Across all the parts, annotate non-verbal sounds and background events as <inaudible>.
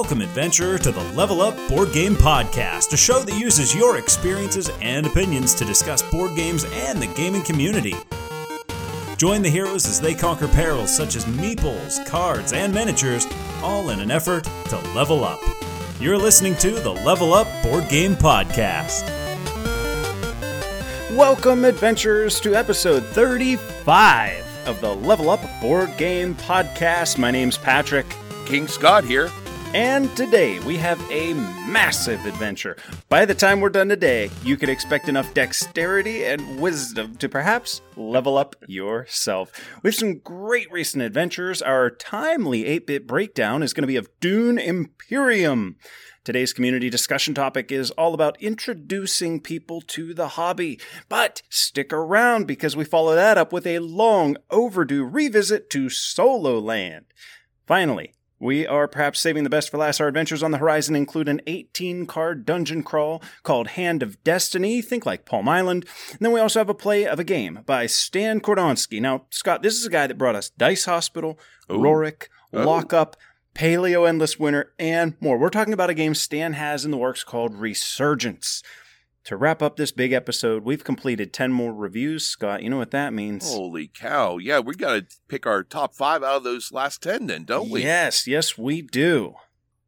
Welcome, adventurer, to the Level Up Board Game Podcast, a show that uses your experiences and opinions to discuss board games and the gaming community. Join the heroes as they conquer perils such as meeples, cards, and miniatures, all in an effort to level up. You're listening to the Level Up Board Game Podcast. Welcome, adventurers, to episode 35 of the Level Up Board Game Podcast. My name's Patrick, King Scott here. And today we have a massive adventure. By the time we're done today, you could expect enough dexterity and wisdom to perhaps level up yourself. We have some great recent adventures. Our timely 8 bit breakdown is going to be of Dune Imperium. Today's community discussion topic is all about introducing people to the hobby. But stick around because we follow that up with a long overdue revisit to Solo Land. Finally, we are perhaps saving the best for last. Our adventures on the horizon include an 18 card dungeon crawl called Hand of Destiny. Think like Palm Island. And then we also have a play of a game by Stan Kordonsky. Now, Scott, this is a guy that brought us Dice Hospital, Rurik, Oh. Lockup, Paleo Endless Winter, and more. We're talking about a game Stan has in the works called Resurgence. To wrap up this big episode, we've completed 10 more reviews. Scott, you know what that means. Holy cow. Yeah, we got to pick our top five out of those last 10 then, don't we? Yes, yes, we do.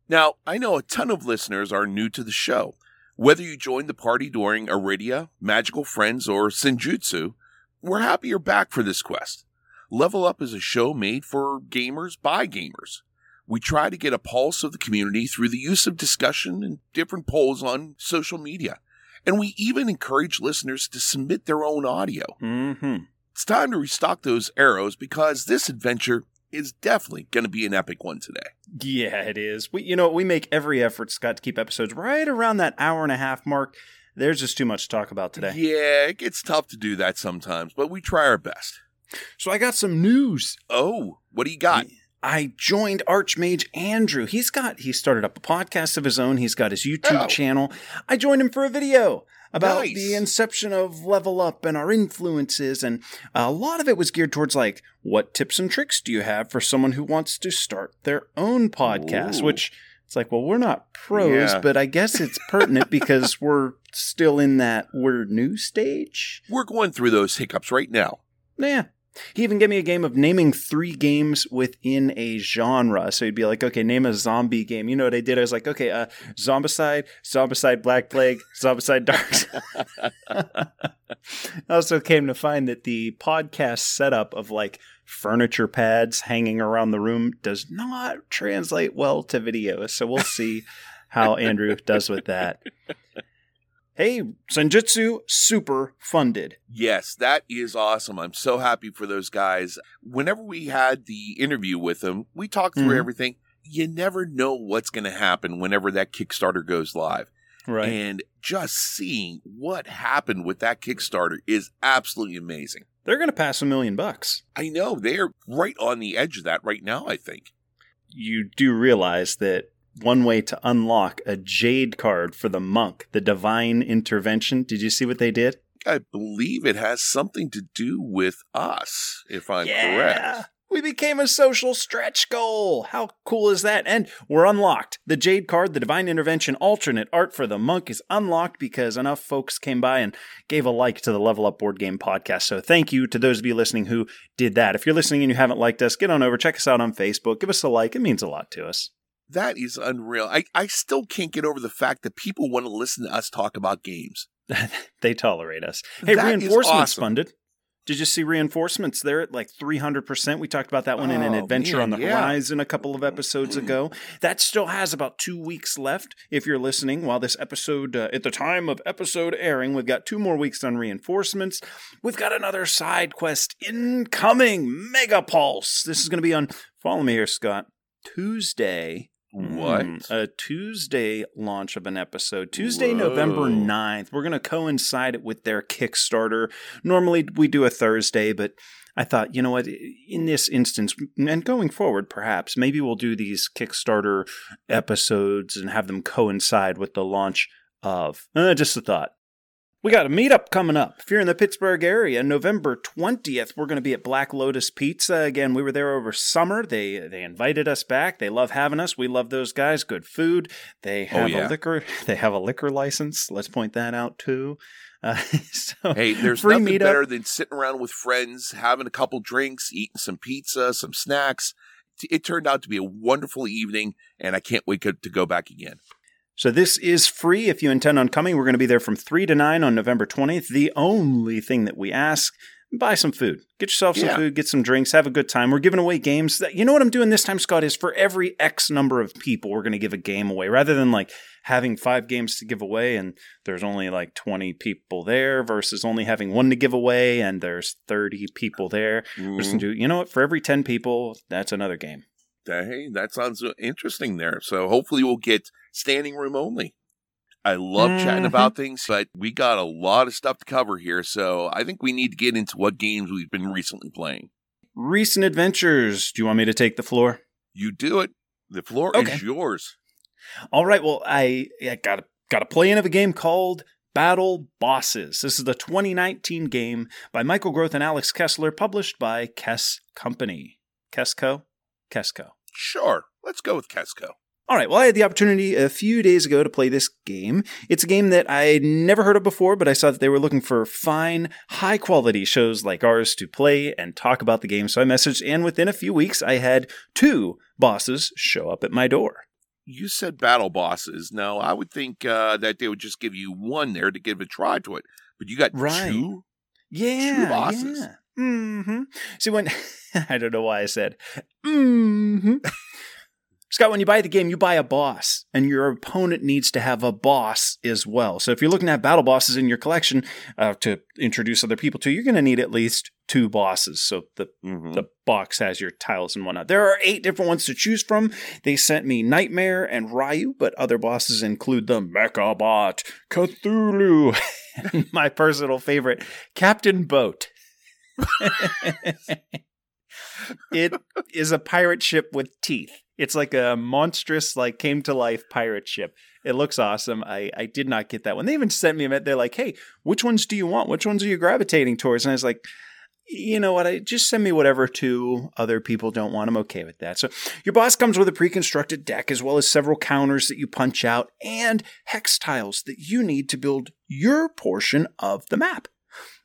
Now, I know a ton of listeners are new to the show. Whether you joined the party during Iridia, Magical Friends, or Senjutsu, we're happy you're back for this quest. Level Up is a show made for gamers by gamers. We try to get a pulse of the community through the use of discussion and different polls on social media. And we even encourage listeners to submit their own audio. Mm-hmm. It's time to restock those arrows because this adventure is definitely going to be an epic one today. Yeah, it is. We, you know, we make every effort, Scott, to keep episodes right around that hour and a half mark. There's just too much to talk about today. Yeah, it gets tough to do that sometimes, but we try our best. So I got some news. Oh, what do you got? I joined Archmage Andrew. He's got he started up a podcast of his own. He's got his YouTube Oh. channel. I joined him for a video about Nice. the inception of Level Up and our influences and a lot of it was geared towards like what tips and tricks do you have for someone who wants to start their own podcast, Ooh. which it's like, well, we're not pros, Yeah. but I guess it's pertinent because <laughs> we're still in that we're new stage. We're going through those hiccups right now. Yeah. He even gave me a game of naming three games within a genre. So he'd be like, okay, name a zombie game. You know what I did? I was like, okay, uh, Zombicide, Zombicide Black Plague, <laughs> Zombicide Dark. <laughs> I also came to find that the podcast setup of like furniture pads hanging around the room does not translate well to video. So we'll see how Andrew does with that. <laughs> Hey, Senjutsu super funded. Yes, that is awesome. I'm so happy for those guys. Whenever we had the interview with them, we talked through Mhm. everything. You never know what's going to happen whenever that Kickstarter goes live. Right. And just seeing what happened with that Kickstarter is absolutely amazing. They're going to pass a million bucks. I know they're right on the edge of that right now, I think. You do realize that one way to unlock a jade card for the monk, the divine intervention, did you see what they did? I believe it has something to do with us, if I'm correct. We became a social stretch goal. How cool is that? And we're unlocked. The Jade card, the Divine Intervention alternate art for the monk is unlocked because enough folks came by and gave a like to the Level Up Board Game podcast. So thank you to those of you listening who did that. If you're listening and you haven't liked us, get on over, check us out on Facebook, give us a like. It means a lot to us. That is unreal. I, I still can't get over the fact that people want to listen to us talk about games. <laughs> they tolerate us. Hey, That reinforcements awesome. funded. Did you see reinforcements? They're at like 300%. We talked about that one in an Oh, adventure man, on the yeah. horizon a couple of episodes ago. That still has about two weeks left. If you're listening while this episode, uh, at the time of episode airing, we've got two more weeks on reinforcements. We've got another side quest incoming Mega Pulse. This is going to be on, follow me here, Scott, Tuesday. What? Mm, a Tuesday launch of an episode. Tuesday, Whoa. November 9th. We're going to coincide it with their Kickstarter. Normally we do a Thursday, but I thought, you know what, in this instance, and going forward, perhaps, maybe we'll do these Kickstarter episodes and have them coincide with the launch of. Uh, just a thought. We got a meetup coming up. If you're in the Pittsburgh area, November 20th, we're going to be at Black Lotus Pizza. Again, we were there over summer. They they invited us back. They love having us. We love those guys. Good food. They have yeah. a liquor. <laughs> They have a liquor license. Let's point that out too. Uh, <laughs> so Hey, there's nothing meetup. better than sitting around with friends, having a couple drinks, eating some pizza, some snacks. It turned out to be a wonderful evening, and I can't wait to go back again. So this is free if you intend on coming. We're going to be there from 3 to 9 on November 20th. The only thing that we ask, buy some food. Get yourself some Yeah. food, get some drinks, have a good time. We're giving away games. That, you know what I'm doing this time, Scott, is for every X number of people, we're going to give a game away rather than like having five games to give away and there's only like 20 people there versus only having one to give away and there's 30 people there. We're just Mhm. gonna do, you know what, for every 10 people, that's another game. Hey, that sounds interesting there. So hopefully we'll get standing room only. I love chatting Mhm. about things, but we got a lot of stuff to cover here. So I think we need to get into what games we've been recently playing. Recent adventures. Do you want me to take the floor? You do it. The floor Okay. is yours. All right. Well, I, I got a, got a play in of a game called Battle Bosses. This is the 2019 game by Michael Groth and Alex Kessler, published by Kess Company. Kessco? Kessco. Sure. Let's go with Kesco. All right. Well, I had the opportunity a few days ago to play this game. It's a game that I'd never heard of before, but I saw that they were looking for fine, high quality shows like ours to play and talk about the game. So I messaged, and within a few weeks, I had two bosses show up at my door. You said battle bosses. Now, I would think uh, that they would just give you one there to give a try to it, but you got Right. two. Yeah. Two bosses. Yeah. Mm-hmm. See, when <laughs> I don't know why I said mm-hmm. <laughs> Scott, when you buy the game, you buy a boss, and your opponent needs to have a boss as well. So if you're looking at battle bosses in your collection uh, to introduce other people to, you're going to need at least two bosses. So the Mhm. the box has your tiles and whatnot. There are eight different ones to choose from. They sent me Nightmare and Ryu, but other bosses include the Mechabot, Cthulhu, <laughs> and my personal favorite, Captain Boat. <laughs> it is a pirate ship with teeth. It's like a monstrous, like came to life pirate ship. It looks awesome. I, I did not get that one. They even sent me a They're like, hey, which ones do you want? Which ones are you gravitating towards? And I was like, you know what? I just send me whatever two other people don't want. I'm okay with that. So your boss comes with a pre-constructed deck as well as several counters that you punch out and hex tiles that you need to build your portion of the map.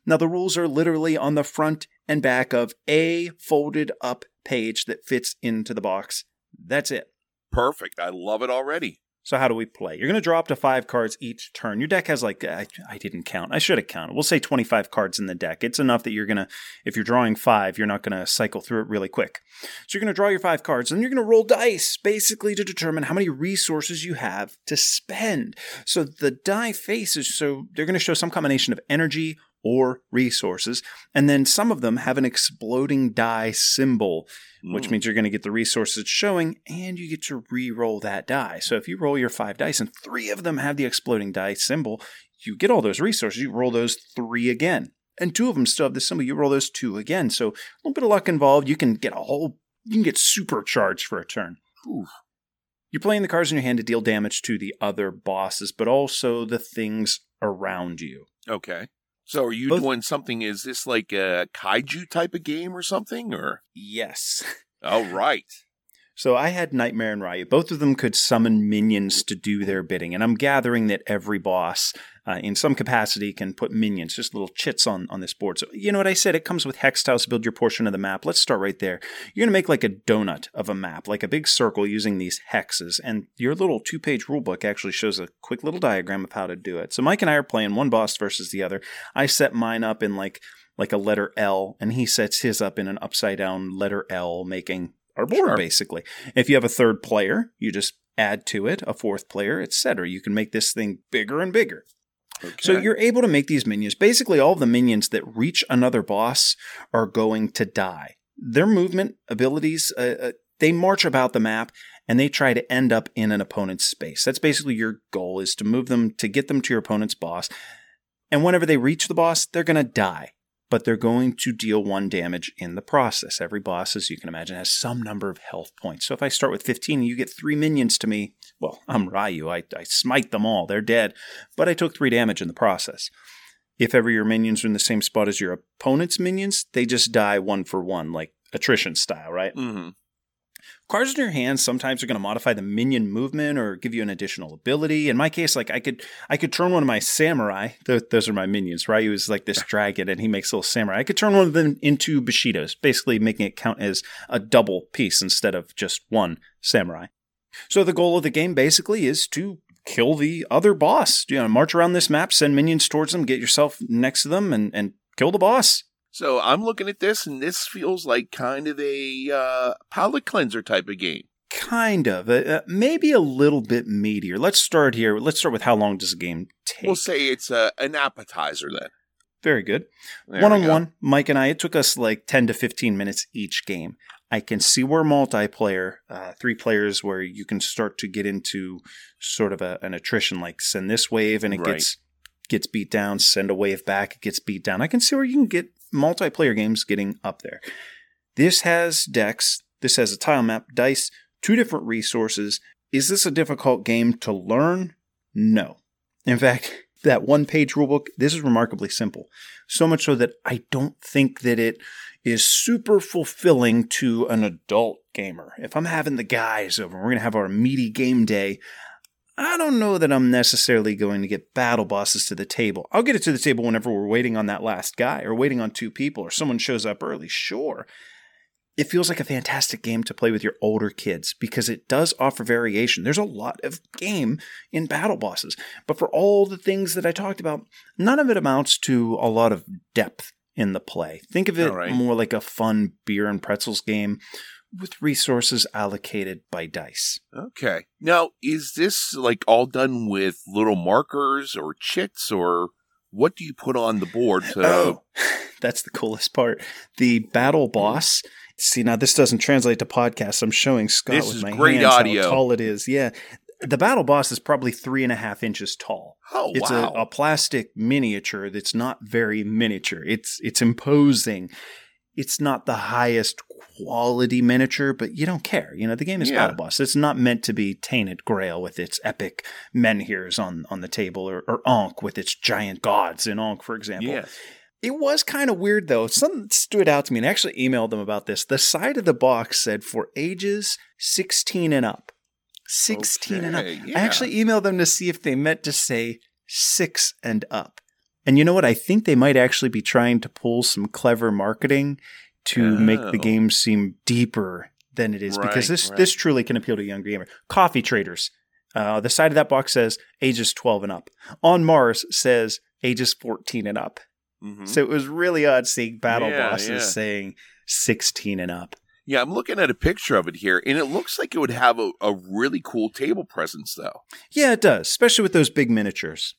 Now the rules are literally on the front and back of a folded up page that fits into the box. That's it. Perfect. I love it already. So how do we play? You're going to draw up to five cards each turn. Your deck has like I, I didn't count. I should have counted. We'll say 25 cards in the deck. It's enough that you're going to if you're drawing 5, you're not going to cycle through it really quick. So you're going to draw your 5 cards and you're going to roll dice basically to determine how many resources you have to spend. So the die faces so they're going to show some combination of energy or resources and then some of them have an exploding die symbol which Mm. means you're going to get the resources showing and you get to re-roll that die. So if you roll your five dice and three of them have the exploding die symbol, you get all those resources. You roll those three again. And two of them still have the symbol. You roll those two again. So a little bit of luck involved. You can get a whole, you can get supercharged for a turn. Oof. You're playing the cards in your hand to deal damage to the other bosses, but also the things around you. Okay. So are you Both- doing something? Is this like a kaiju type of game or something? Or Yes. <laughs> all right. So I had Nightmare and Ryu. Both of them could summon minions to do their bidding, and I'm gathering that every boss, uh, in some capacity, can put minions, just little chits on on this board. So you know what I said? It comes with hex tiles to build your portion of the map. Let's start right there. You're gonna make like a donut of a map, like a big circle using these hexes, and your little two page rulebook actually shows a quick little diagram of how to do it. So Mike and I are playing one boss versus the other. I set mine up in like like a letter L, and he sets his up in an upside down letter L, making our board Sure. basically. If you have a third player, you just add to it a fourth player, etc. You can make this thing bigger and bigger. Okay. So you're able to make these minions. Basically, all the minions that reach another boss are going to die. Their movement abilities, uh, uh, they march about the map and they try to end up in an opponent's space. That's basically your goal is to move them to get them to your opponent's boss. And whenever they reach the boss, they're going to die, but they're going to deal one damage in the process. Every boss, as you can imagine, has some number of health points. So if I start with 15 and you get three minions to me, well, <laughs> I'm Ryu. I, I smite them all. They're dead, but I took three damage in the process. if ever your minions are in the same spot as your opponent's minions, they just die one for one, like attrition style, right? Mm-hmm. Cards in your hand sometimes are going to modify the minion movement or give you an additional ability. In my case, like I could I could turn one of my samurai. Th- those are my minions, right? He was like this dragon, and he makes little samurai. I could turn one of them into Bushidos, basically making it count as a double piece instead of just one samurai. So the goal of the game basically is to kill the other boss. You know, march around this map, send minions towards them, get yourself next to them, and and kill the boss. So I'm looking at this, and this feels like kind of a uh, palate cleanser type of game. Kind of, uh, uh, maybe a little bit meatier. Let's start here. Let's start with how long does a game take? We'll say it's a, an appetizer then. Very good. There one on go. one, Mike and I, it took us like 10 to 15 minutes each game. I can see where multiplayer, uh, three players, where you can start to get into sort of a, an attrition, like send this wave and it Right. gets gets beat down, send a wave back, it gets beat down. I can see where you can get multiplayer games getting up there. This has decks, this has a tile map, dice, two different resources. Is this a difficult game to learn? No. In fact, <laughs> that one page rulebook, this is remarkably simple. So much so that I don't think that it is super fulfilling to an adult gamer. If I'm having the guys over we're going to have our meaty game day, I don't know that I'm necessarily going to get battle bosses to the table. I'll get it to the table whenever we're waiting on that last guy or waiting on two people or someone shows up early, sure. It feels like a fantastic game to play with your older kids because it does offer variation. There's a lot of game in battle bosses, but for all the things that I talked about, none of it amounts to a lot of depth in the play. Think of it right. more like a fun beer and pretzels game with resources allocated by dice. Okay. Now, is this like all done with little markers or chits, or what do you put on the board to? Oh, <laughs> that's the coolest part. The battle mm-hmm. boss. See, now this doesn't translate to podcast. I'm showing Scott This with my great hands audio. how tall it is. Yeah, the battle boss is probably three and a half inches tall. Oh, It's wow. a, a plastic miniature that's not very miniature. It's it's imposing. It's not the highest quality miniature, but you don't care. You know, the game is Yeah. Battle Boss. It's not meant to be Tainted Grail with its epic menhirs on, on the table or, or Ankh with its giant gods in Ankh, for example. yeah. It was kind of weird though. Something stood out to me and I actually emailed them about this. The side of the box said for ages 16 and up. 16 and up. Okay, I actually emailed them to see if they meant to say six and up. And you know what? I think they might actually be trying to pull some clever marketing to make the Oh. game seem deeper than it is because this right. this truly can appeal to a young gamer. Coffee traders. Uh, the side of that box says ages 12 and up. On Mars says ages 14 and up. Mhm. So it was really odd seeing battle Yeah, bosses yeah. saying 16 and up. Yeah, I'm looking at a picture of it here, and it looks like it would have a, a really cool table presence, though. Yeah, it does, especially with those big miniatures.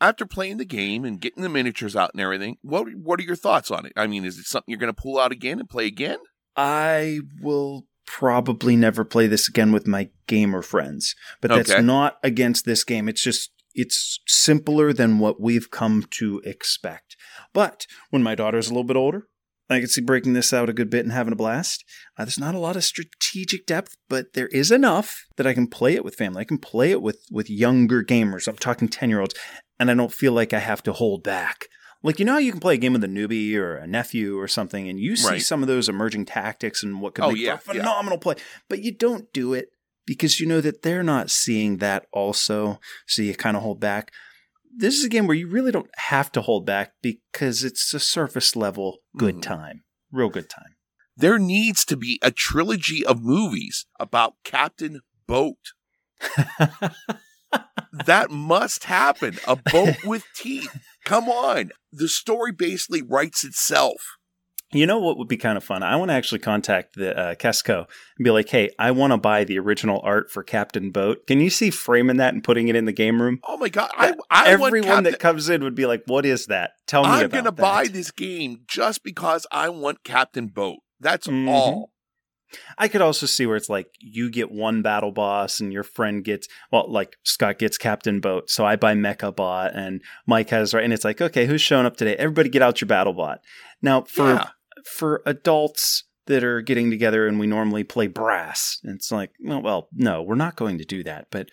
After playing the game and getting the miniatures out and everything, what what are your thoughts on it? I mean, is it something you're going to pull out again and play again? I will probably never play this again with my gamer friends, but that's Okay. not against this game. It's just it's simpler than what we've come to expect. But when my daughter's a little bit older, I can see breaking this out a good bit and having a blast. Uh, there's not a lot of strategic depth, but there is enough that I can play it with family. I can play it with with younger gamers. I'm talking 10 year olds, and I don't feel like I have to hold back. Like you know how you can play a game with a newbie or a nephew or something, and you see Right. some of those emerging tactics and what could Oh, make yeah, for a yeah. phenomenal play, but you don't do it because you know that they're not seeing that also, so you kind of hold back. This is a game where you really don't have to hold back because it's a surface level good Mhm. time, real good time. There needs to be a trilogy of movies about Captain Boat. <laughs> That must happen. A boat <laughs> with teeth. Come on. The story basically writes itself. You know what would be kind of fun? I want to actually contact the uh, Casco and be like, "Hey, I want to buy the original art for Captain Boat. Can you see framing that and putting it in the game room?" Oh my god! I, I want Everyone Captain, that comes in would be like, "What is that? Tell me I'm gonna that." buy this game just because I want Captain Boat. That's Mhm. all. I could also see where it's like you get one battle boss and your friend gets well, like Scott gets Captain Boat, so I buy Mecha Bot and Mike has right, and it's like, okay, who's showing up today? Everybody get out your battle bot. Now for Yeah. for adults that are getting together and we normally play brass, it's like, well, well, no, we're not going to do that. But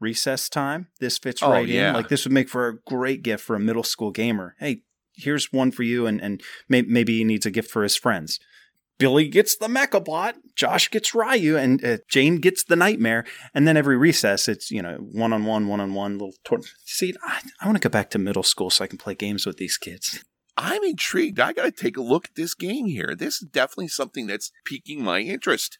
recess time. This fits Oh, right yeah. in. Like this would make for a great gift for a middle school gamer. Hey, here's one for you, and and may, maybe he needs a gift for his friends. Billy gets the Mechabot, Josh gets Ryu, and uh, Jane gets the Nightmare. And then every recess, it's you know one on one, one on one, little. Tor- See, I, I want to go back to middle school so I can play games with these kids. I'm intrigued. I got to take a look at this game here. This is definitely something that's piquing my interest.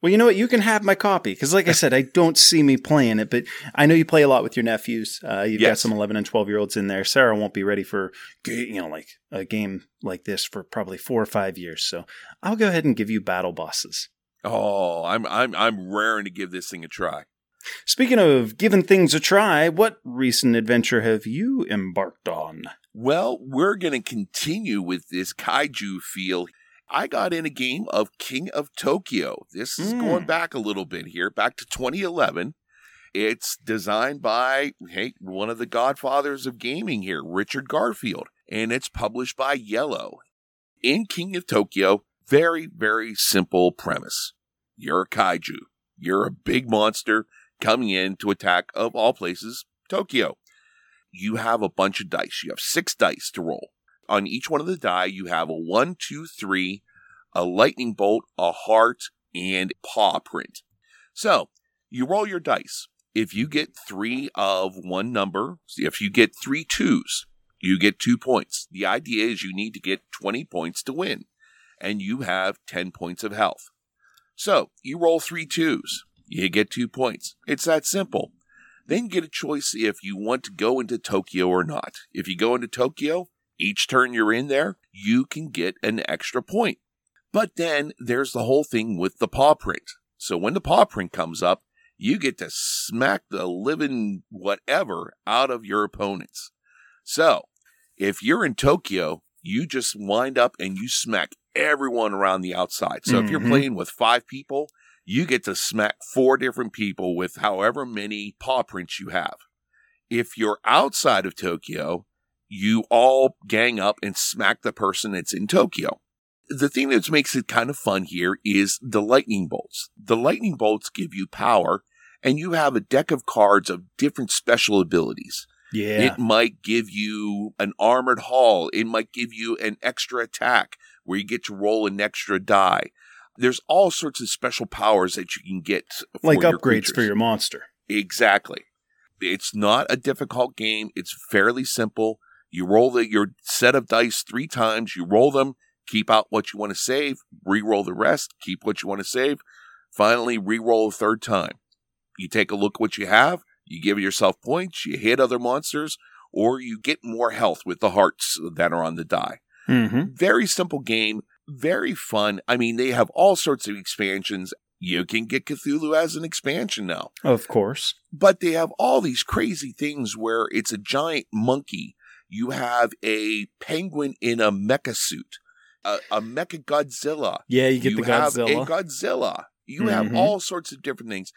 Well, you know what? You can have my copy because, like I said, I don't see me playing it, but I know you play a lot with your nephews. Uh, you've got some 11 and 12 year olds in there. Sarah won't be ready for, you know, like a game like this for probably four or five years. So I'll go ahead and give you battle bosses. Oh, I'm I'm I'm raring to give this thing a try. Speaking of giving things a try, what recent adventure have you embarked on? Well, we're going to continue with this kaiju feel. I got in a game of King of Tokyo. This is Mm. going back a little bit here, back to 2011. It's designed by hey, one of the godfathers of gaming here, Richard Garfield, and it's published by IELLO. In King of Tokyo, very very simple premise. You're a kaiju. You're a big monster coming in to attack of all places, Tokyo you have a bunch of dice. You have six dice to roll. On each one of the die, you have a one, two, three, a lightning bolt, a heart, and paw print. So you roll your dice. If you get three of one number, if you get three twos, you get two points. The idea is you need to get 20 points to win, and you have 10 points of health. So you roll three twos, you get two points. It's that simple. Then get a choice if you want to go into Tokyo or not. If you go into Tokyo, each turn you're in there, you can get an extra point. But then there's the whole thing with the paw print. So when the paw print comes up, you get to smack the living whatever out of your opponents. So if you're in Tokyo, you just wind up and you smack everyone around the outside. So if you're Mhm. playing with five people, you get to smack four different people with however many paw prints you have. If you're outside of Tokyo, you all gang up and smack the person that's in Tokyo. The thing that makes it kind of fun here is the lightning bolts. The lightning bolts give you power, and you have a deck of cards of different special abilities. Yeah. It might give you an armored hull. It might give you an extra attack where you get to roll an extra die. There's all sorts of special powers that you can get for like your upgrades creatures. for your monster. Exactly. It's not a difficult game. It's fairly simple. You roll the, your set of dice three times. You roll them, keep out what you want to save, re-roll the rest, keep what you want to save. Finally, re-roll a third time. You take a look at what you have. You give yourself points. You hit other monsters, or you get more health with the hearts that are on the die. Mm-hmm. Very simple game, very fun. I mean, they have all sorts of expansions. You can get Cthulhu as an expansion now Of course. but they have all these crazy things where it's a giant monkey. You have a penguin in a mecha suit, a, a mecha Godzilla. Yeah, you get you the have Godzilla. a Godzilla. You have Mhm. all sorts of different things.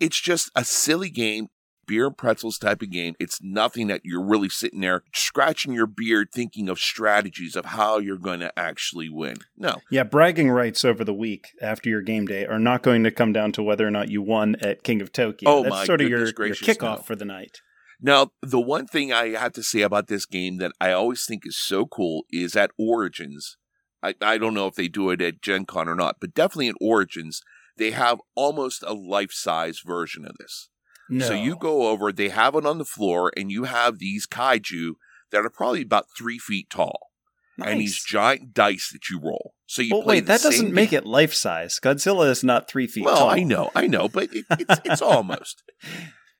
It's just a silly game, beer and pretzels type of game. It's nothing that you're really sitting there scratching your beard thinking of strategies of how you're going to actually win. No, Yeah, bragging rights over the week after your game day are not going to come down to whether or not you won at King of Tokyo. Oh, That's my sort of your, goodness your kickoff no. for the night. Now, the one thing I have to say about this game that I always think is so cool is at Origins. I, I don't know if they do it at Gen Con or not, but definitely at Origins, they have almost a life size version of this. No. So you go over, they have it on the floor, and you have these kaiju that are probably about three feet tall, and these giant dice that you roll. So you Well, play wait, that doesn't same make it life size. Godzilla is not three feet Well, tall. I know, I know, but it, it's it's <laughs> almost.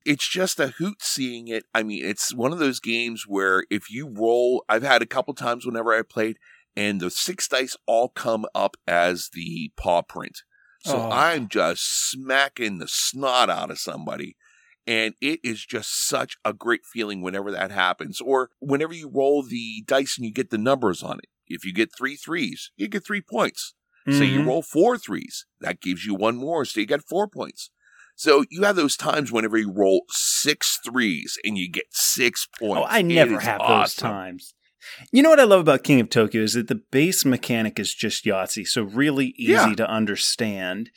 It's just a hoot seeing it. I mean, it's one of those games where if you roll, I've had a couple times whenever I played, and the six dice all come up as the paw print. So Oh. I'm just smacking the snot out of somebody. And it is just such a great feeling whenever that happens. Or whenever you roll the dice and you get the numbers on it. If you get three threes, you get three points. Say you Mhm. roll four threes, that gives you one more, so you get four points. So you have those times whenever you roll six threes and you get six points. Oh, I never have those times. You know what I love about King of Tokyo is that the base mechanic is just Yahtzee, so really easy Yeah. to understand.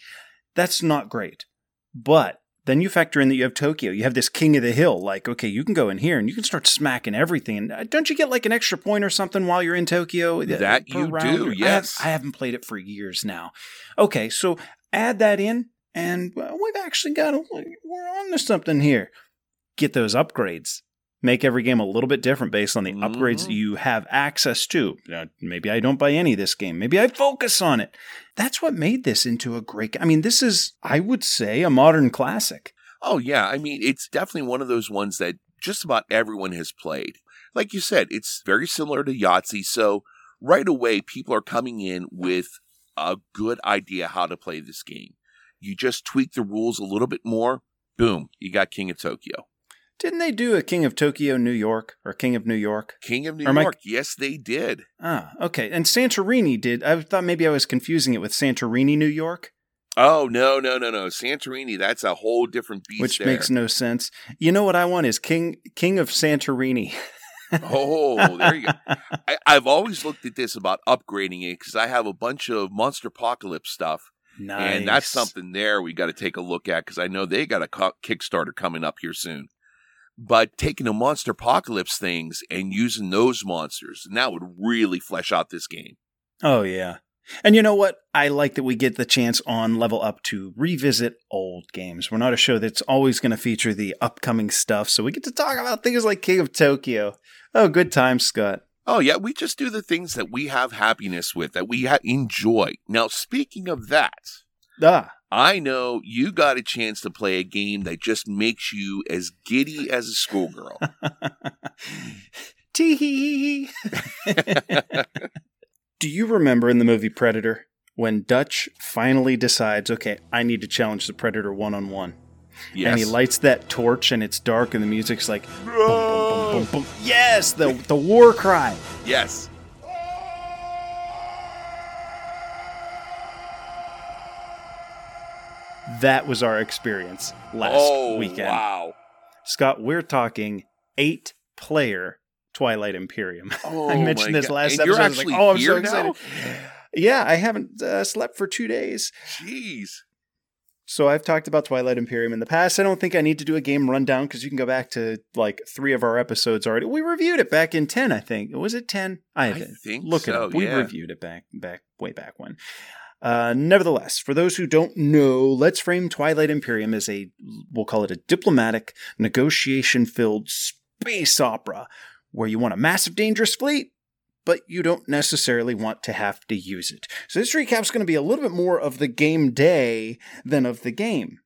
That's not great. But then you factor in that you have Tokyo. You have this king of the hill. Like, okay, you can go in here and you can start smacking everything. And uh, don't you get like an extra point or something while you're in Tokyo? uh, That you round? do, I have- yes. I, haven't played it for years now. Okay, so add that in, and we've actually got a, we're on to something here. Get those upgrades. Make every game a little bit different based on the upgrades Mhm. you have access to. Uh, maybe I don't buy any of this game. Maybe I focus on it. That's what made this into a great. I mean, this is, I would say, a modern classic. Oh, yeah. I mean, it's definitely one of those ones that just about everyone has played. Like you said, it's very similar to Yahtzee. So right away, people are coming in with a good idea how to play this game. You just tweak the rules a little bit more. Boom, you got King of Tokyo. Didn't they do a King of Tokyo, New York, or King of New York? King of New Or am I- York. Yes, they did. Ah, okay. And Santorini did. I thought maybe I was confusing it with Santorini, New York, Oh, no, no, no, no. Santorini, that's a whole different beast. which there. makes no sense. You know what I want is King King of Santorini. <laughs> Oh, there you go. <laughs> I, I've always looked at this about upgrading it because I have a bunch of Monsterpocalypse stuff. Nice. And that's something there we got to take a look at because I know they got a co- Kickstarter coming up here soon. But taking the Monsterpocalypse things and using those monsters, and that would really flesh out this game. Oh yeah. And you know what? I like that we get the chance on Level Up to revisit old games. We're not a show that's always going to feature the upcoming stuff, so we get to talk about things like King of Tokyo. Oh, good times, Scott. Oh, yeah, we just do the things that we have happiness with, that we ha- enjoy. Now, speaking of that, Ah, I know you got a chance to play a game that just makes you as giddy as a schoolgirl. <laughs> Tee hee <laughs> Do you remember in the movie Predator when Dutch finally decides, okay, I need to challenge the Predator one on one? yes. And he lights that torch and it's dark and the music's like boom, boom, boom, boom. Yes, the the war cry. Yes. That was our experience last oh, weekend. wow. Scott, we're talking eight player Twilight Imperium. <laughs> Oh, I mentioned this God. last And you're episode. I was like, actually oh, I'm so excited. now? Yeah, I haven't uh, slept for two days. Jeez. So I've talked about Twilight Imperium in the past. I don't think I need to do a game rundown because you can go back to like three of our episodes already. We reviewed it back in ten, I think. Was it ten? I think look it so, up. We yeah. reviewed it back back way back when. Uh, nevertheless, for those who don't know, let's frame Twilight Imperium as a we'll call it a diplomatic, negotiation-filled space opera where you want a massive, dangerous fleet, but you don't necessarily want to have to use it. So this recap's going to be a little bit more of the game day than of the game.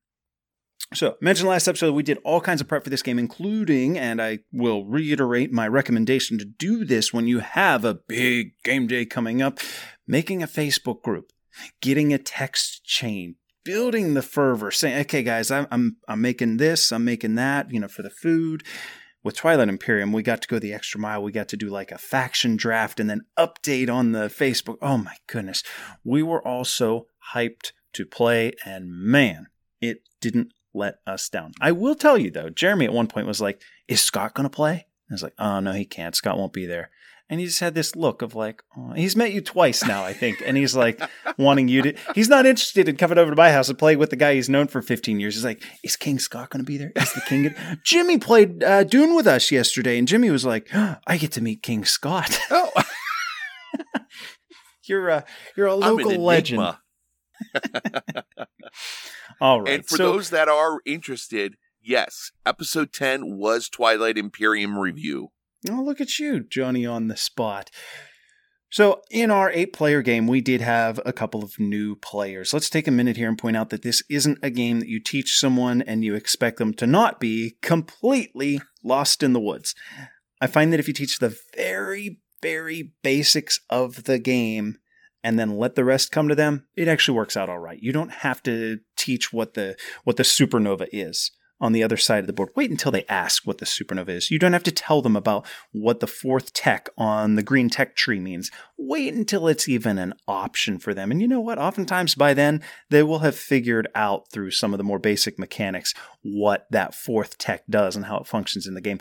So, mentioned last episode, we did all kinds of prep for this game, including, and I will reiterate my recommendation to do this when you have a big game day coming up, making a Facebook group, getting a text chain, building the fervor, saying, "Okay, guys, I'm I'm I'm making this, I'm making that, you know, for the food." With Twilight Imperium, we got to go the extra mile. We got to do like a faction draft and then update on the Facebook. Oh my goodness. We were all so hyped to play, and man, it didn't let us down. I will tell you though, Jeremy at one point was like, Is Scott going to play? I was like, Oh, no, he can't. Scott won't be there. And he just had this look of like, oh, he's met you twice now, I think. And he's like <laughs> wanting you to, he's not interested in coming over to my house and playing with the guy he's known for 15 years. He's like, is King Scott going to be there? Is the King? Gonna-? <laughs> Jimmy played uh, Dune with us yesterday. And Jimmy was like, oh, I get to meet King Scott. <laughs> Oh, You're a, you're a local legend. All right. And for so, those that are interested, yes, episode 10 was Twilight Imperium review. Oh, look at you, Johnny on the spot. So, in our eight player game, we did have a couple of new players. Let's take a minute here and point out that this isn't a game that you teach someone and you expect them to not be completely lost in the woods. I find that if you teach the very, very basics of the game and then let the rest come to them, it actually works out all right. You don't have to teach what the what the supernova is on the other side of the board. Wait until they ask what the supernova is. You don't have to tell them about what the fourth tech on the green tech tree means. Wait until it's even an option for them. And you know what? Oftentimes by then, they will have figured out through some of the more basic mechanics what that fourth tech does and how it functions in the game.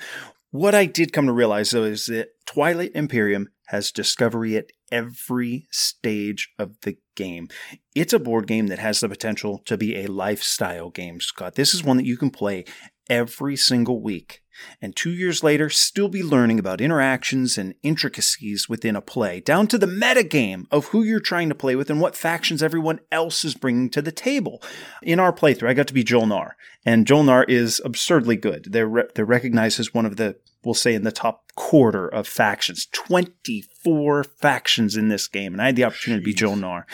What I did come to realize though is that Twilight Imperium has discovery at every stage of the game. It's a board game that has the potential to be a lifestyle game, Scott. This is one that you can play every single week and two years later still be learning about interactions and intricacies within a play, down to the metagame of who you're trying to play with and what factions everyone else is bringing to the table. In our playthrough, I got to be Jol-Nar, and Jol-Nar is absurdly good. They're, re- they're recognized as one of the we'll say in the top quarter of factions. 24 factions in this game. And I had the opportunity to be Jol-Nar.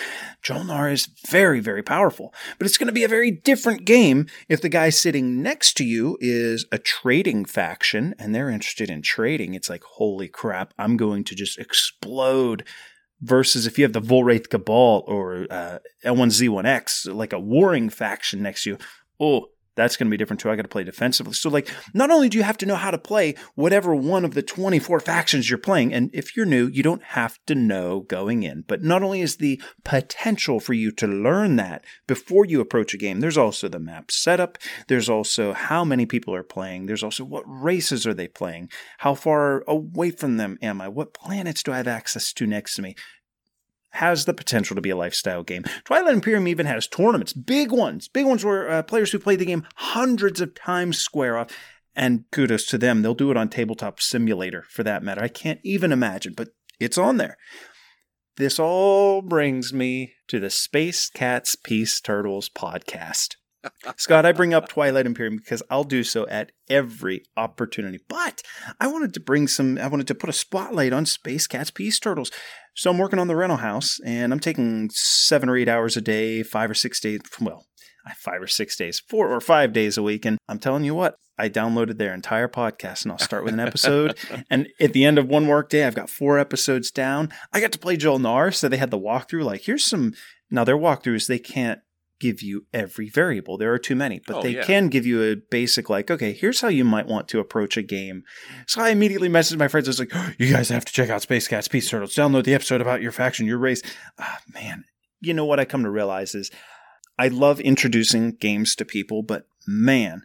Jol-Nar is very, very powerful. But it's going to be a very different game if the guy sitting next to you is a trading faction and they're interested in trading. It's like, holy crap, I'm going to just explode versus if you have the Vuil'raith Cabal or uh, L1Z1X, like a warring faction next to you, oh, that's going to be different too. I got to play defensively. So, like, not only do you have to know how to play whatever one of the 24 factions you're playing, and if you're new, you don't have to know going in, but not only is the potential for you to learn that before you approach a game, there's also the map setup. There's also how many people are playing. There's also what races are they playing? How far away from them am I? What planets do I have access to next to me? Has the potential to be a lifestyle game. Twilight Imperium even has tournaments, big ones, big ones where uh, players who play the game hundreds of times square off. And kudos to them, they'll do it on Tabletop Simulator for that matter. I can't even imagine, but it's on there. This all brings me to the Space Cats Peace Turtles podcast. Scott, I bring up Twilight Imperium because I'll do so at every opportunity. But I wanted to bring some, I wanted to put a spotlight on Space Cats Peace Turtles. So I'm working on the rental house and I'm taking seven or eight hours a day, five or six days, well, five or six days, four or five days a week. And I'm telling you what, I downloaded their entire podcast and I'll start with an episode. <laughs> and at the end of one work day, I've got four episodes down. I got to play Jol-Nar. So they had the walkthrough. Like, here's some, now their walkthroughs, they can't give you every variable. There are too many, but oh, they yeah. can give you a basic, like, okay, here's how you might want to approach a game. So I immediately messaged my friends. I was like, oh, you guys have to check out Space Cats Peace Turtles. Download the episode about your faction, your race. Ah, man, you know what I come to realize is I love introducing games to people, but man,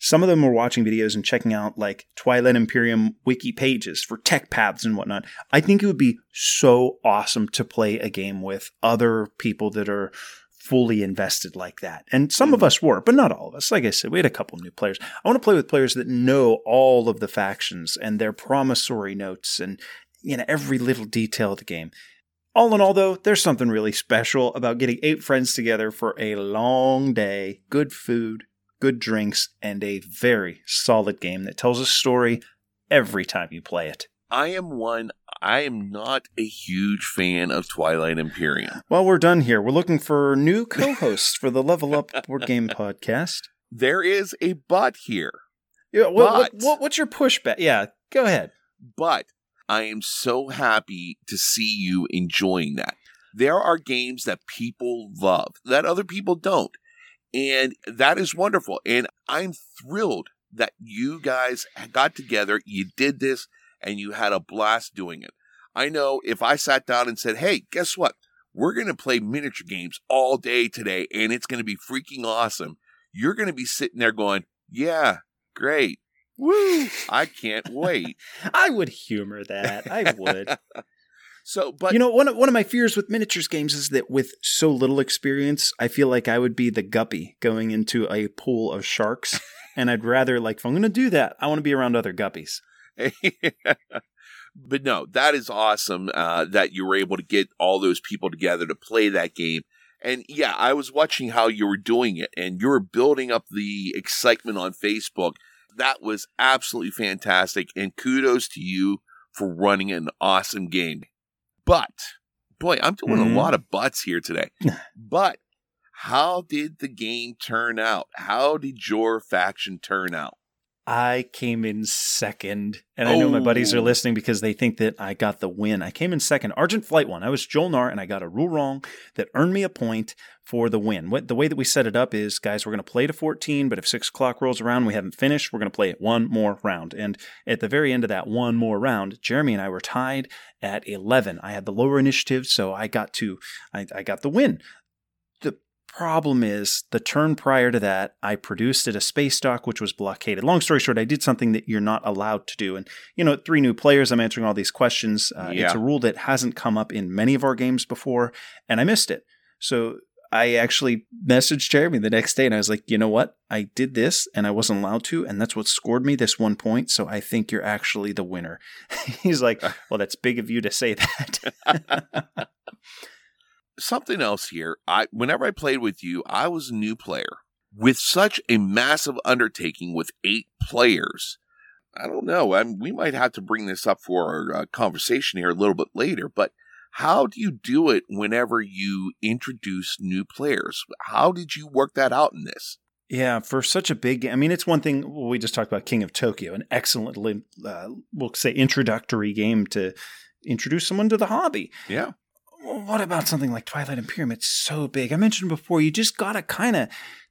some of them were watching videos and checking out like Twilight Imperium wiki pages for tech paths and whatnot. I think it would be so awesome to play a game with other people that are fully invested like that. And some of mm-hmm. us were, but not all of us. Like I said, we had a couple new players. I want to play with players that know all of the factions and their promissory notes and you know every little detail of the game. All in all, though, there's something really special about getting eight friends together for a long day, good food, good drinks, and a very solid game that tells a story every time you play it. I am one. I am not a huge fan of Twilight Imperium. Well, we're done here. We're looking for new co-hosts for the Level Up <laughs> Board Game Podcast. There is a but here. Yeah, what, but, what, what, what's your pushback? Yeah, go ahead. But I am so happy to see you enjoying that. There are games that people love that other people don't. And that is wonderful. And I'm thrilled that you guys got together. You did this and you had a blast doing it. I know if I sat down and said, hey, guess what? We're going to play miniature games all day today and it's going to be freaking awesome. You're going to be sitting there going, yeah, great. Woo! I can't wait. <laughs> I would humor that. I would. <laughs> so, but you know, one of, one of my fears with miniatures games is that with so little experience, I feel like I would be the guppy going into a pool of sharks, and I'd rather like if I'm going to do that, I want to be around other guppies. <laughs> but no, that is awesome uh, that you were able to get all those people together to play that game. And yeah, I was watching how you were doing it and you were building up the excitement on Facebook. That was absolutely fantastic. And kudos to you for running an awesome game. But, boy, I'm doing mm-hmm. a lot of butts here today. <laughs> but how did the game turn out? How did your faction turn out? I came in second, and I know my buddies are oh. listening because they think that I got the win. I came in second. Argent Flight won. I was Jol-Nar and I got a rule wrong that earned me a point for the win. What the way that we set it up is, guys, we're going to play to 14, but if six o'clock rolls around, we haven't finished, we're going to play it one more round. And at the very end of that one more round, Jeremy and I were tied at 11. I had the lower initiative, so I got to, I, I got the win problem is the turn prior to that, I produced at a space dock which was blockaded. Long story short, I did something that you're not allowed to do. And, you know, three new players, I'm answering all these questions. Uh, Yeah. It's a rule that hasn't come up in many of our games before, and I missed it. So I actually messaged Jeremy the next day and I was like, you know what? I did this and I wasn't allowed to, and that's what scored me this one point. So I think you're actually the winner. <laughs> He's like, <laughs> well, that's big of you to say that. <laughs> something else here. I whenever I played with you, I was a new player. With such a massive undertaking with eight players, I don't know. I we might have to bring this up for our uh, conversation here a little bit later. But how do you do it whenever you introduce new players? How did you work that out in this? Yeah, for such a big game. I mean, it's one thing well, we just talked about King of Tokyo, an excellent, uh, we'll say, introductory game to introduce someone to the hobby. Yeah, What about something like Twilight Imperium? It's so big. I mentioned before, you just got to kind of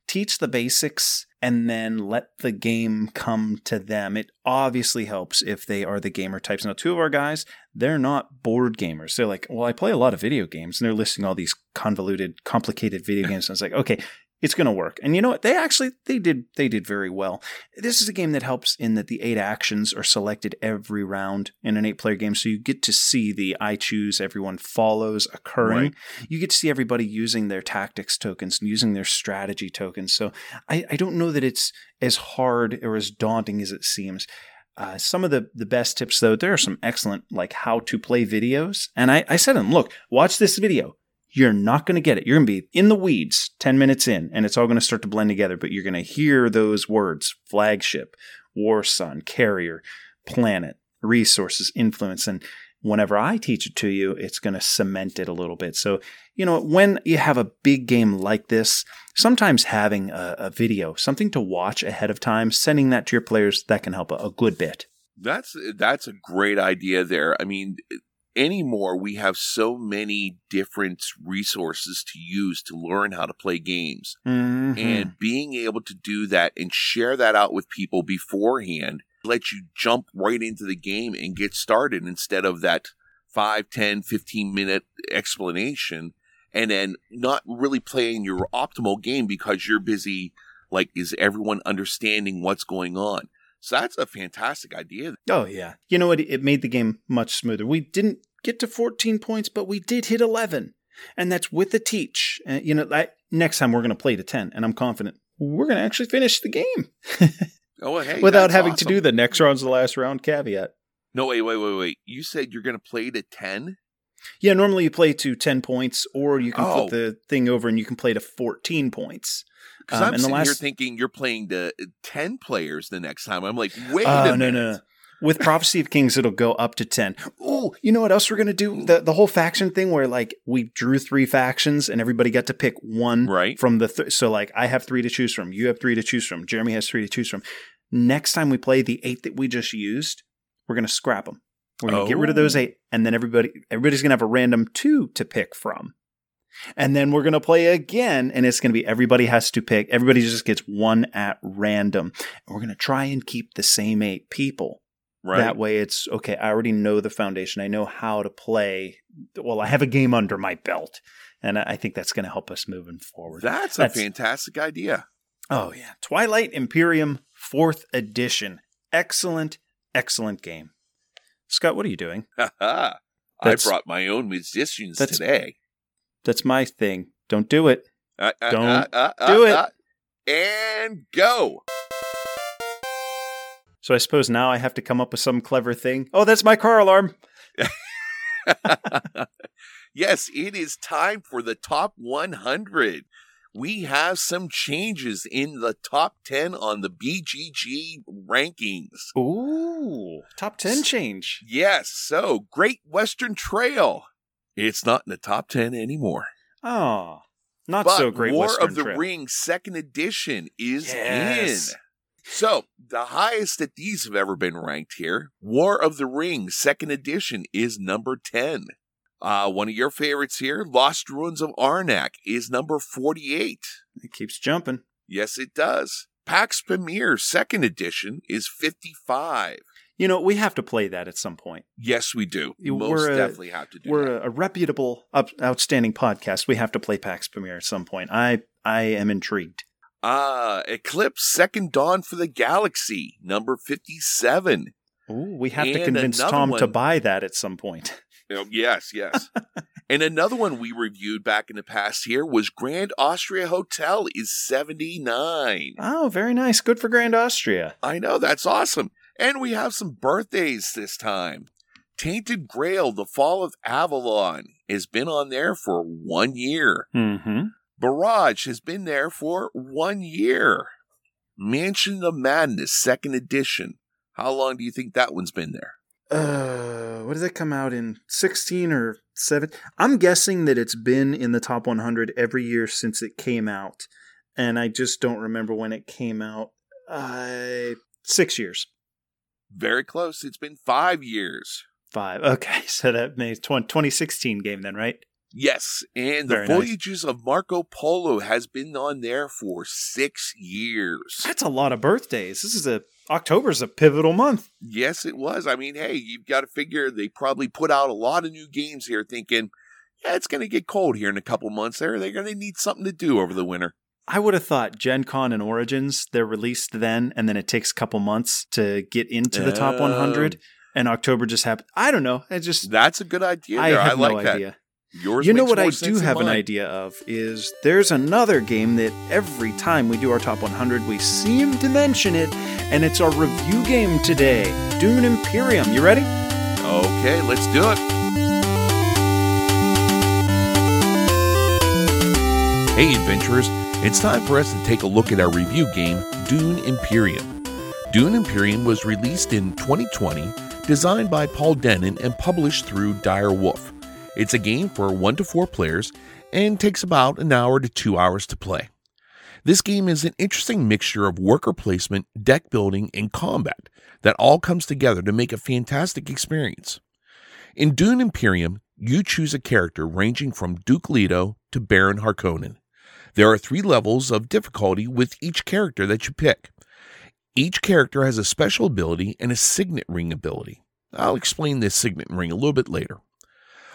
teach the basics and then let the game come to them. It obviously helps if they are the gamer types. Now, two of our guys, they're not board gamers. They're like, well, I play a lot of video games, and they're listing all these convoluted, complicated video <laughs> games. And it's like, okay, it's going to work. And you know what? They actually they did they did very well. This is a game that helps in that the eight actions are selected every round in an eight player game, so you get to see the I choose, everyone follows occurring. Right. You get to see everybody using their tactics tokens and using their strategy tokens. So I, I don't know that it's as hard or as daunting as it seems. Uh, some of the, the best tips, though, there are some excellent like how to play videos. And I, I said to them, look, watch this video. You're not going to get it. You're going to be in the weeds 10 minutes in, and it's all going to start to blend together, but you're going to hear those words flagship, war sun, carrier, planet, resources, influence. And whenever I teach it to you, it's going to cement it a little bit. So, you know, when you have a big game like this, sometimes having a, a video, something to watch ahead of time, sending that to your players, that can help a, a good bit. that's that's a great idea. There, I mean, anymore we have so many different resources to use to learn how to play games. Mhm. and being able to do that and share that out with people beforehand let you jump right into the game and get started instead of that 5 10 15 minute explanation and then not really playing your optimal game because you're busy like is everyone understanding what's going on so that's a fantastic idea Oh yeah. You know what? It made the game much smoother. We didn't get to 14 points, but we did hit 11, and that's with the teach. Uh, you know, I, next time we're going to play to 10, and I'm confident we're going to actually finish the game <laughs> oh hey without having to do the next round's the last round caveat. no wait wait wait wait you said you're going to play to 10 Yeah, normally you play to 10 points, or you can Oh. flip the thing over and you can play to 14 points. Because Um, I'm and sitting here last- thinking you're playing to uh, ten players the next time. I'm like, wait a no, minute. no, no. With Prophecy of Kings, it'll go up to 10. Oh, you know what else we're going to do? The, the whole faction thing where, like, we drew three factions and everybody got to pick one Right. from the. Th- so, like, I have three to choose from. You have three to choose from. Jeremy has three to choose from. Next time we play the eight that we just used, we're going to scrap them. We're going to get rid of those Oh. eight, and then everybody everybody's going to have a random two to pick from. And then we're going to play again, and it's going to be everybody has to pick. Everybody just gets one at random. And we're going to try and keep the same eight people. Right. That way, it's okay. I already know the foundation. I know how to play. Well, I have a game under my belt, and I think that's going to help us moving forward. That's a fantastic idea. oh yeah, Twilight Imperium Fourth Edition. Excellent, excellent game. Scott, what are you doing? <laughs> I brought my own musicians that's- today. That's my thing. Don't do it. Uh, uh, Don't uh, uh, uh, do it. uh, and go. So I suppose now I have to come up with some clever thing. Oh, that's my car alarm. <laughs> yes, it is time for the top 100. We have some changes in the top 10 on the BGG rankings. Ooh, top 10 change. Yes, so Great Western Trail. It's not in the top 10 anymore. Oh, not but so great. War Western of the Trail. Ring second edition is Yes. in. So, the highest that these have ever been ranked here, War of the Ring second edition is number 10. Uh, one of your favorites here, Lost Ruins of Arnak, is number 48. It keeps jumping. Yes, it does. Pax Pamir second edition is 55. You know, we have to play that at some point. Yes, we do. Most we're a- definitely have to do We're that. a, a reputable, up, outstanding podcast. We have to play Pax Pamir at some point. I I am intrigued. Ah, Eclipse Second Dawn for the Galaxy, number 57. Ooh, we have to convince Tom to buy that at some point. <laughs> Oh, yes, yes. <laughs> and another one we reviewed back in the past here was Grand Austria Hotel is 79. Oh, very nice. Good for Grand Austria. I know, that's awesome. And we have some birthdays this time. Tainted Grail, The Fall of Avalon, has been on there for one year. Mm-hmm. Barrage has been there for one year. Mansion of Madness, second edition. How long do you think that one's been there? Uh, what does it come out in? 16 or 7? I'm guessing that it's been in the top 100 every year since it came out. And I just don't remember when it came out. Uh, six years. Very close. It's been five years. Five. <laughs> Okay, so that makes 20, 2016 game then, right? Yes, and the Very nice. Voyages of Marco Polo has been on there for six years. That's a lot of birthdays. This is a October's a pivotal month. Yes, it was. I mean, hey, you've got to figure they probably put out a lot of new games here thinking, yeah, it's going to get cold here in a couple months there. They're going to need something to do over the winter. I would have thought Gen Con and Origins, they're released then, and then it takes a couple months to get into the top Oh. 100, um, and October just happened. I don't know. It just, That's a good idea. I there. have like no that. idea. Yours You know what I do have an idea of is there's another game that every time we do our top 100, we seem to mention it, and it's our review game today Dune Imperium. You ready? Okay, let's do it. Hey, adventurers, it's time for us to take a look at our review game, Dune Imperium. Dune Imperium was released in 2020, designed by Paul Dennen and published through Dire Wolf. It's a game for 1 to 4 players and takes about an hour to 2 hours to play. This game is an interesting mixture of worker placement, deck building, and combat that all comes together to make a fantastic experience. In Dune Imperium, you choose a character ranging from Duke Leto to Baron Harkonnen. There are three levels of difficulty with each character that you pick. Each character has a special ability and a signet ring ability. I'll explain this signet ring a little bit later.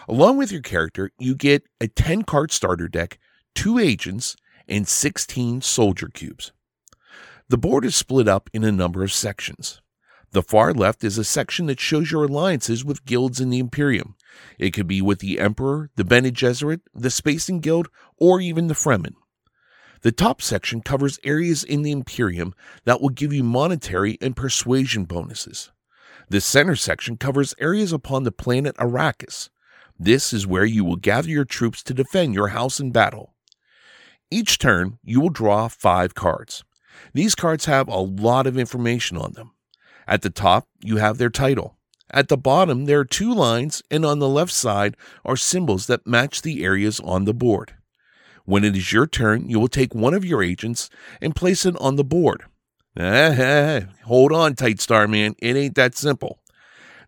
Along with your character, you get a 10 card starter deck, two agents, and 16 soldier cubes. The board is split up in a number of sections. The far left is a section that shows your alliances with guilds in the Imperium. It could be with the Emperor, the Bene Gesserit, the Spacing Guild, or even the Fremen. The top section covers areas in the Imperium that will give you monetary and persuasion bonuses. The center section covers areas upon the planet Arrakis. This is where you will gather your troops to defend your house in battle. Each turn, you will draw five cards. These cards have a lot of information on them. At the top, you have their title. At the bottom, there are two lines, and on the left side are symbols that match the areas on the board. When it is your turn, you will take one of your agents and place it on the board. <laughs> Hold on, Tight Star Man. It ain't that simple.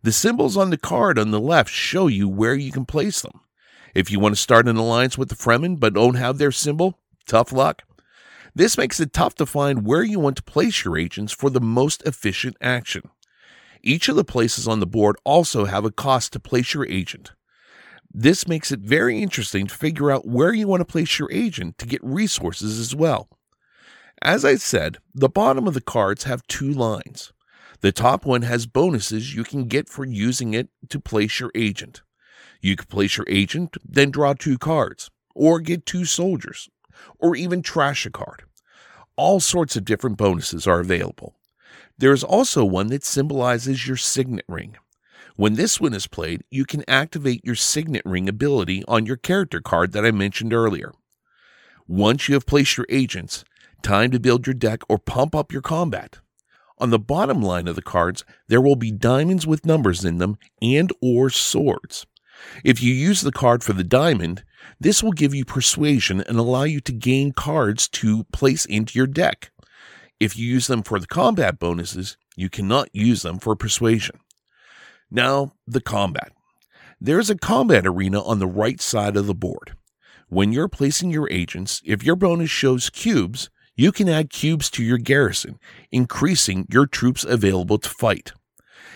The symbols on the card on the left show you where you can place them. If you want to start an alliance with the Fremen but don't have their symbol, tough luck. This makes it tough to find where you want to place your agents for the most efficient action. Each of the places on the board also have a cost to place your agent. This makes it very interesting to figure out where you want to place your agent to get resources as well. As I said, the bottom of the cards have two lines. The top one has bonuses you can get for using it to place your agent. You can place your agent, then draw two cards, or get two soldiers, or even trash a card. All sorts of different bonuses are available. There is also one that symbolizes your signet ring. When this one is played, you can activate your signet ring ability on your character card that I mentioned earlier. Once you have placed your agents, time to build your deck or pump up your combat. On the bottom line of the cards, there will be diamonds with numbers in them and or swords. If you use the card for the diamond, this will give you persuasion and allow you to gain cards to place into your deck. If you use them for the combat bonuses, you cannot use them for persuasion. Now, the combat. There is a combat arena on the right side of the board. When you're placing your agents, if your bonus shows cubes, you can add cubes to your garrison, increasing your troops available to fight.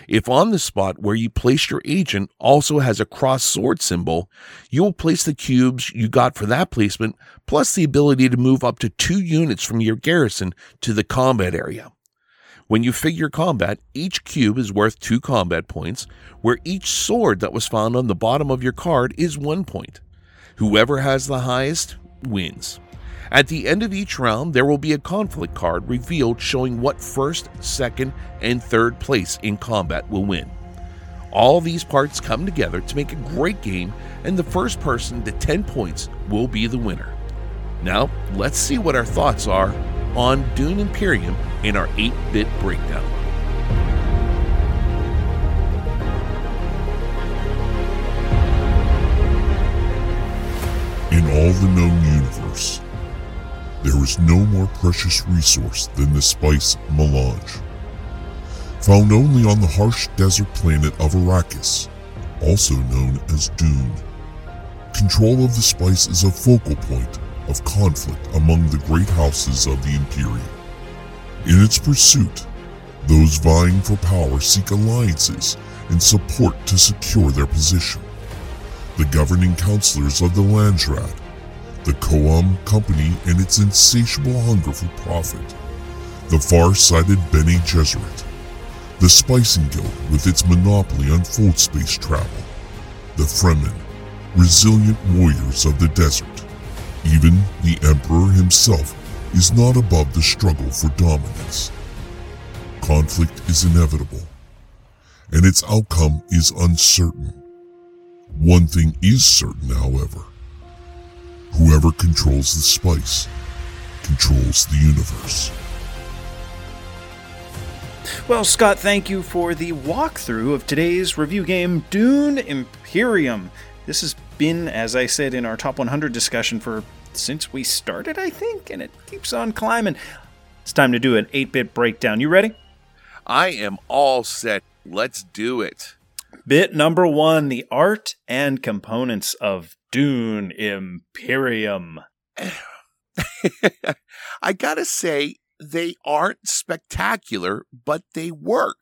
If on the spot where you place your agent also has a cross sword symbol, you will place the cubes you got for that placement, plus the ability to move up to two units from your garrison to the combat area. When you figure combat, each cube is worth two combat points, where each sword that was found on the bottom of your card is one point. Whoever has the highest wins. At the end of each round, there will be a conflict card revealed showing what first, second, and third place in combat will win. All these parts come together to make a great game, and the first person to 10 points will be the winner. Now, let's see what our thoughts are on Dune Imperium in our 8 bit breakdown. In all the known universe, there is no more precious resource than the spice melange. Found only on the harsh desert planet of Arrakis, also known as Dune. Control of the spice is a focal point of conflict among the great houses of the Imperium. In its pursuit, those vying for power seek alliances and support to secure their position. The governing councilors of the Landsraad the CHOAM Company and its insatiable hunger for profit, the far-sighted Bene Gesserit, the Spacing Guild with its monopoly on fold space travel, the Fremen, resilient warriors of the desert. Even the Emperor himself is not above the struggle for dominance. Conflict is inevitable, and its outcome is uncertain. One thing is certain, however. Whoever controls the spice controls the universe. Well, Scott, thank you for the walkthrough of today's review game, Dune Imperium. This has been, as I said in our top 100 discussion, for since we started, I think, and it keeps on climbing. It's time to do an 8 bit breakdown. You ready? I am all set. Let's do it. Bit number one the art and components of Dune Imperium. <laughs> I gotta say, they aren't spectacular, but they work.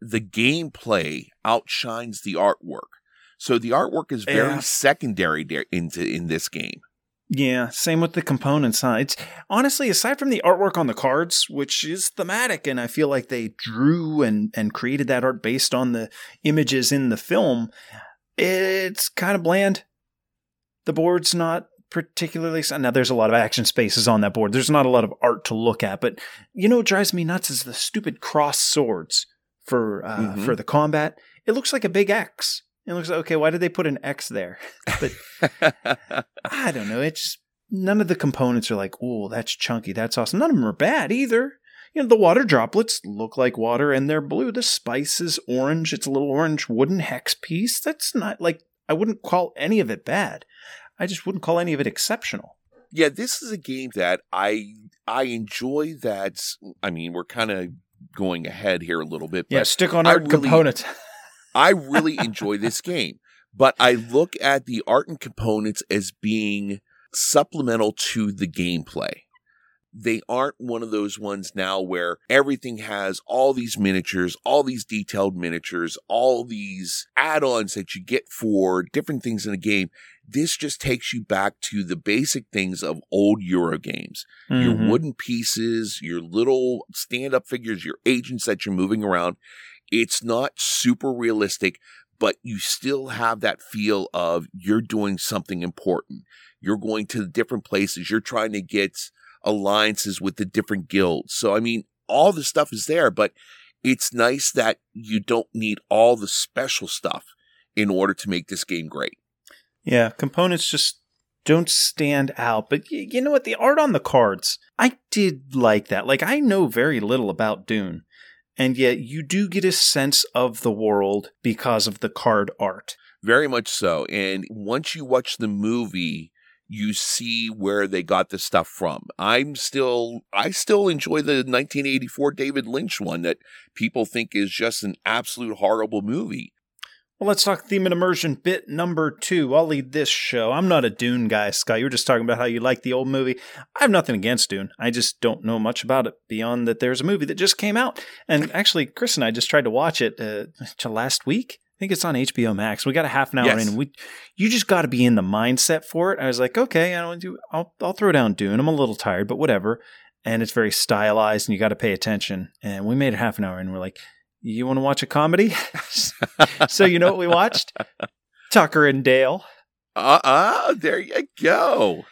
The gameplay outshines the artwork. So the artwork is very Yeah. secondary there into in this game. Yeah, same with the components, huh? It's honestly, aside from the artwork on the cards, which is thematic, and I feel like they drew and, and created that art based on the images in the film, it's kind of bland. The board's not particularly now there's a lot of action spaces on that board. There's not a lot of art to look at, but you know what drives me nuts is the stupid cross swords for uh, Mhm. for the combat. It looks like a big X. It looks like okay, why did they put an X there? <laughs> But I don't know. It's none of the components are like, oh, that's chunky, that's awesome. None of them are bad either. You know, the water droplets look like water and they're blue. The spice is orange. It's a little orange wooden hex piece. That's not like I wouldn't call any of it bad. I just wouldn't call any of it exceptional. yeah, this is a game that I I enjoy. That I mean, we're kind of going ahead here a little bit, but Yeah, stick on I art really- components. <laughs> I really enjoy this game, but I look at the art and components as being supplemental to the gameplay. They aren't one of those ones now where everything has all these miniatures, all these detailed miniatures, all these add ons that you get for different things in the game. This just takes you back to the basic things of old Euro games your Mhm. wooden pieces, your little stand up figures, your agents that you're moving around. It's not super realistic, but you still have that feel of you're doing something important. You're going to different places. You're trying to get alliances with the different guilds. So, I mean, all the stuff is there, but it's nice that you don't need all the special stuff in order to make this game great. Yeah, components just don't stand out. But y- you know what? The art on the cards, I did like that. Like, I know very little about Dune, and yet you do get a sense of the world because of the card art. Very much so. And once you watch the movie, you see where they got the stuff from. I'm still, I still enjoy the 1984 David Lynch one that people think is just an absolute horrible movie. Well, let's talk theme and immersion bit number two. I'll lead this show. I'm not a Dune guy, Scott. You were just talking about how you like the old movie. I have nothing against Dune. I just don't know much about it beyond that there's a movie that just came out. And actually, Chris and I just tried to watch it uh, last week. I think it's on HBO Max. We got a half an hour Yes. in. We, you just got to be in the mindset for it. I was like, okay, I don't do. I'll, I'll throw down Dune. I'm a little tired, but whatever. And it's very stylized, and you got to pay attention. And we made it half an hour, and we're like, you want to watch a comedy? <laughs> so you know what we watched? Tucker and Dale. Uh uh there you go.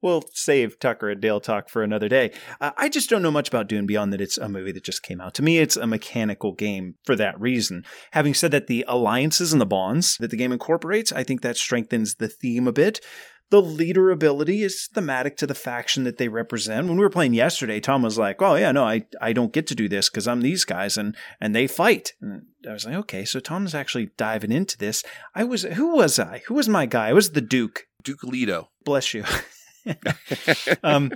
We'll save Tucker and Dale talk for another day. Uh, I just don't know much about Dune beyond that it's a movie that just came out. To me, it's a mechanical game for that reason. Having said that, the alliances and the bonds that the game incorporates, I think that strengthens the theme a bit. The leader ability is thematic to the faction that they represent. When we were playing yesterday, Tom was like, "Oh yeah, no, I, I don't get to do this because I'm these guys and and they fight." And I was like, "Okay, so Tom's actually diving into this." I was who was I? Who was my guy? I was the Duke. Duke Leto. Bless you. <laughs> um,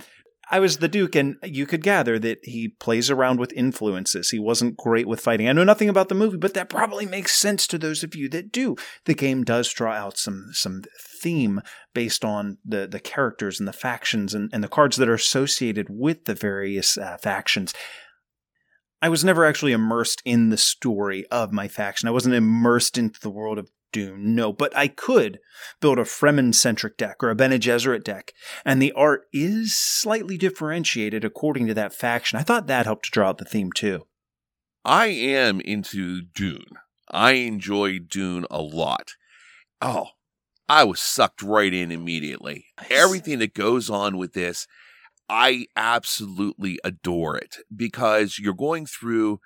I was the Duke, and you could gather that he plays around with influences. He wasn't great with fighting. I know nothing about the movie, but that probably makes sense to those of you that do. The game does draw out some some theme based on the the characters and the factions and, and the cards that are associated with the various uh, factions. I was never actually immersed in the story of my faction. I wasn't immersed into the world of Dune, no, but I could build a Fremen centric deck or a Bene Gesserit deck, and the art is slightly differentiated according to that faction. I thought that helped to draw out the theme too. I am into Dune. I enjoy Dune a lot. Oh, I was sucked right in immediately. Everything that goes on with this, I absolutely adore it because you're going through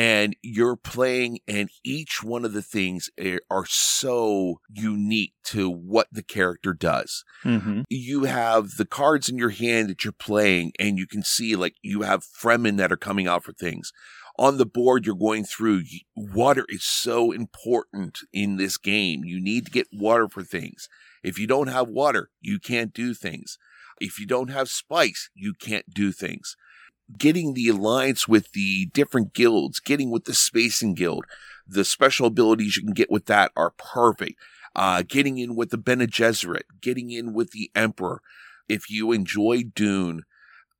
and you're playing, and each one of the things are- are so unique to what the character does Mm-hmm. you have the cards in your hand that you're playing, and you can see like you have Fremen that are coming out for things. On the board, you're going through. Water is so important in this game. You need to get water for things. If you don't have water, you can't do things. If you don't have spice, you can't do things. Getting the alliance with the different guilds, getting with the Spacing Guild, the special abilities you can get with that are perfect uh, getting in with the Bene Gesserit, getting in with the Emperor. If you enjoy Dune,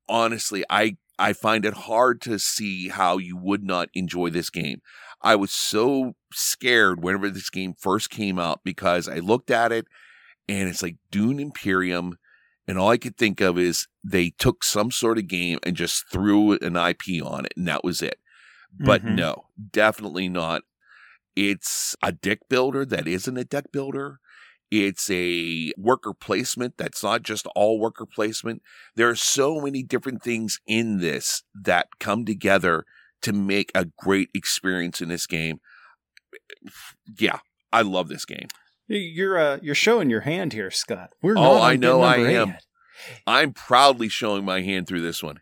honestly, I I find it hard to see how you would not enjoy this game. I was so scared whenever this game first came out because I looked at it and it's like Dune Imperium, and all I could think of is they took some sort of game and just threw an IP on it, and that was it. But Mhm. no, definitely not. It's a deck builder that isn't a deck builder. It's a worker placement that's not just all worker placement. There are so many different things in this that come together to make a great experience in this game. Yeah, I love this game. You're uh, you're showing your hand here, Scott. We're Oh, I know I eight am. I'm proudly showing my hand through this one.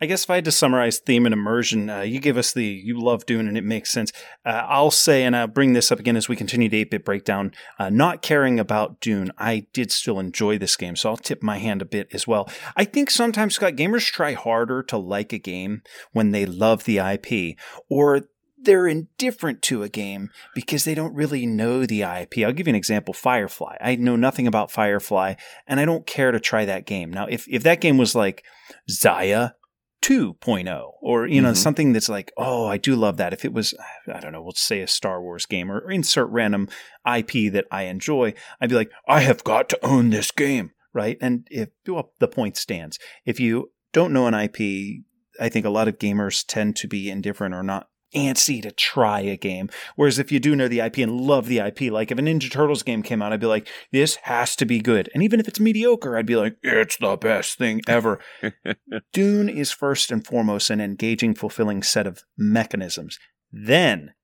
I guess if I had to summarize theme and immersion, uh, you give us the you love Dune and it makes sense. Uh, I'll say, and I'll bring this up again as we continue the 8 bit breakdown, uh, not caring about Dune, I did still enjoy this game, so I'll tip my hand a bit as well. I think sometimes, Scott, gamers try harder to like a game when they love the IP, or they're indifferent to a game because they don't really know the IP. I'll give you an example Firefly. I know nothing about Firefly, and I don't care to try that game. Now, if, if that game was like Zaya 2.0 or you know Mhm. something that's like oh i do love that if it was i don't know we'll say a star wars game or insert random ip that i enjoy i'd be like i have got to own this game right and if well, the point stands if you don't know an ip i think a lot of gamers tend to be indifferent or not antsy to try a game whereas if you do know the ip and love the ip like if a ninja turtles game came out i'd be like this has to be good and even if it's mediocre i'd be like it's the best thing ever <laughs> Dune is first and foremost an engaging, fulfilling set of mechanisms. Then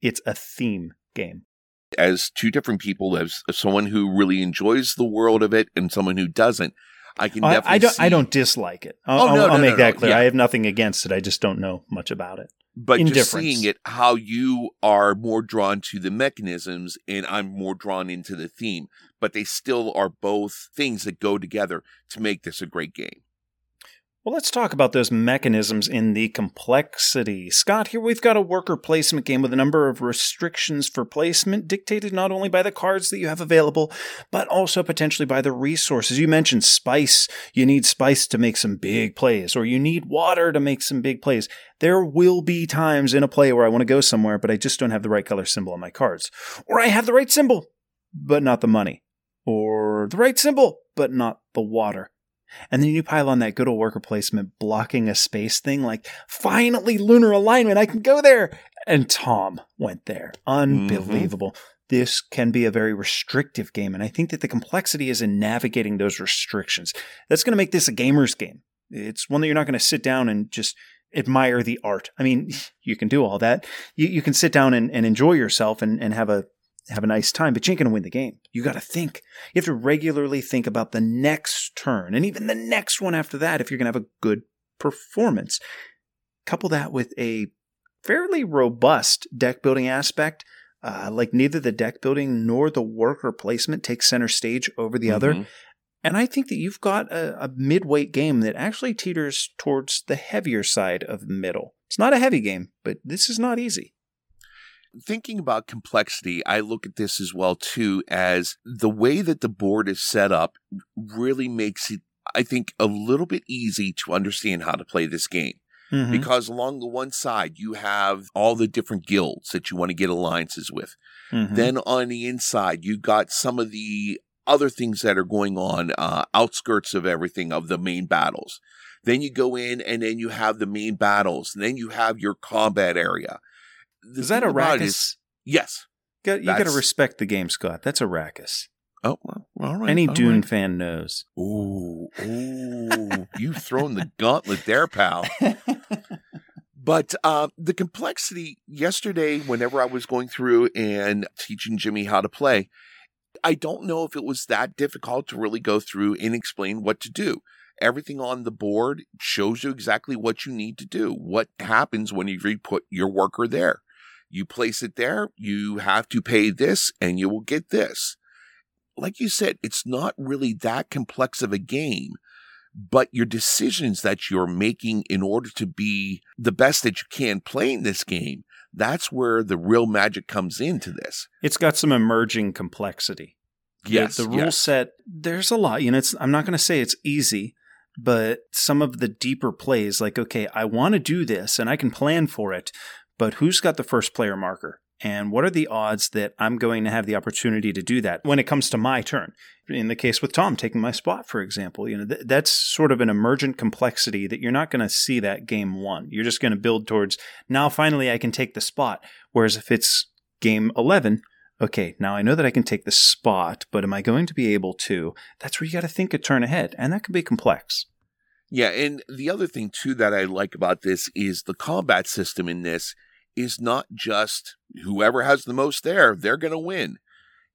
it's a theme game. As two different people, as someone who really enjoys the world of it and someone who doesn't, I can I, definitely I don't. see I don't dislike it. I'll, Oh, no, I'll- no, I'll make no, that clear. Yeah. I have nothing against it. I just don't know much about it. But just seeing it how you are more drawn to the mechanisms and i'm more drawn into the theme but they still are both things that go together to make this a great game Well, let's talk about those mechanisms in the complexity. Scott, here we've got a worker placement game with a number of restrictions for placement dictated not only by the cards that you have available, but also potentially by the resources. You mentioned spice. You need spice to make some big plays, or you need water to make some big plays. There will be times in a play where I want to go somewhere, but I just don't have the right color symbol on my cards. Or I have the right symbol, but not the money. Or the right symbol, but not the water. And then you pile on that good old worker placement blocking a space thing, like, finally, lunar alignment, I can go there. And Tom went there. Unbelievable. Mm-hmm. This can be a very restrictive game. And I think that the complexity is in navigating those restrictions. That's going to make this a gamer's game. It's one that you're not going to sit down and just admire the art. I mean, <laughs> you can do all that. You, you can sit down and, and enjoy yourself and, and have a have a nice time, but you ain't going to win the game. You got to think. You have to regularly think about the next turn and even the next one after that if you're going to have a good performance. Couple that with a fairly robust deck building aspect. Uh, like neither the deck building nor the worker placement takes center stage over the mm-hmm. other. And I think that you've got a, a mid-weight game that actually teeters towards the heavier side of middle. It's not a heavy game, but this is not easy thinking about complexity, I look at this as well too as the way that the board is set up really makes it, I think, a little bit easy to understand how to play this game. Mm-hmm. Because along the one side, you have all the different guilds that you want to get alliances with. Mm-hmm. Then on the inside, you got some of the other things that are going on, uh, outskirts of everything of the main battles. Then you go in and then you have the main battles. And then you have your combat area is that a Arrakis? Yes. You got to respect the game, Scott. That's Arrakis. Oh, well, all right. Any all Dune right. fan knows. Ooh, ooh, you've thrown the gauntlet there, pal. <laughs> But uh, the complexity yesterday, whenever I was going through and teaching Jimmy how to play, I don't know if it was that difficult to really go through and explain what to do. Everything on the board shows you exactly what you need to do. What happens when you put your worker there? You place it there, you have to pay this, and you will get this. Like you said, it's not really that complex of a game, but your decisions that you're making in order to be the best that you can playing this game, that's where the real magic comes into this. It's got some emerging complexity. Yes. The, the rule yes. set, there's a lot. You know, it's, I'm not going to say it's easy, but some of the deeper plays, like, okay, I want to do this and I can plan for it, but who's got the first player marker? And what are the odds that I'm going to have the opportunity to do that when it comes to my turn? In the case with Tom taking my spot, for example, you know th- that's sort of an emergent complexity that you're not going to see that game one. You're just going to build towards now. Finally, I can take the spot. Whereas if it's game eleven, okay, now I know that I can take the spot, but am I going to be able to? That's where you got to think a turn ahead, and that can be complex. Yeah, and the other thing too that I like about this is the combat system in this is not just whoever has the most there, they're going to win.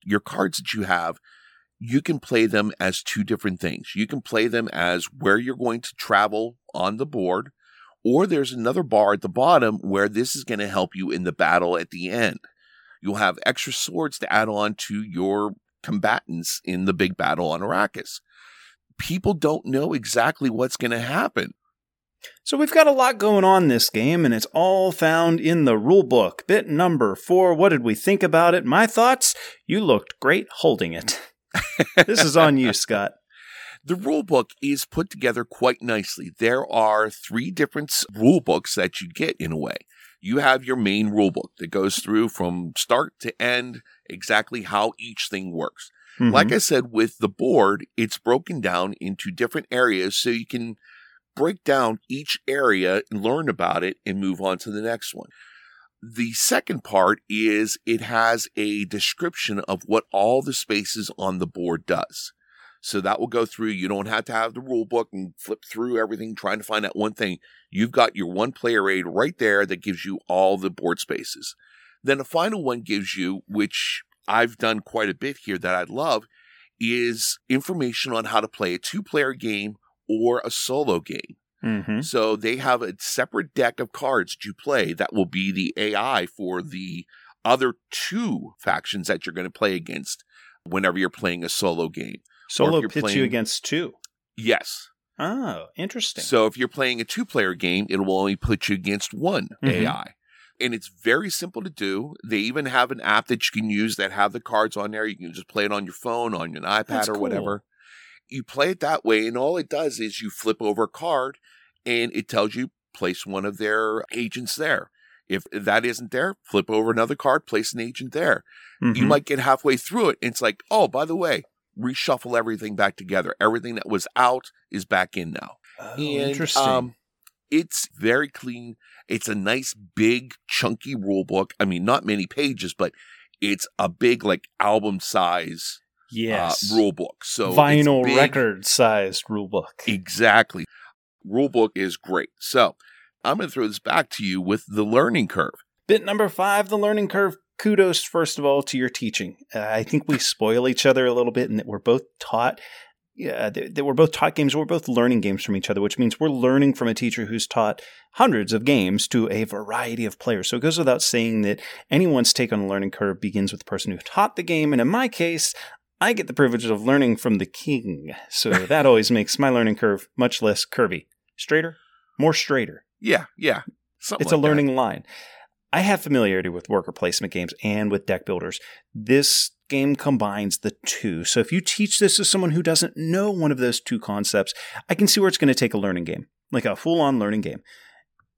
Your cards that you have, you can play them as two different things. You can play them as where you're going to travel on the board, or there's another bar at the bottom where this is going to help you in the battle at the end. You'll have extra swords to add on to your combatants in the big battle on Arrakis. People don't know exactly what's going to happen. So we've got a lot going on this game, and it's all found in the rulebook. Bit number four. What did we think about it? My thoughts? You looked great holding it. <laughs> this is on you, Scott. <laughs> The rulebook is put together quite nicely. There are three different rulebooks that you get in a way you have your main rulebook that goes through from start to end exactly how each thing works. Mm-hmm. Like I said, with the board, it's broken down into different areas so you can break down each area and learn about it and move on to the next one. The second part is it has a description of what all the spaces on the board does. So that will go through. You don't have to have the rule book and flip through everything trying to find that one thing. You've got your one player aid right there that gives you all the board spaces. Then the final one gives you, which I've done quite a bit here that I love, is information on how to play a two player game or a solo game. Mm-hmm. So they have a separate deck of cards that you play that will be the AI for the other two factions that you're going to play against whenever you're playing a solo game. Solo pits playing, you against two. Yes. Oh, interesting. So if you're playing a two player game, it will only put you against one Mhm. AI. And it's very simple to do. They even have an app that you can use that have the cards on there. You can just play it on your phone, on your iPad, That's or cool. whatever. You play it that way, and all it does is you flip over a card and it tells you place one of their agents there. If that isn't there, flip over another card, place an agent there. You Mhm. might get halfway through it, and it's like, oh, by the way, reshuffle everything back together. Everything that was out is back in now. Oh, And, interesting. um, it's very clean. It's a nice, big, chunky rule book. I mean, not many pages, but it's a big, like album size yes. uh, rule book. So Vinyl record sized rule book. Exactly. Rule book is great. So I'm going to throw this back to you with the learning curve. Bit number five, the learning curve. Kudos, first of all, to your teaching. Uh, I think we spoil each other a little bit in that we're both taught. Yeah, that that we're both taught games. We're both learning games from each other, which means we're learning from a teacher who's taught hundreds of games to a variety of players. So it goes without saying that anyone's take on the learning curve begins with the person who taught the game. And in my case, I get the privilege of learning from the king. So <laughs> that always makes my learning curve much less curvy. Straighter, more straighter. Yeah, yeah. Something It's a like that. learning line. I have familiarity with worker placement games and with deck builders. This game combines the two. So if you teach this to someone who doesn't know one of those two concepts, I can see where it's going to take a learning game, like a full on learning game.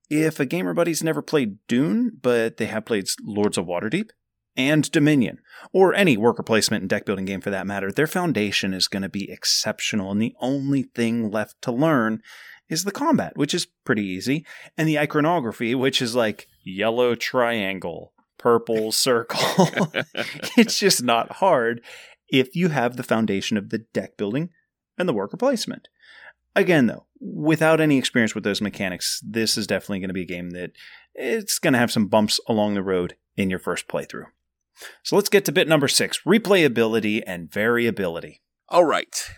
If a gamer buddy's never played Dune, but they have played Lords of Waterdeep and Dominion, or any worker placement and deck building game for that matter, their foundation is going to be exceptional. And the only thing left to learn is the combat, which is pretty easy and the iconography, which is like yellow triangle, purple <laughs> circle. <laughs> it's just not hard if you have the foundation of the deck building and the worker placement. Again, though, without any experience with those mechanics, this is definitely going to be a game that it's going to have some bumps along the road in your first playthrough. So let's get to bit number six replayability and variability. All right.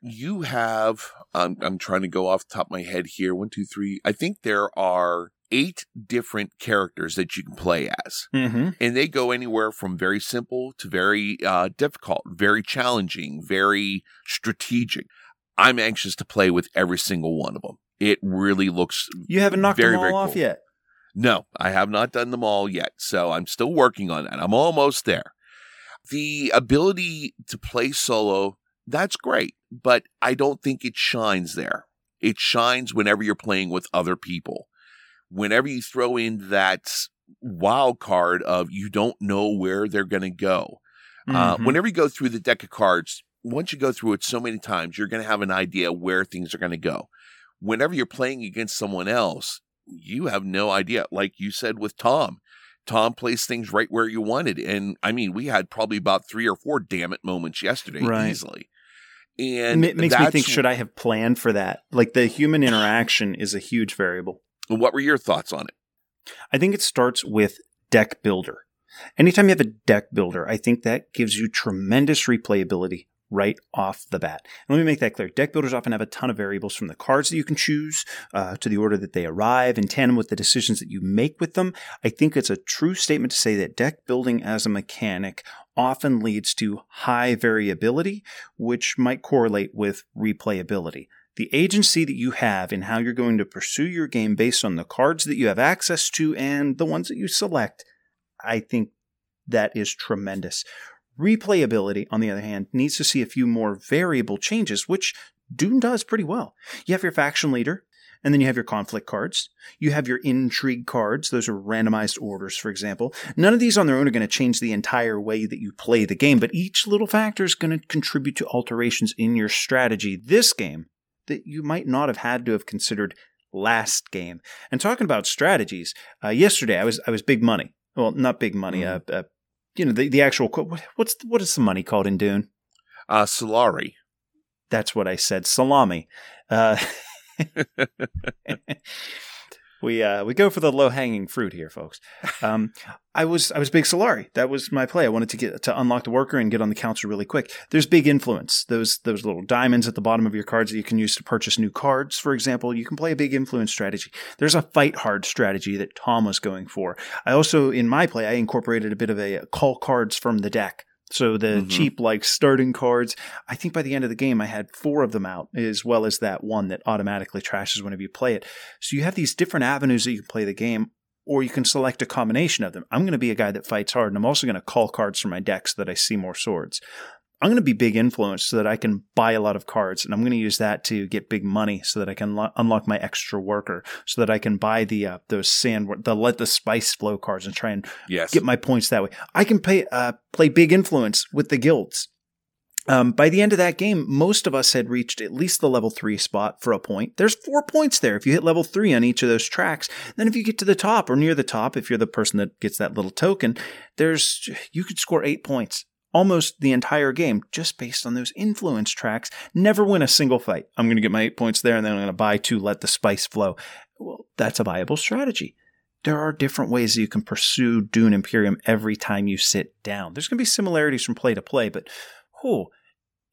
You have, um, I'm trying to go off the top of my head here. One, two, three. I think there are eight different characters that you can play as. Mm-hmm. And they go anywhere from very simple to very uh, difficult, very challenging, very strategic. I'm anxious to play with every single one of them. It really looks You haven't knocked Very, them all off cool. yet. No, I have not done them all yet. So I'm still working on that. I'm almost there. The ability to play solo, that's great, but I don't think it shines there. It shines whenever you're playing with other people. Whenever you throw in that wild card of you don't know where they're going to go. Uh, Mhm. whenever you go through the deck of cards, once you go through it so many times, you're going to have an idea where things are going to go. Whenever you're playing against someone else, you have no idea. Like you said with Tom, Tom plays things right where you wanted. And I mean, we had probably about three or four damn it moments yesterday Right. easily. And it makes me think should I have planned for that? Like the human <sighs> interaction is a huge variable. What were your thoughts on it? I think it starts with deck builder. Anytime you have a deck builder, I think that gives you tremendous replayability right off the bat. And let me make that clear. Deck builders often have a ton of variables from the cards that you can choose uh, to the order that they arrive in tandem with the decisions that you make with them. I think it's a true statement to say that deck building as a mechanic often leads to high variability, which might correlate with replayability. The agency that you have in how you're going to pursue your game based on the cards that you have access to and the ones that you select, I think that is tremendous. Replayability, on the other hand, needs to see a few more variable changes, which Dune does pretty well. You have your faction leader, and then you have your conflict cards. You have your intrigue cards. Those are randomized orders, for example. None of these on their own are going to change the entire way that you play the game, but each little factor is going to contribute to alterations in your strategy this game that you might not have had to have considered last game. And talking about strategies, uh, yesterday I was I was big money. Well, not big money. Uh, uh, you know the the actual what- what's what is the money called in Dune? Uh, Solari. That's what I said. Salami. Uh, <laughs> <laughs> we uh, we go for the low hanging fruit here, folks. Um, I was I was big Solari. That was my play. I wanted to get to unlock the worker and get on the council really quick. There's big influence. Those those little diamonds at the bottom of your cards that you can use to purchase new cards, for example. You can play a big influence strategy. There's a fight hard strategy that Tom was going for. I also in my play I incorporated a bit of a cull cards from the deck So the Mhm. cheap like starting cards, I think by the end of the game I had four of them out, as well as that one that automatically trashes whenever you play it. So you have these different avenues that you can play the game, or you can select a combination of them. I'm going to be a guy that fights hard, and I'm also going to cull cards from my deck so that I see more swords. I'm going to be big influence so that I can buy a lot of cards, and I'm going to use that to get big money so that I can lo- unlock my extra worker, so that I can buy the uh, those sand the let the spice flow cards and try and Yes. get my points that way. I can pay uh, play big influence with the guilds. Um, by the end of that game, most of us had reached at least the level three spot for a point. There's four points there if you hit level three on each of those tracks. Then if you get to the top or near the top, if you're the person that gets that little token, there's you could score eight points almost the entire game just based on those influence tracks. Never win a single fight. I'm going to get my eight points there and then I'm going to buy to let the spice flow. Well, that's a viable strategy there are different ways that you can pursue Dune Imperium every time you sit down. There's going to be similarities from play to play, but oh,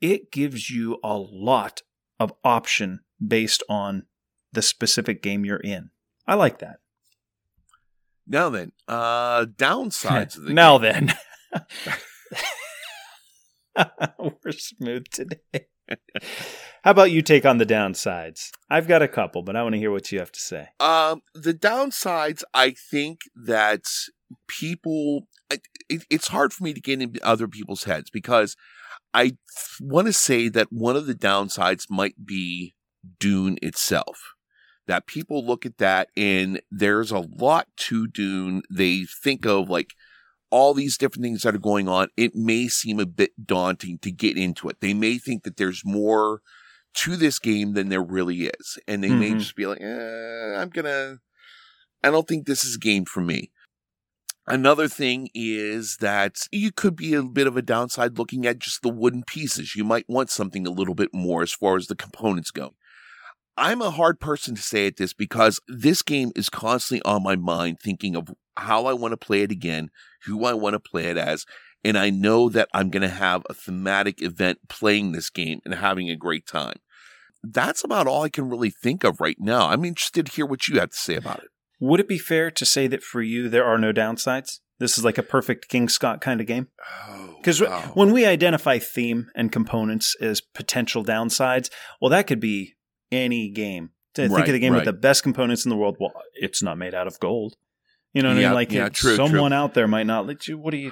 it gives you a lot of option based on the specific game you're in. I like that. Now then, uh, downsides of the <laughs> now game. then. <laughs> <laughs> <laughs> We're smooth today. How about you take on the downsides? I've got a couple, but I want to hear what you have to say. Um, the downsides, I think that people, it, it- it's hard for me to get into other people's heads because I want to say that one of the downsides might be Dune itself. That people look at that and there's a lot to Dune. They think of like all these different things that are going on. It may seem a bit daunting to get into it. They may think that there's more to this game than there really is. And they may Mhm. just be like, eh, I'm gonna, I don't think this is a game for me. Another thing is that you could be a bit of a downside looking at just the wooden pieces. You might want something a little bit more as far as the components go. I'm a hard person to say at this because this game is constantly on my mind thinking of how I want to play it again, who I want to play it as, and I know that I'm going to have a thematic event playing this game and having a great time. That's about all I can really think of right now. I'm interested to hear what you have to say about it. Would it be fair to say that for you there are no downsides? This is like a perfect King Scott kind of game? Oh, Because when we identify theme and components as potential downsides, well, that could be any game. To think Right, of the game right. with the best components in the world, well, it's not made out of gold. You know what I mean? Like, yeah, true, true. someone out there might not let you. What do you?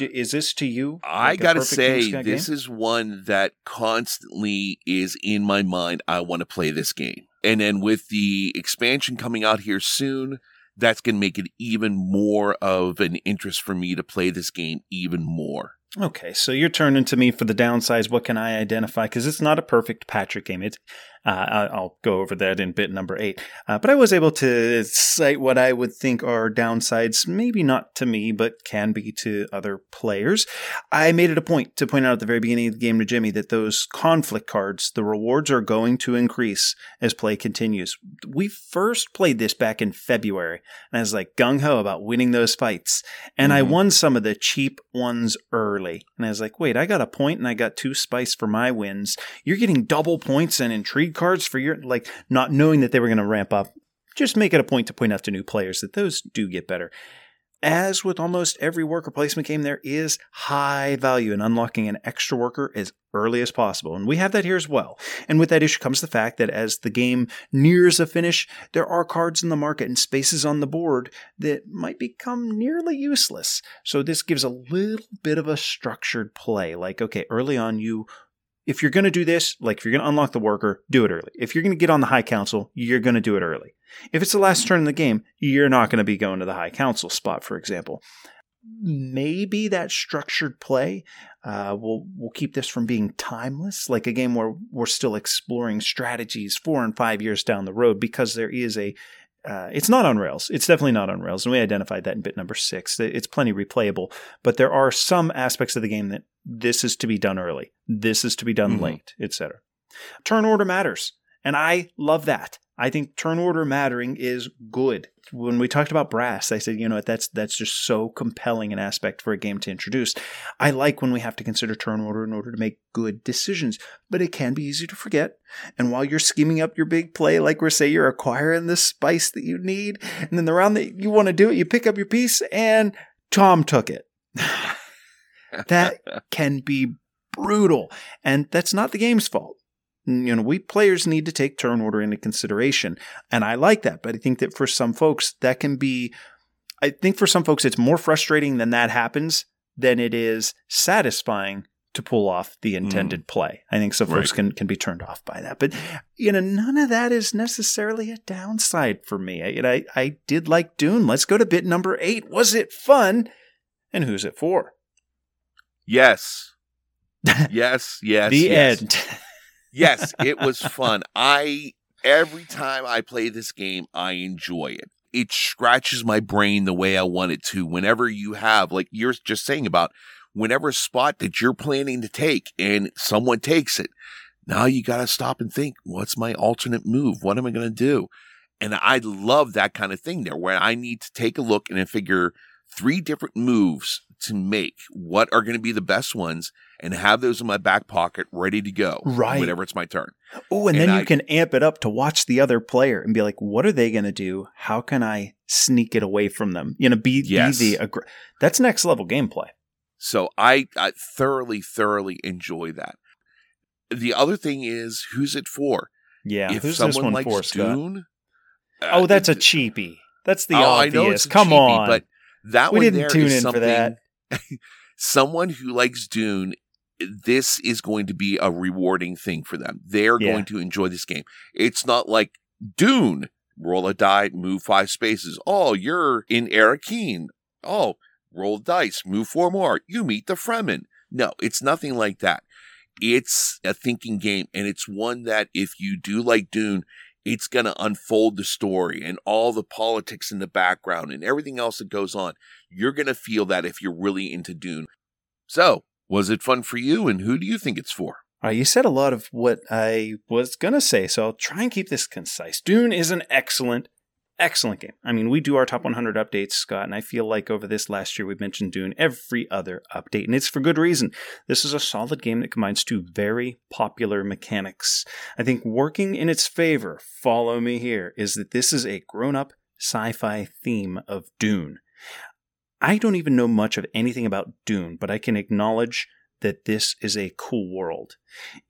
Is this to you? I like a gotta say, this game? is one that constantly is in my mind. I want to play this game. And then with the expansion coming out here soon, that's going to make it even more of an interest for me to play this game even more. Okay, so you're turning to me for the downsides. What can I identify? Because it's not a perfect Patrick game. It, uh, I- I'll go over that in bit number eight. Uh, but I was able to cite what I would think are downsides, maybe not to me, but can be to other players. I made it a point to point out at the very beginning of the game to Jimmy that those conflict cards, the rewards are going to increase as play continues. We first played this back in February, and I was like gung ho about winning those fights. And I Mhm. won some of the cheap ones early. And I was like, wait, I got a point and I got two spice for my wins. You're getting double points and intrigue cards for your, like, not knowing that they were going to ramp up. Just make it a point to point out to new players that those do get better. As with almost every worker placement game, there is high value in unlocking an extra worker as early as possible. And we have that here as well. And with that issue comes the fact that as the game nears a finish, there are cards in the market and spaces on the board that might become nearly useless. So this gives a little bit of a structured play. Like, okay, early on, you if you're going to do this, like if you're going to unlock the worker, do it early. If you're going to get on the high council, you're going to do it early. If it's the last turn in the game, you're not going to be going to the high council spot, for example. Maybe that structured play uh, will will keep this from being timeless, like a game where we're still exploring strategies four and five years down the road, because there is a uh, it's not on rails. It's definitely not on rails, and we identified that in bit number six. It's plenty replayable, but there are some aspects of the game that this is to be done early, this is to be done Mhm. late, etc. Turn order matters, and I love that. I think turn order mattering is good. When we talked about brass, I said, you know what, that's that's just so compelling an aspect for a game to introduce. I like when we have to consider turn order in order to make good decisions, but it can be easy to forget. And while you're scheming up your big play, like we're say you're acquiring the spice that you need, and then the round that you want to do it, you pick up your piece and Tom took it. <laughs> that <laughs> can be brutal. And that's not the game's fault. You know, we players need to take turn order into consideration. And I like that. But I think that for some folks, that can be, I think for some folks, it's more frustrating than that happens than it is satisfying to pull off the intended mm. play. I think some folks right. can can be turned off by that. But you know, none of that is necessarily a downside for me. I, I, I did like Dune. Let's go to bit number eight. Was it fun? And who's it for? Yes. <laughs> yes, yes. the yes. end. <laughs> yes, it was fun. I every time I play this game, I enjoy it. It scratches my brain the way I want it to. Whenever you have, like you're just saying about whenever a spot that you're planning to take and someone takes it, now you got to stop and think, what's my alternate move? What am I going to do? And I love that kind of thing there where I need to take a look and figure three different moves to make what are going to be the best ones and have those in my back pocket ready to go right. whenever it's my turn. Oh and, and, then I, you can amp it up to watch the other player and be like what are they going to do? How can i sneak it away from them? You know be, yes. be the aggr- that's next level gameplay. So I, I thoroughly thoroughly enjoy that. The other thing is who's it for? Yeah if who's someone likes for, Dune, uh, oh that's a cheapie. That's the oh, obvious. I know it's Come cheapie, on. But that we one didn't there tune is in something, for that. <laughs> someone who likes Dune, this is going to be a rewarding thing for them. They're Yeah. going to enjoy this game. It's not like Dune. Roll a die, move five spaces. Oh, you're in Arrakeen. Oh, roll dice, move four more. You meet the Fremen. No, it's nothing like that. It's a thinking game, and it's one that if you do like Dune, it's going to unfold the story and all the politics in the background and everything else that goes on. You're going to feel that if you're really into Dune. So, was it fun for you, and who do you think it's for? All right, you said a lot of what I was going to say, so I'll try and keep this concise. Dune is an excellent excellent game. I mean, we do our top 100 updates, Scott, and I feel like over this last year we've mentioned Dune every other update, and it's for good reason. This is a solid game that combines two very popular mechanics. I think working in its favor, follow me here, is that this is a grown up sci fi theme of Dune. I don't even know much of anything about Dune, but I can acknowledge that this is a cool world.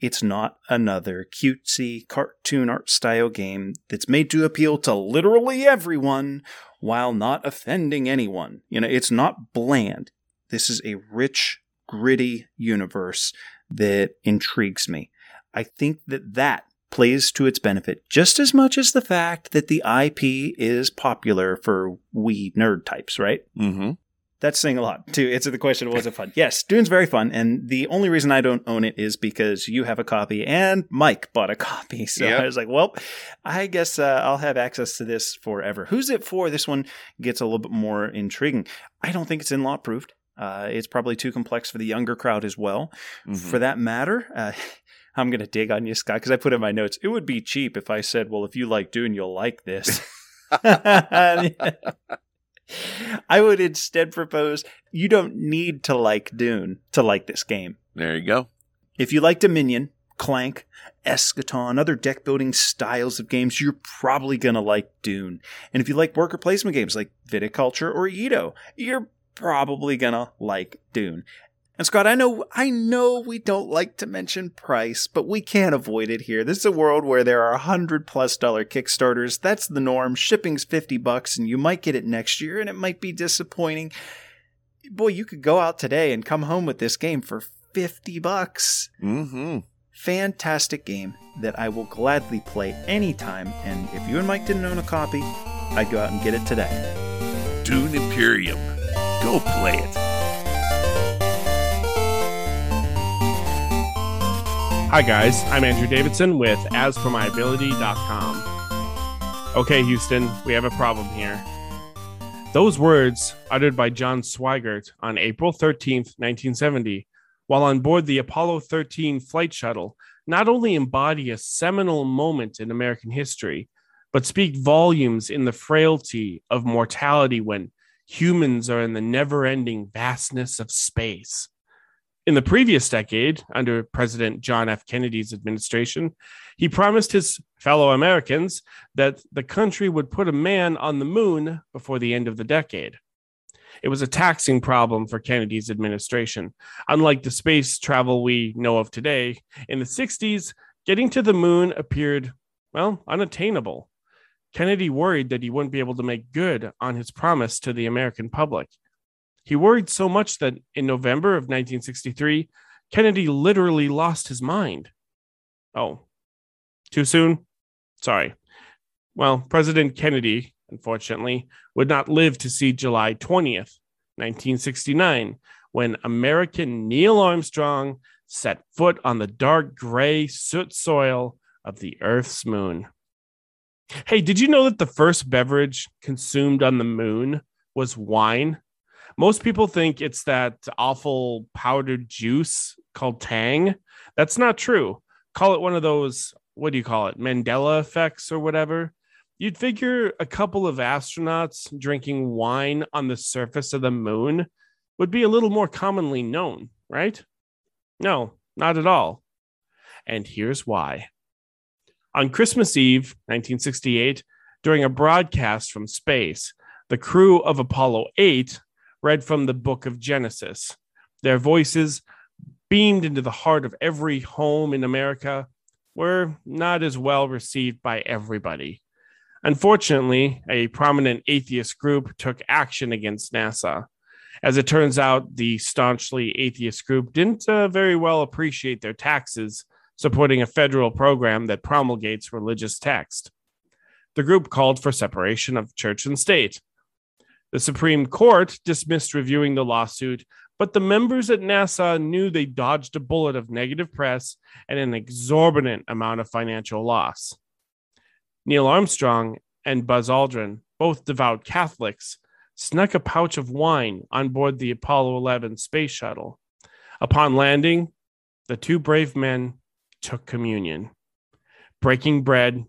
It's not another cutesy cartoon art style game that's made to appeal to literally everyone while not offending anyone. You know, it's not bland. This is a rich, gritty universe that intrigues me. I think that that plays to its benefit just as much as the fact that the IP is popular for we nerd types, right? Mm-hmm. That's saying a lot. To answer the question, was it fun? <laughs> Yes, Dune's very fun, and the only reason I don't own it is because you have a copy and Mike bought a <laughs> copy. So yep. I was like, well, I guess uh, I'll have access to this forever. Who's it for? This one gets a little bit more intriguing. I don't think it's in law proofed. Uh, it's probably too complex for the younger crowd as well. Mm-hmm. For that matter, uh, <laughs> I'm going to dig on you, Scott, because I put in my notes. It would be cheap if I said, well, if you like Dune, you'll like this. <laughs> <laughs> I would instead propose you don't need to like Dune to like this game. There you go. If you like Dominion, Clank, Eschaton, other deck building styles of games, you're probably going to like Dune. And if you like worker placement games like Viticulture or Edo, you're probably going to like Dune. And Scott, I know I know we don't like to mention price, but we can't avoid it here. This is a world where there are a hundred plus dollar Kickstarters. That's the norm. Shipping's fifty bucks, and you might get it next year, and it might be disappointing. Boy, you could go out today and come home with this game for fifty bucks. Mm-hmm. Fantastic game that I will gladly play anytime. And if you and Mike didn't own a copy, I'd go out and get it today. Dune Imperium. Go play it. Hi, guys. I'm Andrew Davidson with AsForMyAbility.com. Okay, Houston, we have a problem here. Those words, uttered by John Swigert on April 13th, 1970, while on board the Apollo 13 flight shuttle, not only embody a seminal moment in American history, but speak volumes in the frailty of mortality when humans are in the never ending vastness of space. In the previous decade, under President John F. Kennedy's administration, he promised his fellow Americans that the country would put a man on the moon before the end of the decade. It was a taxing problem for Kennedy's administration. Unlike the space travel we know of today, in the 60s, getting to the moon appeared, well, unattainable. Kennedy worried that he wouldn't be able to make good on his promise to the American public. He worried so much that in November of 1963, Kennedy literally lost his mind. Oh, too soon? Sorry. Well, President Kennedy, unfortunately, would not live to see July 20th, 1969, when American Neil Armstrong set foot on the dark gray soot soil of the Earth's moon. Hey, did you know that the first beverage consumed on the moon was wine? Most people think it's that awful powdered juice called Tang. That's not true. Call it one of those, what do you call it? Mandela effects or whatever. You'd figure a couple of astronauts drinking wine on the surface of the moon would be a little more commonly known, right? No, not at all. And here's why. On Christmas Eve, 1968, during a broadcast from space, the crew of Apollo 8 read from the book of Genesis. Their voices beamed into the heart of every home in America were not as well received by everybody. Unfortunately, a prominent atheist group took action against NASA. As it turns out, the staunchly atheist group didn't uh, very well appreciate their taxes supporting a federal program that promulgates religious text. The group called for separation of church and state. The Supreme Court dismissed reviewing the lawsuit, but the members at NASA knew they dodged a bullet of negative press and an exorbitant amount of financial loss. Neil Armstrong and Buzz Aldrin, both devout Catholics, snuck a pouch of wine on board the Apollo 11 space shuttle. Upon landing, the two brave men took communion, breaking bread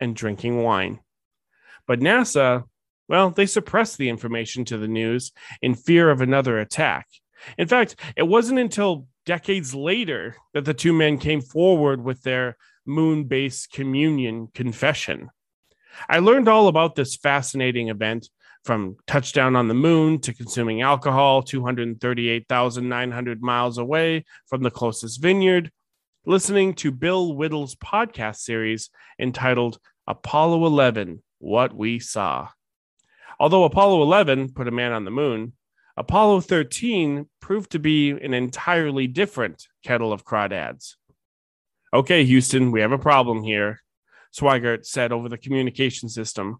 and drinking wine. But NASA well, they suppressed the information to the news in fear of another attack. In fact, it wasn't until decades later that the two men came forward with their moon based communion confession. I learned all about this fascinating event from touchdown on the moon to consuming alcohol 238,900 miles away from the closest vineyard, listening to Bill Whittle's podcast series entitled Apollo 11 What We Saw. Although Apollo 11 put a man on the moon, Apollo 13 proved to be an entirely different kettle of crawdads. Okay, Houston, we have a problem here, Swigert said over the communication system.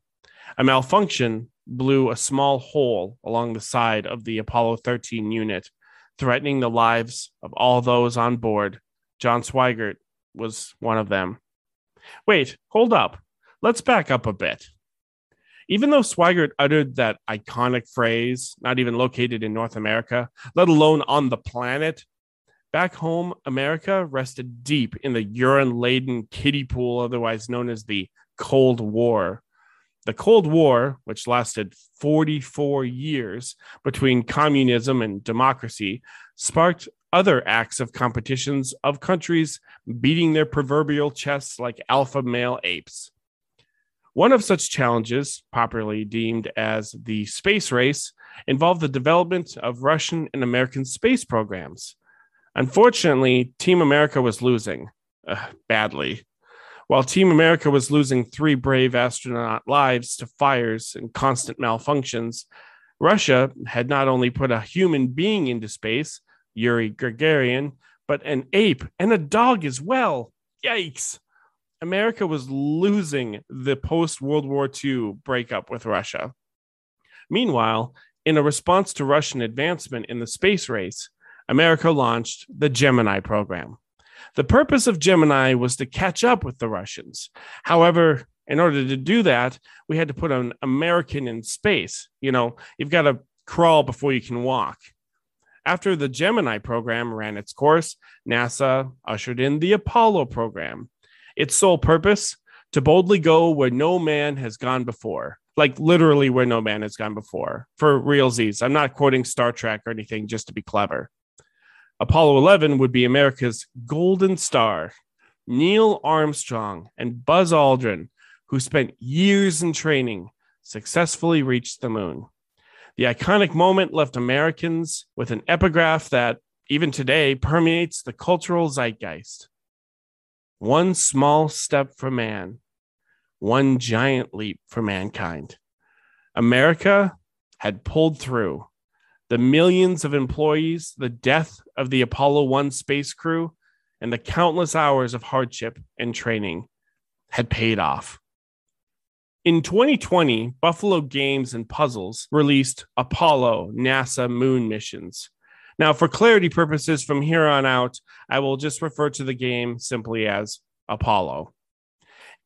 A malfunction blew a small hole along the side of the Apollo 13 unit, threatening the lives of all those on board. John Swigert was one of them. Wait, hold up. Let's back up a bit. Even though Swigert uttered that iconic phrase, not even located in North America, let alone on the planet, back home, America rested deep in the urine laden kiddie pool, otherwise known as the Cold War. The Cold War, which lasted 44 years between communism and democracy, sparked other acts of competitions of countries beating their proverbial chests like alpha male apes. One of such challenges, popularly deemed as the space race, involved the development of Russian and American space programs. Unfortunately, Team America was losing uh, badly. While Team America was losing three brave astronaut lives to fires and constant malfunctions, Russia had not only put a human being into space, Yuri Gagarin, but an ape and a dog as well. Yikes! America was losing the post World War II breakup with Russia. Meanwhile, in a response to Russian advancement in the space race, America launched the Gemini program. The purpose of Gemini was to catch up with the Russians. However, in order to do that, we had to put an American in space. You know, you've got to crawl before you can walk. After the Gemini program ran its course, NASA ushered in the Apollo program, its sole purpose to boldly go where no man has gone before, like literally where no man has gone before. For realsies, I'm not quoting Star Trek or anything just to be clever. Apollo 11 would be America's golden star. Neil Armstrong and Buzz Aldrin, who spent years in training, successfully reached the moon. The iconic moment left Americans with an epigraph that, even today, permeates the cultural zeitgeist. One small step for man, one giant leap for mankind. America had pulled through. The millions of employees, the death of the Apollo 1 space crew, and the countless hours of hardship and training had paid off. In 2020, Buffalo Games and Puzzles released Apollo NASA moon missions. Now, for clarity purposes, from here on out, I will just refer to the game simply as Apollo.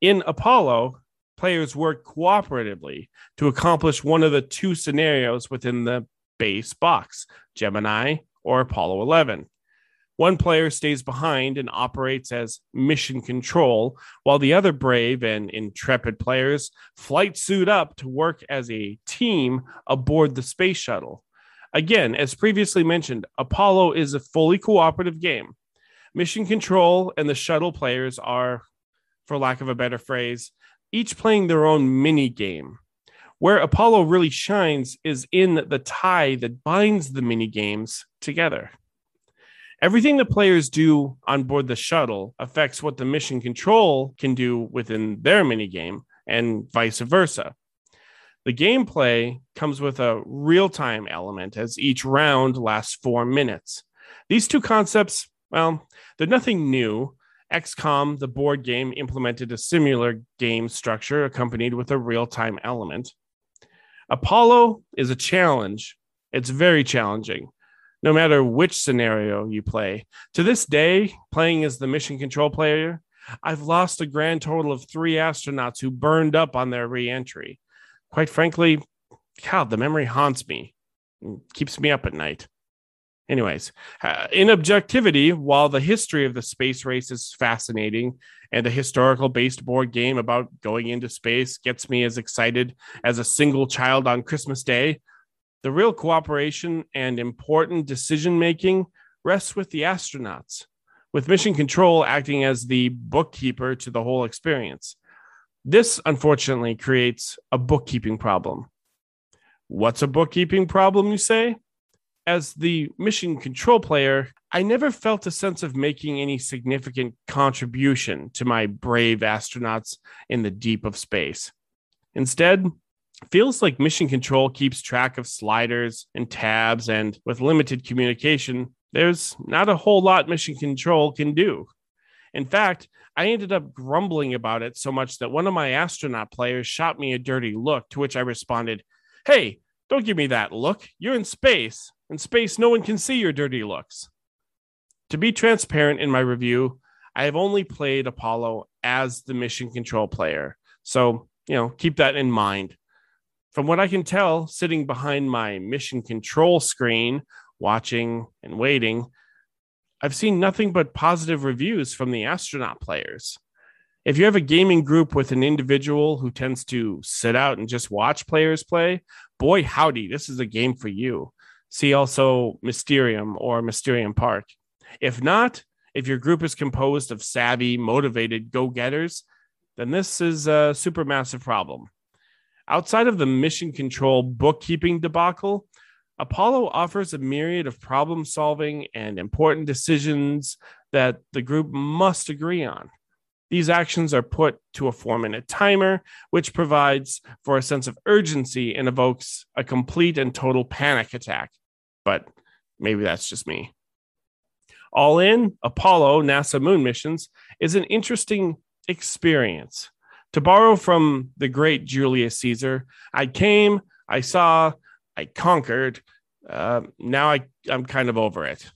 In Apollo, players work cooperatively to accomplish one of the two scenarios within the base box Gemini or Apollo 11. One player stays behind and operates as mission control, while the other brave and intrepid players flight suit up to work as a team aboard the space shuttle. Again, as previously mentioned, Apollo is a fully cooperative game. Mission control and the shuttle players are, for lack of a better phrase, each playing their own mini game. Where Apollo really shines is in the tie that binds the mini games together. Everything the players do on board the shuttle affects what the mission control can do within their mini game, and vice versa. The gameplay comes with a real time element as each round lasts four minutes. These two concepts, well, they're nothing new. XCOM, the board game, implemented a similar game structure accompanied with a real time element. Apollo is a challenge. It's very challenging no matter which scenario you play. To this day, playing as the mission control player, I've lost a grand total of three astronauts who burned up on their reentry. Quite frankly, God, the memory haunts me keeps me up at night. Anyways, uh, in objectivity, while the history of the space race is fascinating and a historical based board game about going into space gets me as excited as a single child on Christmas Day, the real cooperation and important decision making rests with the astronauts, with mission control acting as the bookkeeper to the whole experience. This, unfortunately, creates a bookkeeping problem. What's a bookkeeping problem, you say? As the mission control player, I never felt a sense of making any significant contribution to my brave astronauts in the deep of space. Instead, feels like mission control keeps track of sliders and tabs, and with limited communication, there's not a whole lot mission control can do. In fact, I ended up grumbling about it so much that one of my astronaut players shot me a dirty look, to which I responded, Hey, don't give me that look. You're in space. In space, no one can see your dirty looks. To be transparent in my review, I have only played Apollo as the mission control player. So, you know, keep that in mind. From what I can tell, sitting behind my mission control screen, watching and waiting, I've seen nothing but positive reviews from the astronaut players. If you have a gaming group with an individual who tends to sit out and just watch players play, boy, howdy, this is a game for you. See also Mysterium or Mysterium Park. If not, if your group is composed of savvy, motivated go getters, then this is a supermassive problem. Outside of the mission control bookkeeping debacle, Apollo offers a myriad of problem solving and important decisions that the group must agree on. These actions are put to a four minute timer, which provides for a sense of urgency and evokes a complete and total panic attack. But maybe that's just me. All in, Apollo NASA moon missions is an interesting experience. To borrow from the great Julius Caesar, I came, I saw, I conquered. Uh, now I, I'm kind of over it.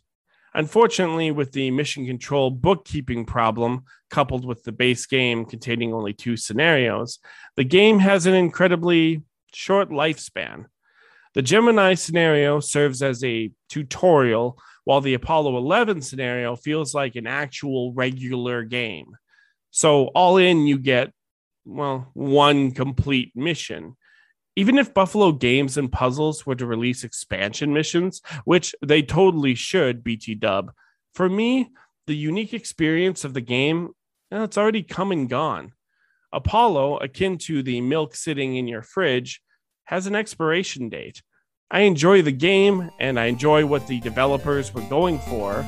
Unfortunately, with the mission control bookkeeping problem coupled with the base game containing only two scenarios, the game has an incredibly short lifespan. The Gemini scenario serves as a tutorial, while the Apollo 11 scenario feels like an actual regular game. So, all in, you get well, one complete mission. Even if Buffalo Games and Puzzles were to release expansion missions, which they totally should, BT Dub, for me, the unique experience of the game, well, it's already come and gone. Apollo, akin to the milk sitting in your fridge, has an expiration date. I enjoy the game and I enjoy what the developers were going for.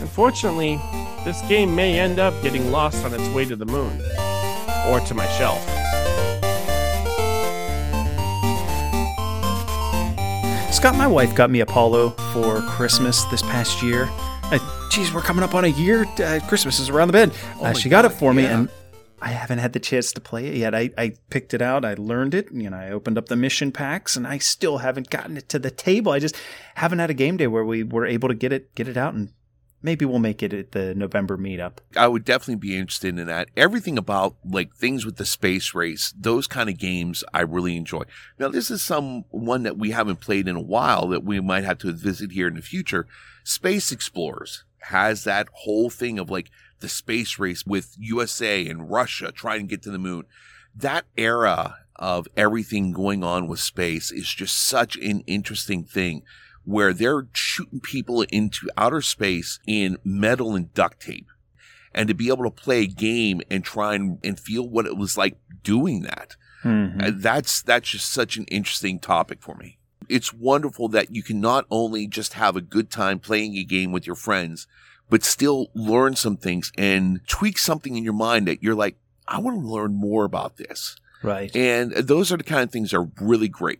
Unfortunately, this game may end up getting lost on its way to the moon or to my shelf. Scott, my wife got me Apollo for Christmas this past year. Uh, geez, we're coming up on a year. Uh, Christmas is around the bend. Oh Uh, she got it God, for me, and I haven't had the chance to play it yet. I, I picked it out, I learned it, you know, I opened up the mission packs, and I still haven't gotten it to the table. I just haven't had a game day where we were able to get it get it out, and maybe we'll make it at the November meetup. I would definitely be interested in that. Everything about like things with the space race, those kind of games I really enjoy. Now this is some one that we haven't played in a while that we might have to visit here in the future. Space Explorers has that whole thing of like the space race with USA and Russia trying to get to the moon. That era of everything going on with space is just such an interesting thing where they're shooting people into outer space in metal and duct tape. And to be able to play a game and try and, and feel what it was like doing that. Mhm. Uh, that's that's just such an interesting topic for me. It's wonderful that you can not only just have a good time playing a game with your friends, but still learn some things and tweak something in your mind that you're like, I want to learn more about this. Right. And those are the kind of things that are really great.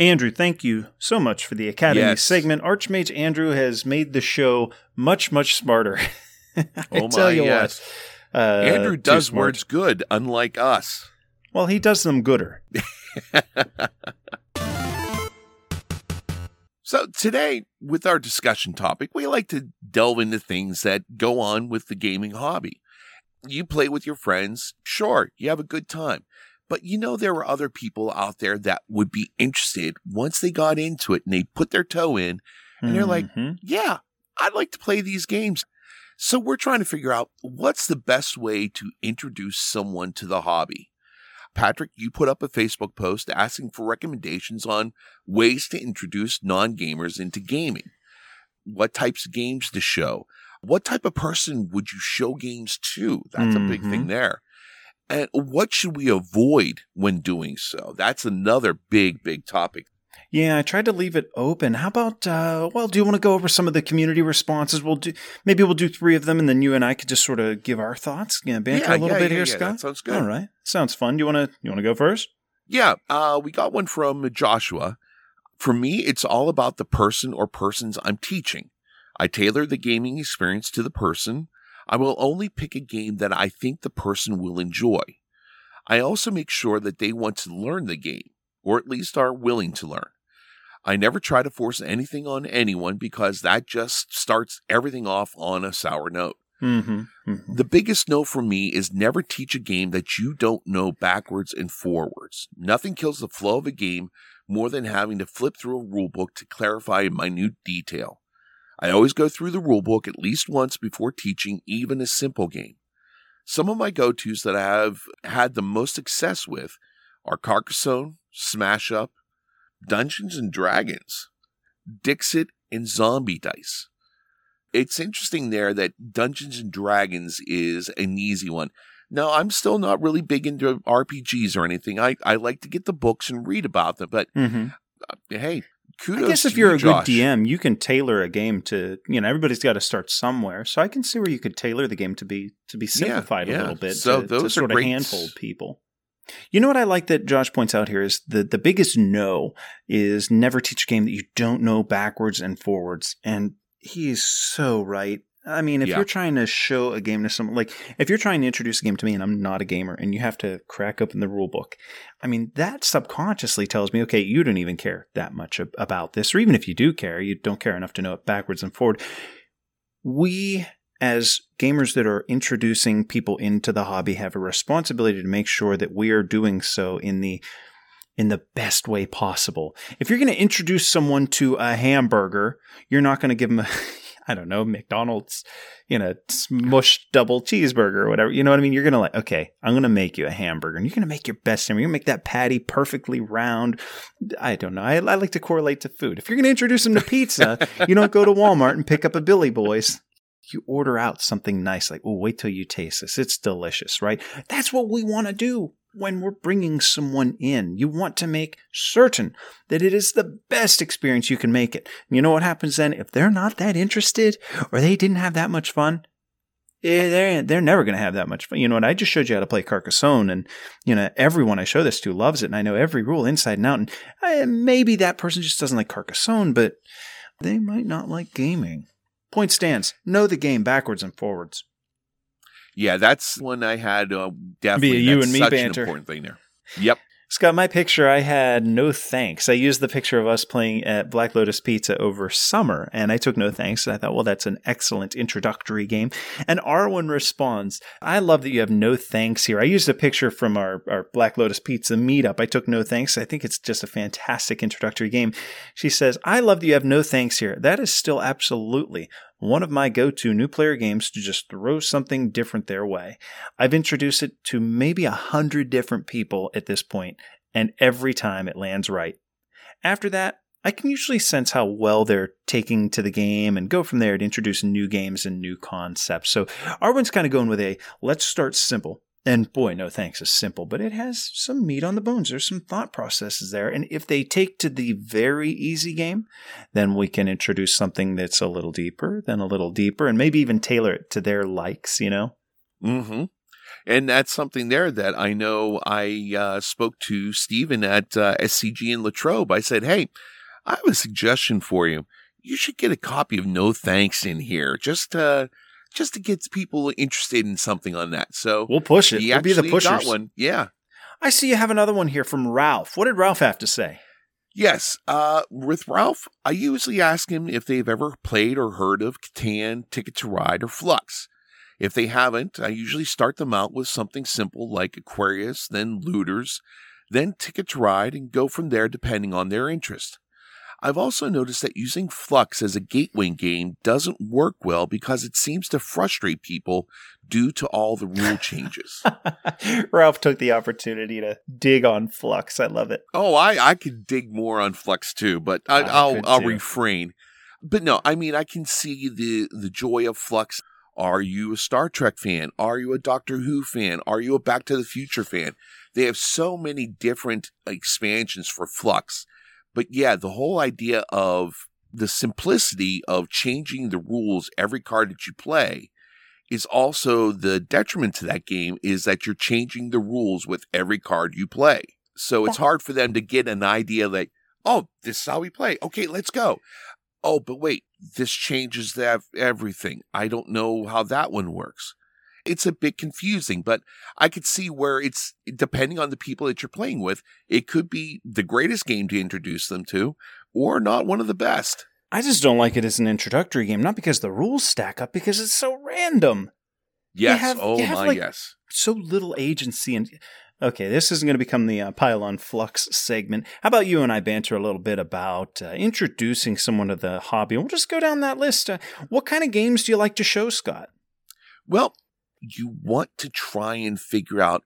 Andrew, thank you so much for the Academy Yes. segment. Archmage Andrew has made the show much, much smarter. <laughs> I Oh tell my, you yes. what. Uh, Andrew does words good, unlike us. Well, he does them gooder. <laughs> So today, with our discussion topic, we like to delve into things that go on with the gaming hobby. You play with your friends, sure, you have a good time. But you know there were other people out there that would be interested once they got into it and they put their toe in, and they're like, Mhm. yeah, I'd like to play these games. So we're trying to figure out what's the best way to introduce someone to the hobby. Patrick, you put up a Facebook post asking for recommendations on ways to introduce non gamers into gaming. What types of games to show? What type of person would you show games to? That's a big thing there. And what should we avoid when doing so? That's another big, big topic. Yeah, I tried to leave it open. How about, uh, well, do you want to go over some of the community responses? We'll do, maybe we'll do three of them and then you and I could just sort of give our thoughts. Yeah, banter a little bit yeah, here, yeah, Scott. Sounds good. All right. Sounds fun. You want to, you want to go first? Yeah, uh, we got one from Joshua. For me, it's all about the person or persons I'm teaching. I tailor the gaming experience to the person. I will only pick a game that I think the person will enjoy. I also make sure that they want to learn the game, or at least are willing to learn. I never try to force anything on anyone because that just starts everything off on a sour note. Mm-hmm. mm-hmm. The biggest no for me is never teach a game that you don't know backwards and forwards. Nothing kills the flow of a game more than having to flip through a rulebook to clarify a minute detail. I always go through the rulebook at least once before teaching even a simple game. Some of my go tos that I have had the most success with are Carcassonne, Smash Up, Dungeons and Dragons, Dixit, and Zombie Dice. It's interesting there that Dungeons and Dragons is an easy one. Now, I'm still not really big into RPGs or anything. I, I like to get the books and read about them, but Mm-hmm. uh, hey, kudos. I guess if you're you, a good DM, you can tailor a game to you know everybody's got to start somewhere. So I can see where you could tailor the game to be to be simplified yeah. a little bit. So to, those to are sort of great. handhold people. You know what I like that Josh points out here is the the biggest no is never teach a game that you don't know backwards and forwards, and he is so right. I mean, if Yeah. you're trying to show a game to someone, like if you're trying to introduce a game to me and I'm not a gamer and you have to crack open the rule book, I mean, that subconsciously tells me, okay, you don't even care that much ab- about this. Or even if you do care, you don't care enough to know it backwards and forward. We, as gamers that are introducing people into the hobby, have a responsibility to make sure that we are doing so in the in the best way possible. If you're going to introduce someone to a hamburger, you're not going to give them a <laughs> I don't know, McDonald's, you know, smush double cheeseburger or whatever. You know what I mean? You're going to like, okay, I'm going to make you a hamburger and you're going to make your best hamburger. You're going to make that patty perfectly round. I don't know. I, I like to correlate to food. If you're going to introduce them to pizza, you don't go to Walmart and pick up a Billy Boys. You order out something nice, like, oh, wait till you taste this. It's delicious, right? That's what we want to do when we're bringing someone in. You want to make certain that it is the best experience you can make it. You know what happens then? If they're not that interested or they didn't have that much fun, eh, they're, they're never going to have that much fun. You know what? I just showed you how to play Carcassonne, and you know everyone I show this to loves it, and I know every rule inside and out. And eh, maybe that person just doesn't like Carcassonne, but they might not like gaming. Point stands. Know the game backwards and forwards. Yeah, that's when I had uh, definitely Be you and me such banter. an important thing there. Yep. Scott, my picture, I had no thanks. I used the picture of us playing at Black Lotus Pizza over summer, and I took no thanks. And I thought, well, that's an excellent introductory game. And Arwen responds, I love that you have no thanks here. I used a picture from our, our Black Lotus Pizza meetup. I took no thanks. I think it's just a fantastic introductory game. She says, I love that you have no thanks here. That is still absolutely one of my go to new player games to just throw something different their way. I've introduced it to maybe a hundred different people at this point, and every time it lands right. After that, I can usually sense how well they're taking to the game and go from there to introduce new games and new concepts. So Arwen's kind of going with a let's start simple. And boy, no thanks is simple, but it has some meat on the bones. There's some thought processes there. And if they take to the very easy game, then we can introduce something that's a little deeper, then a little deeper, and maybe even tailor it to their likes, you know? Mm-hmm. And that's something there that I know I uh, spoke to Stephen at uh, SCG in Latrobe. I said, hey, I have a suggestion for you. You should get a copy of No Thanks in here just uh, just to get people interested in something on that. So We'll push it. We'll be the pushers. one. Yeah. I see you have another one here from Ralph. What did Ralph have to say? Yes. Uh, with Ralph, I usually ask him if they've ever played or heard of Catan, Ticket to Ride, or Fluxx. If they haven't, I usually start them out with something simple like Aquarius, then Looters, then Ticket to Ride, and go from there depending on their interest. I've also noticed that using Fluxx as a gateway game doesn't work well because it seems to frustrate people due to all the rule changes. <laughs> Ralph took the opportunity to dig on Fluxx. I love it. Oh, I I could dig more on Fluxx too, but I, I I'll refrain. But no, I mean I can see the the joy of Fluxx. Are you a Star Trek fan? Are you a Doctor Who fan? Are you a Back to the Future fan? They have so many different expansions for Fluxx. But yeah, the whole idea of the simplicity of changing the rules every card that you play is also the detriment to that game is that you're changing the rules with every card you play. So it's hard for them to get an idea like, oh, this is how we play. Okay, let's go. Oh, but wait, this changes that everything. I don't know how that one works. It's a bit confusing, but I could see where it's depending on the people that you're playing with, it could be the greatest game to introduce them to, or not one of the best. I just don't like it as an introductory game, not because the rules stack up, because it's so random. Yes. have- oh my like- yes. So little agency. And okay, this isn't going to become the uh, pylon Fluxx segment. How about you and I banter a little bit about uh, introducing someone to the hobby? We'll just go down that list. Uh, what kind of games do you like to show, Scott? Well, you want to try and figure out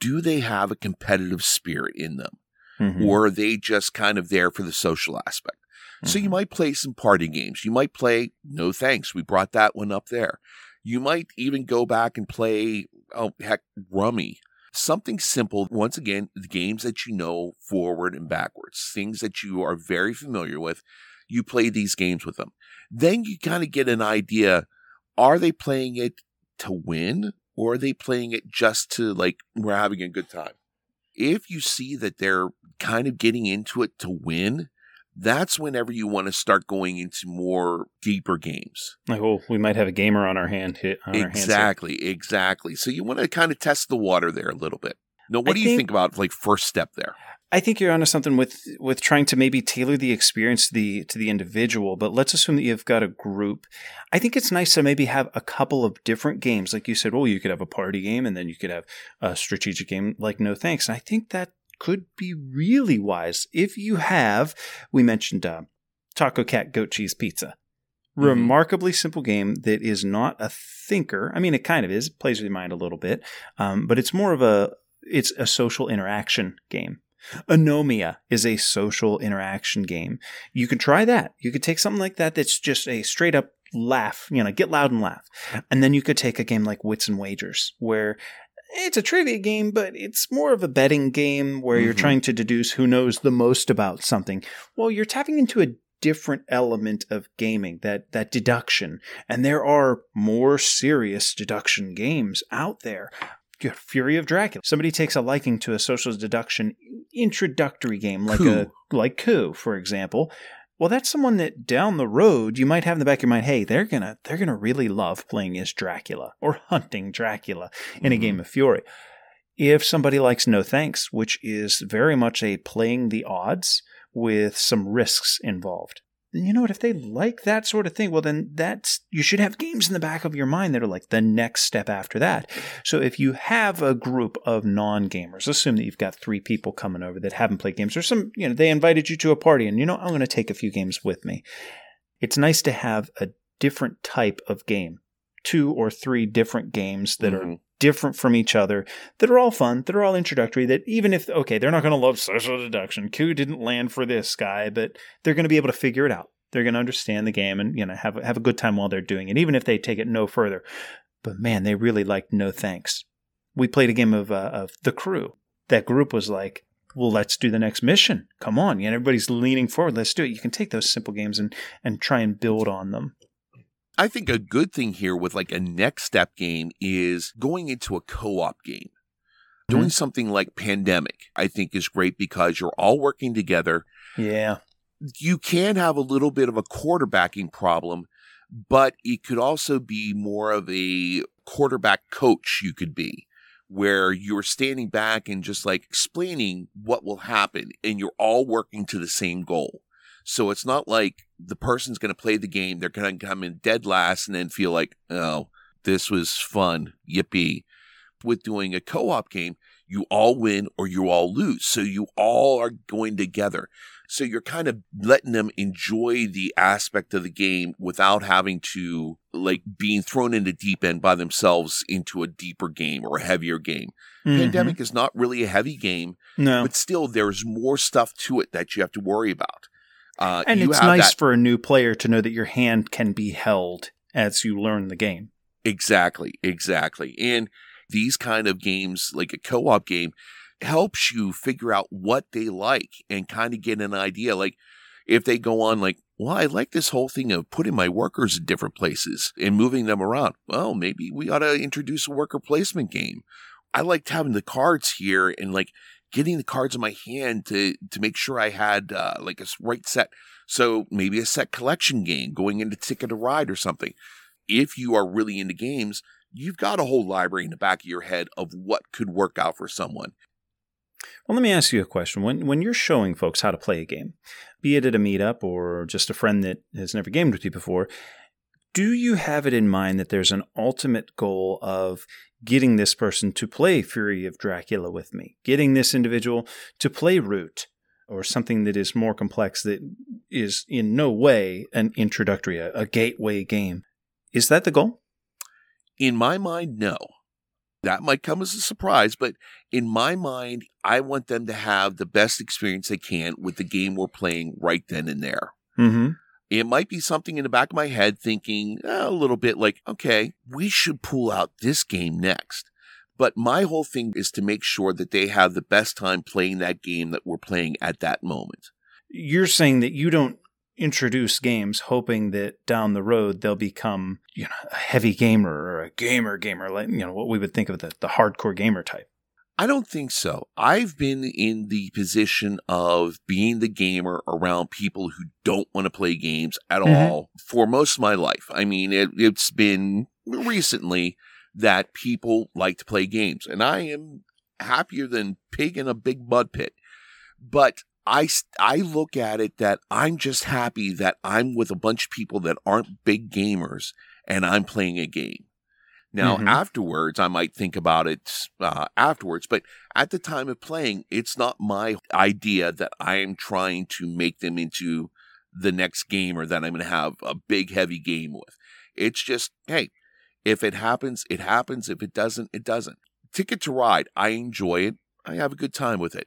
do they have a competitive spirit in them? Mhm. or are they just kind of there for the social aspect? So you Mhm. might play some party games. You might play No Thanks. We brought that one up there. You might even go back and play, oh, heck, Rummy. Something simple. Once again, the games that you know forward and backwards, things that you are very familiar with. You play these games with them. Then you kind of get an idea are they playing it to win or are they playing it just to like, we're having a good time? If you see that they're kind of getting into it to win, that's whenever you want to start going into more deeper games. Like, oh, we might have a gamer on our hand. Hit on our hands. Exactly, exactly. So you want to kind of test the water there a little bit. Now, what I do you think- think about like first step there? I think you're onto something with with trying to maybe tailor the experience to the to the individual. But let's assume that you've got a group. I think it's nice to maybe have a couple of different games, like you said. Well, you could have a party game, and then you could have a strategic game like No Thanks. And I think that could be really wise if you have. We mentioned uh, Taco Cat Goat Cheese Pizza. Mhm. Remarkably simple game that is not a thinker. I mean, it kind of is. It plays with your mind a little bit, um, but it's more of a it's a social interaction game. Anomia is a social interaction game. You could try that. You could take something like that that's just a straight up laugh, you know, get loud and laugh. And then you could take a game like Wits and Wagers, where it's a trivia game, but it's more of a betting game where you're Mhm. trying to deduce who knows the most about something. Well, you're tapping into a different element of gaming, that that deduction. And there are more serious deduction games out there. Fury of Dracula. Somebody takes a liking to a social deduction introductory game like a Coup. like Coup, for example. Well, that's someone that down the road you might have in the back of your mind, hey, they're gonna they're gonna really love playing as Dracula or <laughs> hunting Dracula in a Mhm. game of Fury. If somebody likes No Thanks, which is very much a playing the odds with some risks involved, then you know what? If they like that sort of thing, well, then that's you should have games in the back of your mind that are like the next step after that. So if you have a group of non-gamers, assume that you've got three people coming over that haven't played games, or some, you know, they invited you to a party, and you know, I'm going to take a few games with me. It's nice to have a different type of game, two or three different games that are Mhm. different from each other, that are all fun, that are all introductory, that even if, okay, they're not going to love social deduction, Coup didn't land for this guy, but they're going to be able to figure it out. They're going to understand the game and, you know, have, have a good time while they're doing it, even if they take it no further. But man, they really liked No Thanks. We played a game of, uh, of The Crew. That group was like, well, let's do the next mission. Come on. You know, everybody's leaning forward. Let's do it. You can take those simple games and, and try and build on them. I think a good thing here with like a next step game is going into a co op game. Doing mm-hmm. something like Pandemic, I think is great because you're all working together. Yeah. You can have a little bit of a quarterbacking problem, but it could also be more of a quarterback coach you could be where you're standing back and just like explaining what will happen and you're all working to the same goal. So it's not like the person's going to play the game, they're going to come in dead last and then feel like, oh, this was fun. Yippee. With doing a co op game, you all win or you all lose. So you all are going together. So you're kind of letting them enjoy the aspect of the game without having to like being thrown into deep end by themselves into a deeper game or a heavier game. Mhm. Pandemic is not really a heavy game, No. but still there's more stuff to it that you have to worry about. Uh, and it's nice that- for a new player to know that your hand can be held as you learn the game. Exactly, exactly. And these kind of games, like a co op game, helps you figure out what they like and kind of get an idea. Like if they go on, like, well, I like this whole thing of putting my workers in different places and moving them around. Well, maybe we ought to introduce a worker placement game. I liked having the cards here and like getting the cards in my hand to to make sure I had uh, like a right set. So maybe a set collection game going into Ticket to Ride or something. If you are really into games, you've got a whole library in the back of your head of what could work out for someone. Well, let me ask you a question. When when you're showing folks how to play a game, be it at a meetup or just a friend that has never gamed with you before, do you have it in mind that there's an ultimate goal of getting this person to play Fury of Dracula with me, getting this individual to play Root or something that is more complex that is in no way an introductory, a, gateway game? Is that the goal? In my mind, no. That might come as a surprise, but in my mind, I want them to have the best experience they can with the game we're playing right then and there. Mm-hmm. It might be something in the back of my head thinking eh, a little bit like, okay, we should pull out this game next. But my whole thing is to make sure that they have the best time playing that game that we're playing at that moment. you're saying that you don't introduce games hoping that down the road they'll become you know a heavy gamer or a gamer gamer like you know what we would think of the, the hardcore gamer type I don't think so. I've been in the position of being the gamer around people who don't want to play games at Mhm. all for most of my life. I mean, it, it's been recently that people like to play games, and I am happier than pig in a big mud pit. But I, I look at it that I'm just happy that I'm with a bunch of people that aren't big gamers and I'm playing a game. Now, Mhm. afterwards, I might think about it uh, afterwards, but at the time of playing, it's not my idea that I am trying to make them into the next gamer or that I'm going to have a big, heavy game with. It's just, hey, if it happens, it happens. If it doesn't, it doesn't. Ticket to Ride, I enjoy it. I have a good time with it.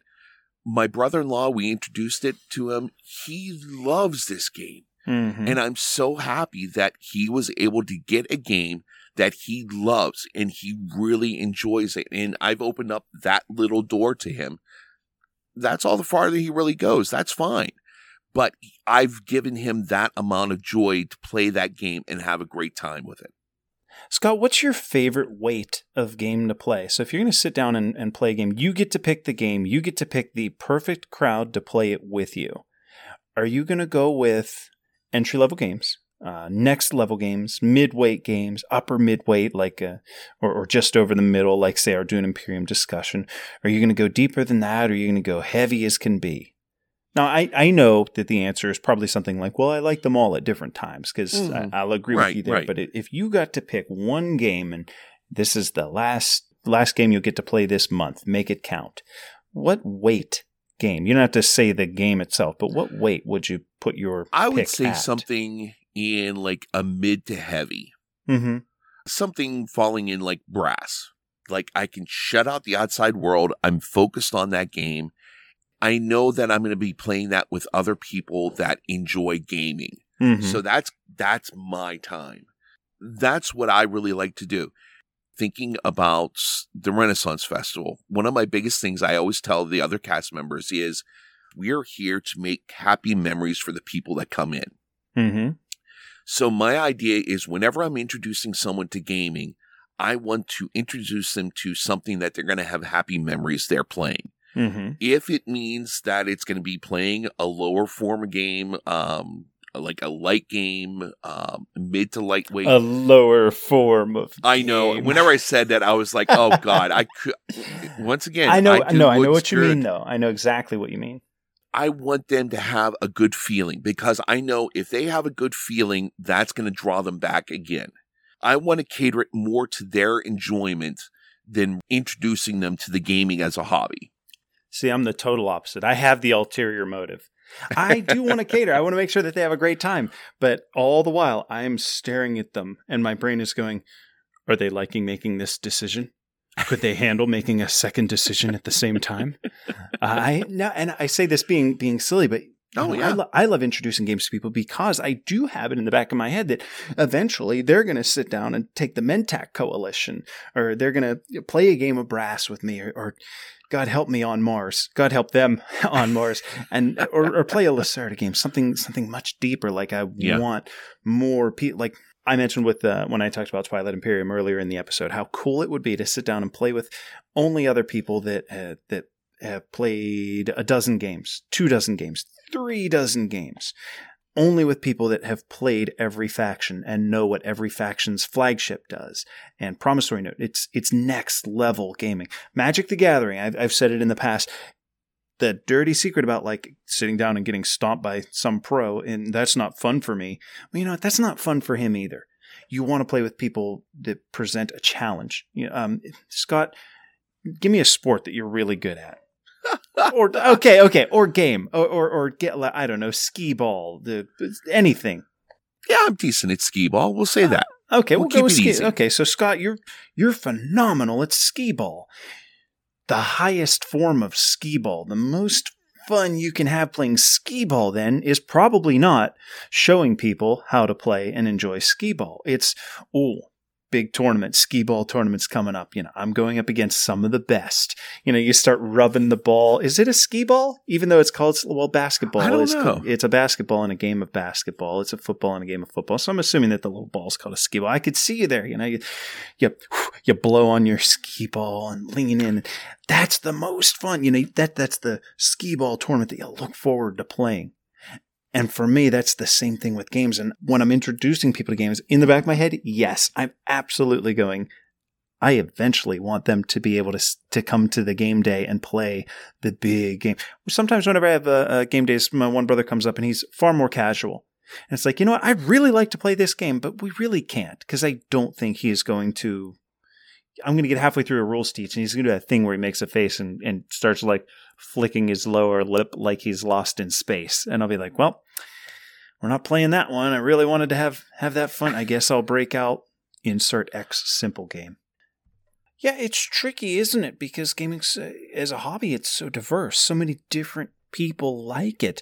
My brother in law, we introduced it to him. He loves this game. mm-hmm. And I'm so happy that he was able to get a game that he loves and he really enjoys it. And I've opened up that little door to him. That's all the farther he really goes. That's fine. But I've given him that amount of joy to play that game and have a great time with it. Scott, what's your favorite weight of game to play? So if you're going to sit down and, and play a game, you get to pick the game. You get to pick the perfect crowd to play it with you. Are you going to go with entry level games, uh, next level games, midweight games, upper midweight, like uh, or, or just over the middle, like say our Dune Imperium discussion? Are you going to go deeper than that, or are you going to go heavy as can be? Now, I, I know that the answer is probably something like, well, I like them all at different times because Mhm. I'll agree Right, with you there. right. But if you got to pick one game and this is the last last game you'll get to play this month, make it count. What weight game? You don't have to say the game itself, but what weight would you put your I would say at? something in like a mid to heavy. Mm-hmm. something falling in like brass. Like I can shut out the outside world. I'm focused on that game. I know that I'm going to be playing that with other people that enjoy gaming. Mm-hmm. So that's that's my time. That's what I really like to do. Thinking about the Renaissance Festival, one of my biggest things I always tell the other cast members is we're here to make happy memories for the people that come in. mm-hmm. So my idea is whenever I'm introducing someone to gaming, I want to introduce them to something that they're going to have happy memories they're playing. Mm-hmm. If it means that it's going to be playing a lower form game, um, like a light game, um, mid to lightweight. A lower form of. I know. Whenever I said that, I was like, "Oh God!" I <laughs> could. Once again, I know. I know. I know what you mean, though. I know exactly what you mean. I want them to have a good feeling because I know if they have a good feeling, that's going to draw them back again. I want to cater it more to their enjoyment than introducing them to the gaming as a hobby. See, I'm the total opposite. I have the ulterior motive. I do want to <laughs> cater. I want to make sure that they have a great time. But all the while, I'm staring at them and my brain is going, Are they liking making this decision? Could they handle making a second decision at the same time? I no, and I say this being being silly, but Oh, know, I, yeah. lo- I love introducing games to people because I do have it in the back of my head that eventually they're going to sit down and take the Mentak Coalition, or they're going to play a game of brass with me, or, or God help me on Mars, God help them <laughs> on Mars, and or, or play a Lacerda game, something something much deeper. Like I Yeah. want more people. Like I mentioned with uh, when I talked about Twilight Imperium earlier in the episode, how cool it would be to sit down and play with only other people that uh, that have played a dozen games, two dozen games, three dozen games, only with people that have played every faction and know what every faction's flagship does. And promissory note, it's it's next level gaming. Magic the Gathering, I've, I've said it in the past. The dirty secret about like sitting down and getting stomped by some pro, and that's not fun for me. Well, you know? That's not fun for him either. You want to play with people that present a challenge. You know, um, Scott, give me a sport that you're really good at <laughs> or okay, okay, or game, or or, or get like, I don't know, skee ball, the anything. Yeah, I'm decent at skee ball. We'll say that. Okay, We'll we'll, go keep with it skee. easy. Okay, so Scott, you're you're phenomenal at skee ball. The highest form of skee ball, the most fun you can have playing skee ball then is probably not showing people how to play and enjoy skee ball. It's oh, big tournament, skee ball tournaments coming up. You know, I'm going up against some of the best. You know, you start rubbing the ball. Is it a skee ball? Even though it's called well basketball. I don't is know. it's a basketball and a game of basketball. It's a football and a game of football. So I'm assuming that the little ball's called a skee ball. I could see you there. You know, you you, you blow on your skee ball and lean in. That's the most fun. You know, that that's the skee ball tournament that you look forward to playing. And for me, that's the same thing with games. And when I'm introducing people to games, in the back of my head, yes, I'm absolutely going. I eventually want them to be able to to come to the game day and play the big game. Sometimes, whenever I have uh, uh, game days, my one brother comes up and he's far more casual. And it's like, you know what? I'd really like to play this game, but we really can't because I don't think he is going to. I'm going to get halfway through a rules teach, and he's going to do that thing where he makes a face and, and starts like flicking his lower lip like he's lost in space. And I'll be like, well, we're not playing that one. I really wanted to have have that fun. I guess I'll break out insert X simple game. Yeah, it's tricky, isn't it? Because gaming uh, as a hobby, it's so diverse. So many different people like it.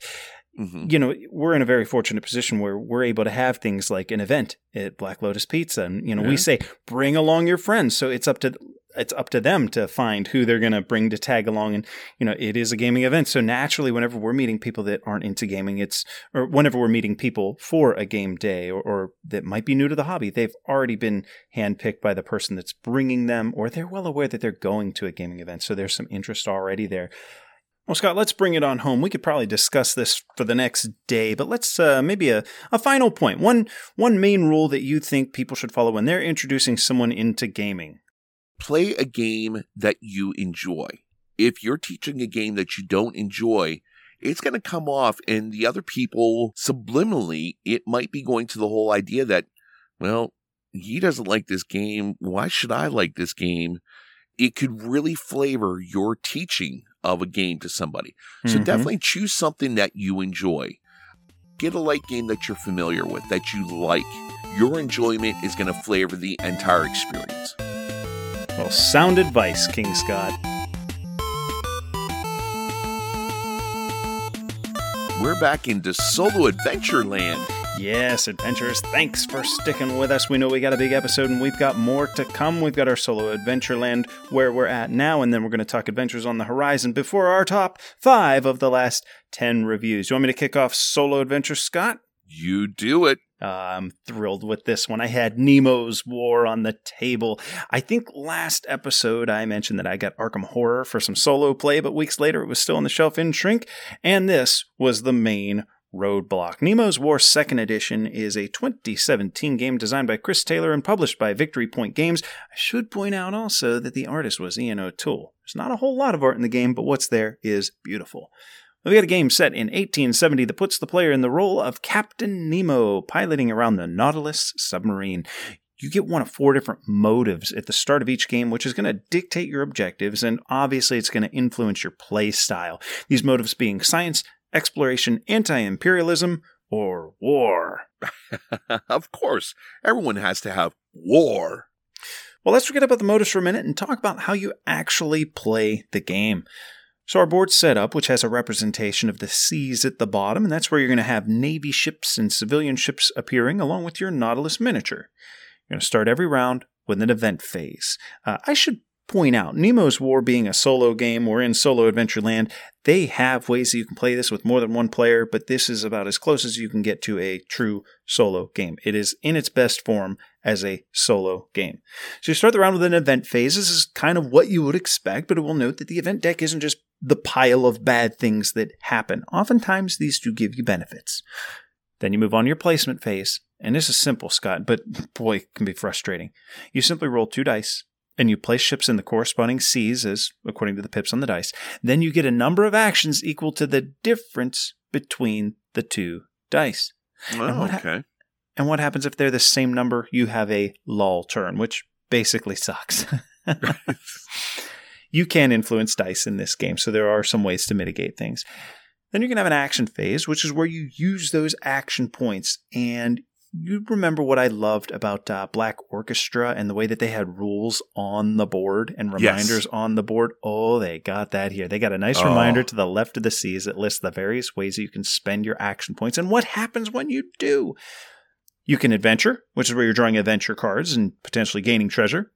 Mhm. you know, we're in a very fortunate position where we're able to have things like an event at Black Lotus Pizza, and you know, Yeah. we say bring along your friends. So it's up to it's up to them to find who they're going to bring to tag along, and you know, it is a gaming event. So naturally, whenever we're meeting people that aren't into gaming, it's or whenever we're meeting people for a game day or, or that might be new to the hobby, they've already been handpicked by the person that's bringing them, or they're well aware that they're going to a gaming event. So there's some interest already there. Well, Scott, let's bring it on home. We could probably discuss this for the next day, but let's uh, maybe a, a final point. One one main rule that you think people should follow when they're introducing someone into gaming. Play a game that you enjoy. If you're teaching a game that you don't enjoy, it's going to come off, and the other people subliminally, it might be going to the whole idea that, well, he doesn't like this game. Why should I like this game? It could really flavor your teaching of a game to somebody. So Mhm. definitely choose something that you enjoy. Get a light game that you're familiar with, that you like. Your enjoyment is going to flavor the entire experience. Well, sound advice, King Scott. We're back into solo adventure land. Yes, adventurers, thanks for sticking with us. We know we got a big episode and we've got more to come. We've got our solo Adventureland where we're at now, and then we're going to talk adventures on the horizon before our top five of the last 10 reviews. You want me to kick off solo adventure, Scott? You do it. Uh, I'm thrilled with this one. I had Nemo's War on the table. I think last episode I mentioned that I got Arkham Horror for some solo play, but weeks later it was still on the shelf in shrink, and this was the main roadblock. Nemo's War 2nd Edition is a 2017 game designed by Chris Taylor and published by Victory Point Games. I should point out also that the artist was Ian O'Toole. There's not a whole lot of art in the game, but what's there is beautiful. We've got a game set in 1870 that puts the player in the role of Captain Nemo, piloting around the Nautilus submarine. You get one of four different motives at the start of each game, which is going to dictate your objectives, and obviously it's going to influence your play style. These motives being science, exploration, anti imperialism, or war. <laughs> of course, everyone has to have war. Well, let's forget about the motives for a minute and talk about how you actually play the game. So, our board's set up, which has a representation of the seas at the bottom, and that's where you're going to have Navy ships and civilian ships appearing along with your Nautilus miniature. You're going to start every round with an event phase. Uh, I should point out, Nemo's War being a solo game, we're in solo adventure land. They have ways that you can play this with more than one player, but this is about as close as you can get to a true solo game. It is in its best form as a solo game. So you start the round with an event phase. This is kind of what you would expect, but it will note that the event deck isn't just the pile of bad things that happen. Oftentimes, these do give you benefits. Then you move on to your placement phase. And this is simple, Scott, but boy, it can be frustrating. You simply roll two dice and you place ships in the corresponding seas as according to the pips on the dice. Then you get a number of actions equal to the difference between the two dice. Oh, what ha- okay. And what happens if they're the same number? You have a lull turn, which basically sucks. <laughs> you can influence dice in this game, so there are some ways to mitigate things. Then you can have an action phase, which is where you use those action points. And you remember what I loved about uh, Black Orchestra and the way that they had rules on the board and Yes. reminders on the board. Oh, they got that here. They got a nice Oh. reminder to the left of the seas that lists the various ways that you can spend your action points and what happens when you do. You can adventure, which is where you're drawing adventure cards and potentially gaining treasure.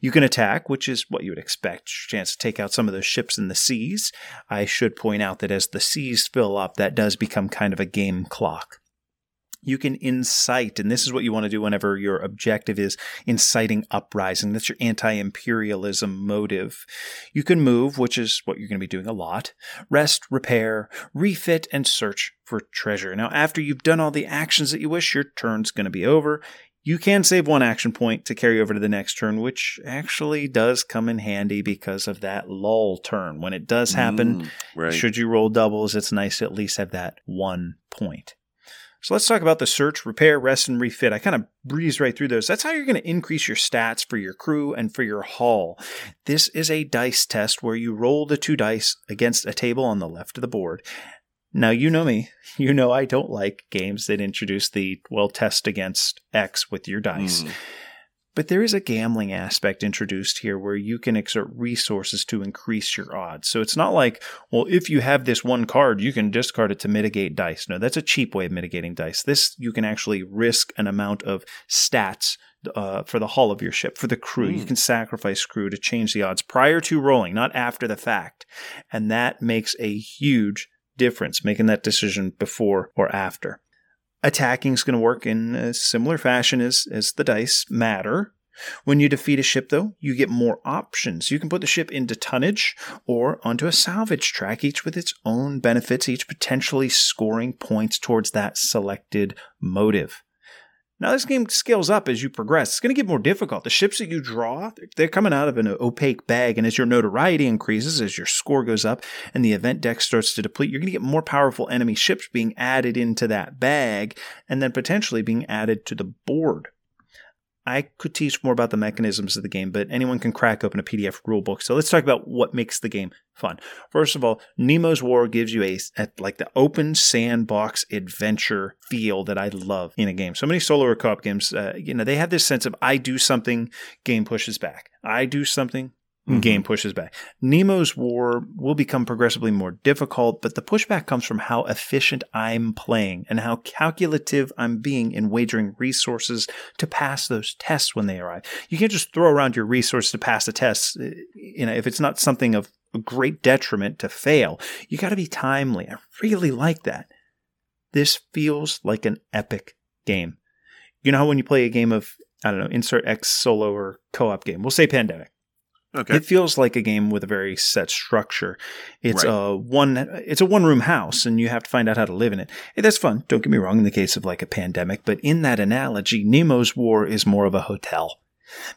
You can attack, which is what you would expect. Chance to take out some of those ships in the seas. I should point out that as the seas fill up, that does become kind of a game clock. You can incite, and this is what you want to do whenever your objective is inciting uprising. That's your anti imperialism motive. You can move, which is what you're going to be doing a lot. Rest, repair, refit, and search for treasure. Now, after you've done all the actions that you wish, your turn's going to be over. You can save one action point to carry over to the next turn, which actually does come in handy because of that lull turn. When it does happen, Mm, right. should you roll doubles, it's nice to at least have that one point. So let's talk about the search, repair, rest, and refit. I kind of breezed right through those. That's how you're going to increase your stats for your crew and for your hull. This is a dice test where you roll the two dice against a table on the left of the board. Now, you know me. <laughs> You know I don't like games that introduce the, well, test against X with your dice. Mm. But there is a gambling aspect introduced here where you can exert resources to increase your odds. So it's not like, well, if you have this one card, you can discard it to mitigate dice. No, that's a cheap way of mitigating dice. This, you can actually risk an amount of stats uh, for the hull of your ship, for the crew. Mm. You can sacrifice crew to change the odds prior to rolling, not after the fact. And that makes a huge difference, making that decision before or after attacking is going to work in a similar fashion as, as the dice matter. When you defeat a ship, though, you get more options. You can put the ship into tonnage or onto a salvage track, each with its own benefits, each potentially scoring points towards that selected motive. Now, this game scales up as you progress. It's going to get more difficult. The ships that you draw, they're coming out of an opaque bag, and as your notoriety increases, as your score goes up, and the event deck starts to deplete, you're going to get more powerful enemy ships being added into that bag, and then potentially being added to the board. I could teach more about the mechanisms of the game, but anyone can crack open a PDF rulebook. So let's talk about what makes the game fun. First of all, Nemo's War gives you a, a, like the open sandbox adventure feel that I love in a game. So many solo or co-op games, uh, you know, they have this sense of I do something, game pushes back. I do something, Mm-hmm. Game pushes back. Nemo's War will become progressively more difficult, but the pushback comes from how efficient I'm playing and how calculative I'm being in wagering resources to pass those tests when they arrive. You can't just throw around your resources to pass a test. Uh, you know, if it's not something of great detriment to fail, you got to be timely. I really like that. This feels like an epic game. You know how when you play a game of, I don't know, insert X solo or co op game, we'll say Pandemic Okay. It feels like a game with a very set structure. It's right. a one it's a one room house and you have to find out how to live in it. Hey, that's fun. Don't get me wrong in the case of like a pandemic, but in that analogy, Nemo's War is more of a hotel.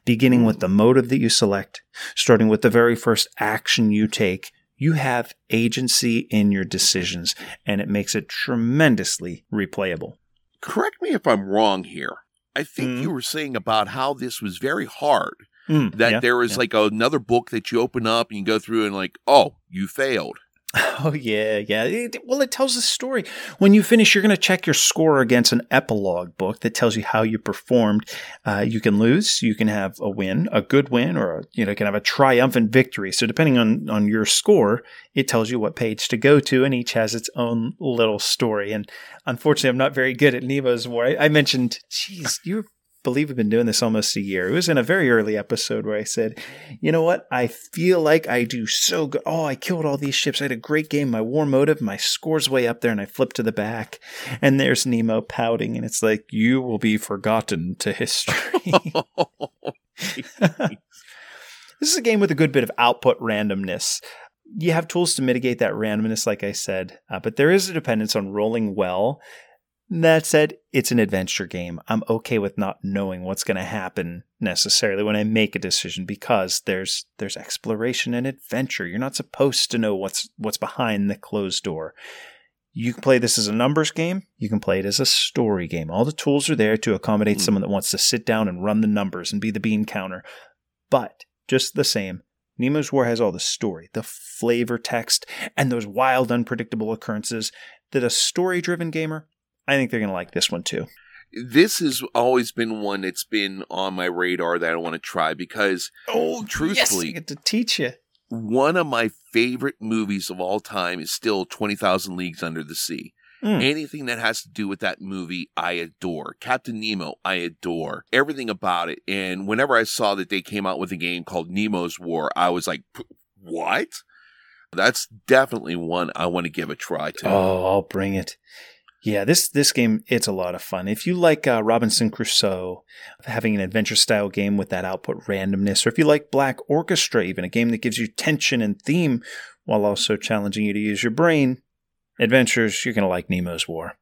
Beginning with the motive that you select, starting with the very first action you take, you have agency in your decisions and it makes it tremendously replayable. Correct me if I'm wrong here. I think mm. you were saying about how this was very hard Mm, that yeah, there was yeah. like another book that you open up and you go through and like, oh, you failed. <laughs> Oh yeah, yeah. It, well, it tells a story. When you finish, you're going to check your score against an epilogue book that tells you how you performed. Uh, you can lose, you can have a win, a good win, or a, you know, you can have a triumphant victory. So depending on on your score, it tells you what page to go to, and each has its own little story. And unfortunately, I'm not very good at Nemo's War. I, I mentioned, geez, you're believe we've been doing this almost a year. It was in a very early episode where I said, you know what? I feel like I do so good. Oh, I killed all these ships. I had a great game. My war motive, my score's way up there, and I flip to the back, and there's Nemo pouting, and it's like, you will be forgotten to history. <laughs> this is a game with a good bit of output randomness you have tools to mitigate that randomness, like I said, uh, but there is a dependence on rolling well that said, it's an adventure game. I'm okay with not knowing what's going to happen necessarily when I make a decision because there's there's exploration and adventure. You're not supposed to know what's what's behind the closed door. You can play this as a numbers game. You can play it as a story game. All the tools are there to accommodate mm. someone that wants to sit down and run the numbers and be the bean counter. But just the same, Nemo's War has all the story, the flavor text, and those wild, unpredictable occurrences that a story driven gamer I think they're going to like this one too. This has always been one that's been on my radar that I want to try because, oh, truthfully, yes, I get to teach you. One of my favorite movies of all time is still Twenty Thousand Leagues Under the Sea. Mm. Anything that has to do with that movie, I adore. Captain Nemo, I adore. Everything about it. And whenever I saw that they came out with a game called Nemo's War, I was like, what? That's definitely one I want to give a try to. Oh, I'll bring it. Yeah, this this game it's a lot of fun. If you like uh, Robinson Crusoe, having an adventure style game with that output randomness, or if you like Black Orchestra, even a game that gives you tension and theme while also challenging you to use your brain, adventures you're gonna like Nemo's War.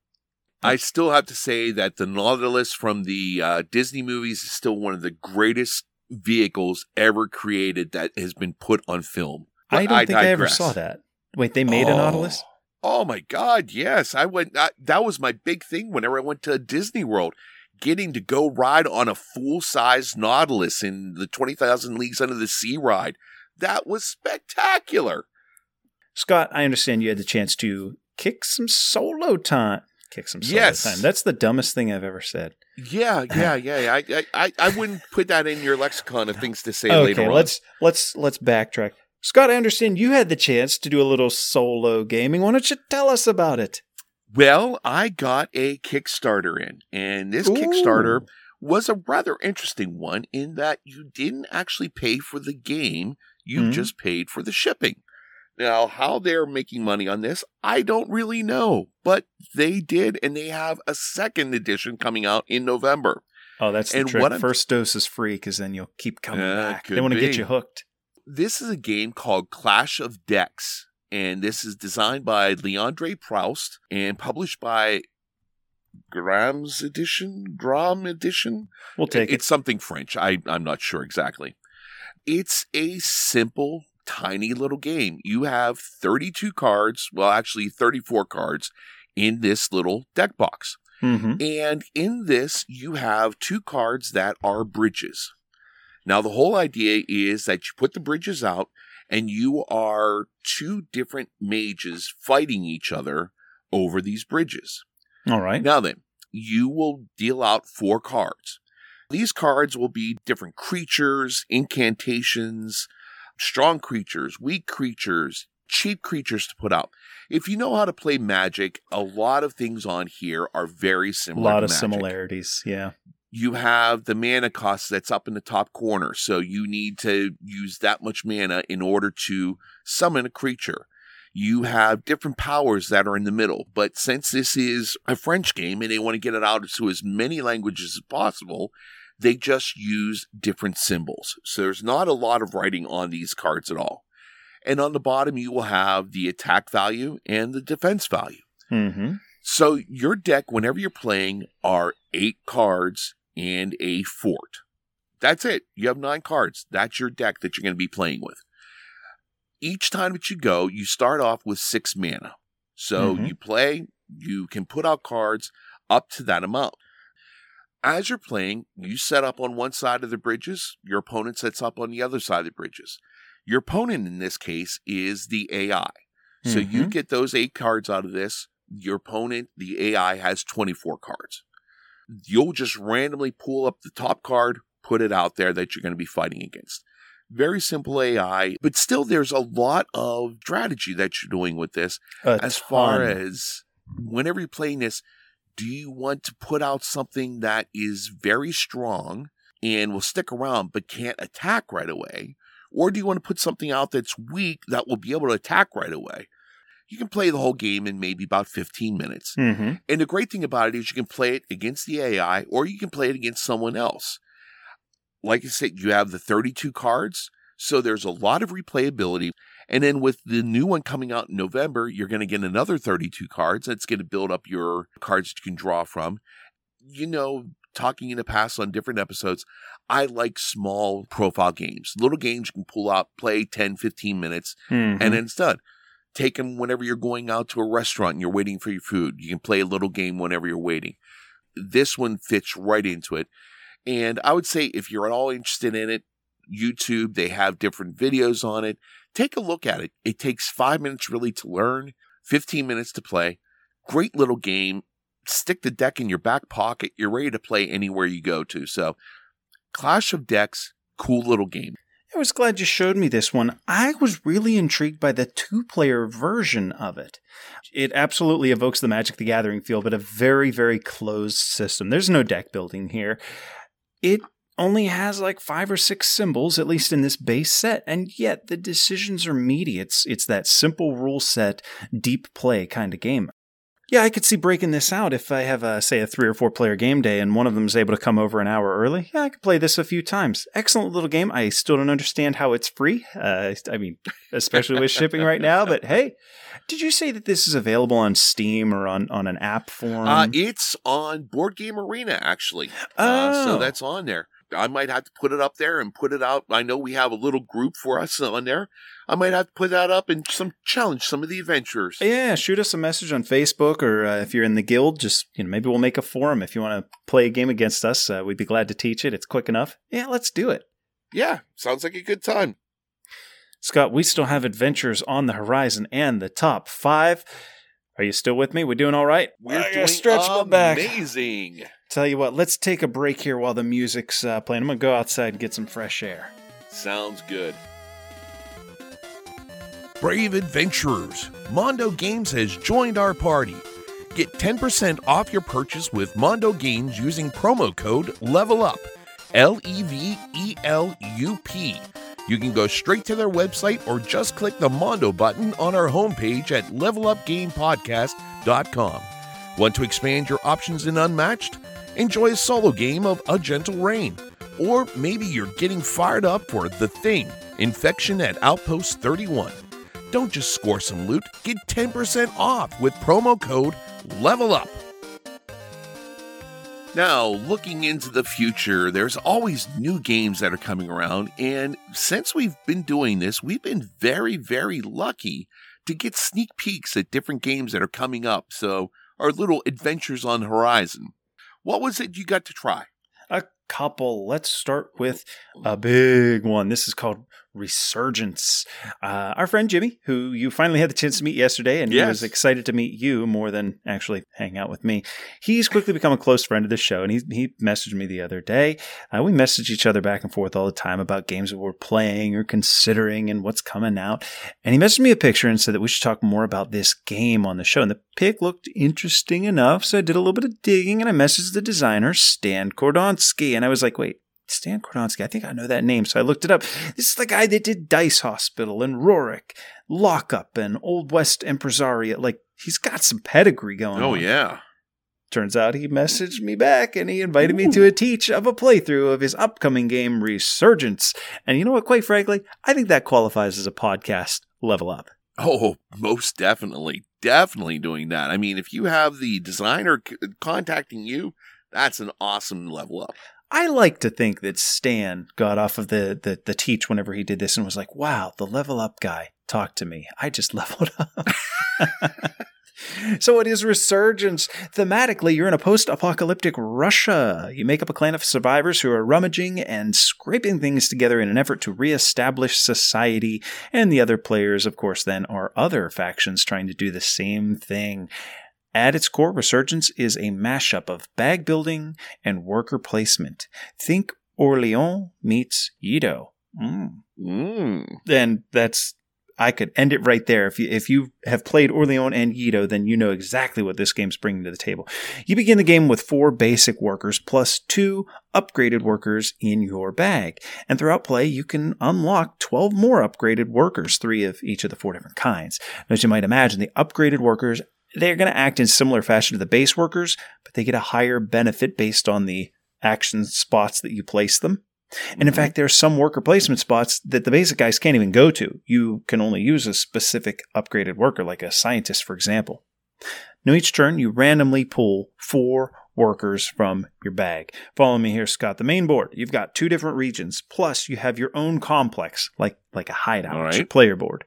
I still have to say that the Nautilus from the uh, Disney movies is still one of the greatest vehicles ever created that has been put on film. But I don't I think digress. I ever saw that. Wait, they made oh. a Nautilus? Oh my God, yes. I went, I, that was my big thing whenever I went to Disney World. Getting to go ride on a full size Nautilus in the 20,000 Leagues Under the Sea ride. That was spectacular. Scott, I understand you had the chance to kick some solo time. kick some solo Yes. time. That's the dumbest thing I've ever said. Yeah, <laughs> yeah, yeah. I, I, I, wouldn't put that in your lexicon of things to say okay, later on. let's let's let's backtrack. Scott, I understand you had the chance to do a little solo gaming. Why don't you tell us about it? Well, I got a Kickstarter in, and this Kickstarter was a rather interesting one in that you didn't actually pay for the game, you Mhm. just paid for the shipping. Now, how they're making money on this, I don't really know, but they did, and they have a second edition coming out in November. Oh, that's the And trick. what I'm- First dose is free because then you'll keep coming Yeah, back. They want to get you hooked. This is a game called Clash of Decks, and this is designed by Leandre Proust and published by Graham's Edition, Gram Edition. We'll take it. it's something French. I, I'm not sure exactly. It's a simple, tiny little game. You have 32 cards, well, actually 34 cards in this little deck box. Mm-hmm. And in this, you have two cards that are bridges. Now, the whole idea is that you put the bridges out and you are two different mages fighting each other over these bridges. All right. Now then, you will deal out four cards. These cards will be different creatures, incantations, strong creatures, weak creatures, cheap creatures to put out. If you know how to play magic, a lot of things on here are very similar. A lot of Magic. similarities. Yeah. You have the mana cost that's up in the top corner, so you need to use that much mana in order to summon a creature. You have different powers that are in the middle, but since this is a French game and they want to get it out to as many languages as possible, they just use different symbols. So there's not a lot of writing on these cards at all. And on the bottom, you will have the attack value and the defense value. Mm-hmm. So your deck, whenever you're playing, are eight cards and a fort. That's it. You have nine cards. That's your deck that you're going to be playing with. Each time that you go, you start off with six mana. So Mhm. you play, you can put out cards up to that amount. As you're playing, you set up on one side of the bridges, your opponent sets up on the other side of the bridges. Your opponent in this case is the AI. So you Mhm. get those eight cards out of this. Your opponent, the AI, has 24 cards. You'll just randomly pull up the top card, put it out there that you're going to be fighting against. Very simple AI, but still there's a lot of strategy that you're doing with this A as far as whenever you're playing this, do you want to put out something that is very strong and will stick around but can't attack right away? Or do you want to put something out that's weak that will be able to attack right away? You can play the whole game in maybe about 15 minutes. Mhm. And the great thing about it is you can play it against the AI or you can play it against someone else. Like I said, you have the 32 cards, so there's a lot of replayability. And then with the new one coming out in November, you're going to get another 32 cards. That's going to build up your cards that you can draw from. You know, talking in the past on different episodes, I like small profile games, little games you can pull out, play 10, 15 minutes, Mhm. and then it's done. Take them whenever you're going out to a restaurant and you're waiting for your food. You can play a little game whenever you're waiting. This one fits right into it. And I would say if you're at all interested in it, YouTube, they have different videos on it. Take a look at it. It takes five minutes really to learn, 15 minutes to play. Great little game. Stick the deck in your back pocket. You're ready to play anywhere you go to. So, Clash of Decks, cool little game. I was glad you showed me this one. I was really intrigued by the two player version of it. It absolutely evokes the Magic the Gathering feel, but a very, very closed system. There's no deck building here. It only has like five or six symbols, at least in this base set, and yet the decisions are meaty. It's, it's that simple rule set, deep play kind of game. Yeah, I could see breaking this out if I have, a, say, a three or four player game day and one of them is able to come over an hour early. Yeah, I could play this a few times. Excellent little game. I still don't understand how it's free. Uh, I mean, <laughs> especially with shipping right now. But <laughs> hey, did you say that this is available on Steam or on, on an app form? Uh, it's on Board Game Arena, actually. Uh, so Oh. that's on there. I might have to put it up there and put it out. I know we have a little group for us on there. I might have to put that up and some challenge some of the adventurers. yeah, shoot us a message on Facebook, or uh, if you're in the guild, just you know maybe we'll make a forum if you want to play a game against us. Uh, we'd be glad to teach it. It's quick enough. Yeah, let's do it. Yeah, sounds like a good time. Scott, we still have adventures on the horizon and the top five. Are you still with me? We're doing all right? We're I doing stretch my back. amazing. Tell you what, let's take a break here while the music's uh, playing. I'm gonna go outside and get some fresh air. Sounds good. Brave adventurers, Mondo Games has joined our party. Get 10% off your purchase with Mondo Games using promo code LEVELUP. L E V E L U P. You can go straight to their website or just click the Mondo button on our homepage at levelupgamepodcast.com. Want to expand your options in Unmatched? Enjoy a solo game of A Gentle Rain. Or maybe you're getting fired up for The Thing Infection at Outpost 31. Don't just score some loot, get 10% off with promo code LEVELUP. Now, looking into the future, there's always new games that are coming around, and since we've been doing this, we've been very, very lucky to get sneak peeks at different games that are coming up. So, our little adventures on the horizon. What was it you got to try? A couple. Let's start with a big one. This is called Resurgence. Uh, our friend Jimmy, who you finally had the chance to meet yesterday, and he was excited to meet you more than actually hang out with me. He's quickly become a close friend of the show, and he he messaged me the other day. Uh, we message each other back and forth all the time about games that we're playing or considering and what's coming out. And he messaged me a picture and said that we should talk more about this game on the show. And the pic looked interesting enough, so I did a little bit of digging and I messaged the designer Stan Kordonsky, and I was like, wait. Stan Kordonsky, I think I know that name. So I looked it up. This is the guy that did Dice Hospital and Rurik, Lockup, and Old West Empresario. Like, he's got some pedigree going Oh, on. yeah. Turns out he messaged me back and he invited me to a teach of a playthrough of his upcoming game, Resurgence. And you know what, quite frankly, I think that qualifies as a podcast level up. Oh, most definitely. Definitely doing that. I mean, if you have the designer c- contacting you, that's an awesome level up. I like to think that Stan got off of the, the, the teach whenever he did this and was like, wow, the level up guy talked to me. I just <laughs> leveled up. so it is resurgence. Thematically, you're in a post apocalyptic Russia. You make up a clan of survivors who are rummaging and scraping things together in an effort to reestablish society. And the other players, of course, then are other factions trying to do the same thing. At its core, Resurgence is a mashup of bag building and worker placement. Think Orleans meets Yedo. Mm. Mm. And that's I could end it right there. If you if you have played Orleans and Yedo, then you know exactly what this game's bringing to the table. You begin the game with four basic workers plus two upgraded workers in your bag, and throughout play you can unlock twelve more upgraded workers, three of each of the four different kinds. As you might imagine, the upgraded workers they're going to act in similar fashion to the base workers, but they get a higher benefit based on the action spots that you place them. And in mm-hmm. fact, there are some worker placement spots that the basic guys can't even go to. You can only use a specific upgraded worker, like a scientist, for example. Now, each turn, you randomly pull four workers from your bag. Follow me here, Scott. The main board, you've got two different regions, plus you have your own complex, like, like a hideout, All it's your right. player board.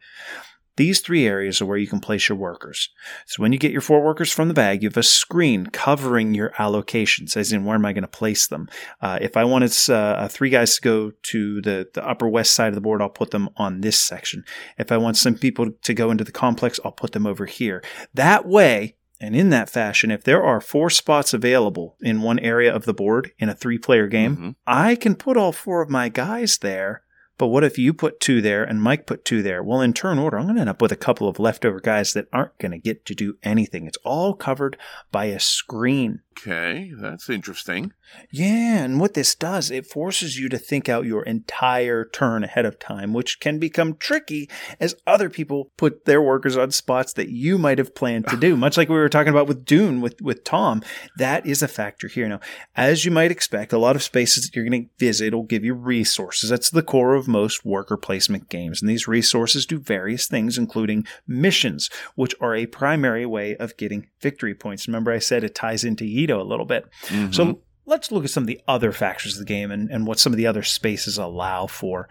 These three areas are where you can place your workers. So when you get your four workers from the bag, you have a screen covering your allocations, as in where am I going to place them. Uh, if I wanted uh, three guys to go to the, the upper west side of the board, I'll put them on this section. If I want some people to go into the complex, I'll put them over here. That way, and in that fashion, if there are four spots available in one area of the board in a three player game, Mhm. I can put all four of my guys there. But what if you put two there and Mike put two there? Well, in turn order, I'm going to end up with a couple of leftover guys that aren't going to get to do anything. It's all covered by a screen. Okay, that's interesting. Yeah, and what this does, it forces you to think out your entire turn ahead of time, which can become tricky as other people put their workers on spots that you might have planned to do. <laughs> Much like we were talking about with Dune with, with Tom, that is a factor here. Now, as you might expect, a lot of spaces that you're going to visit will give you resources. That's the core of most worker placement games. And these resources do various things, including missions, which are a primary way of getting victory points. Remember, I said it ties into A little bit. Mhm. So let's look at some of the other factors of the game and, and what some of the other spaces allow for.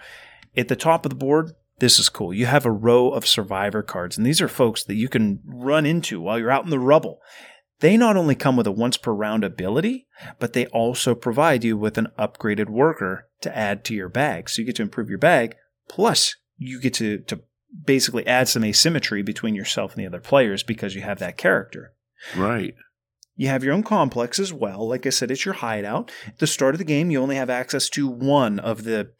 At the top of the board, this is cool. You have a row of survivor cards, and these are folks that you can run into while you're out in the rubble. They not only come with a once per round ability, but they also provide you with an upgraded worker to add to your bag. So you get to improve your bag, plus you get to, to basically add some asymmetry between yourself and the other players because you have that character. Right. You have your own complex as well. Like I said, it's your hideout. At the start of the game, you only have access to one of the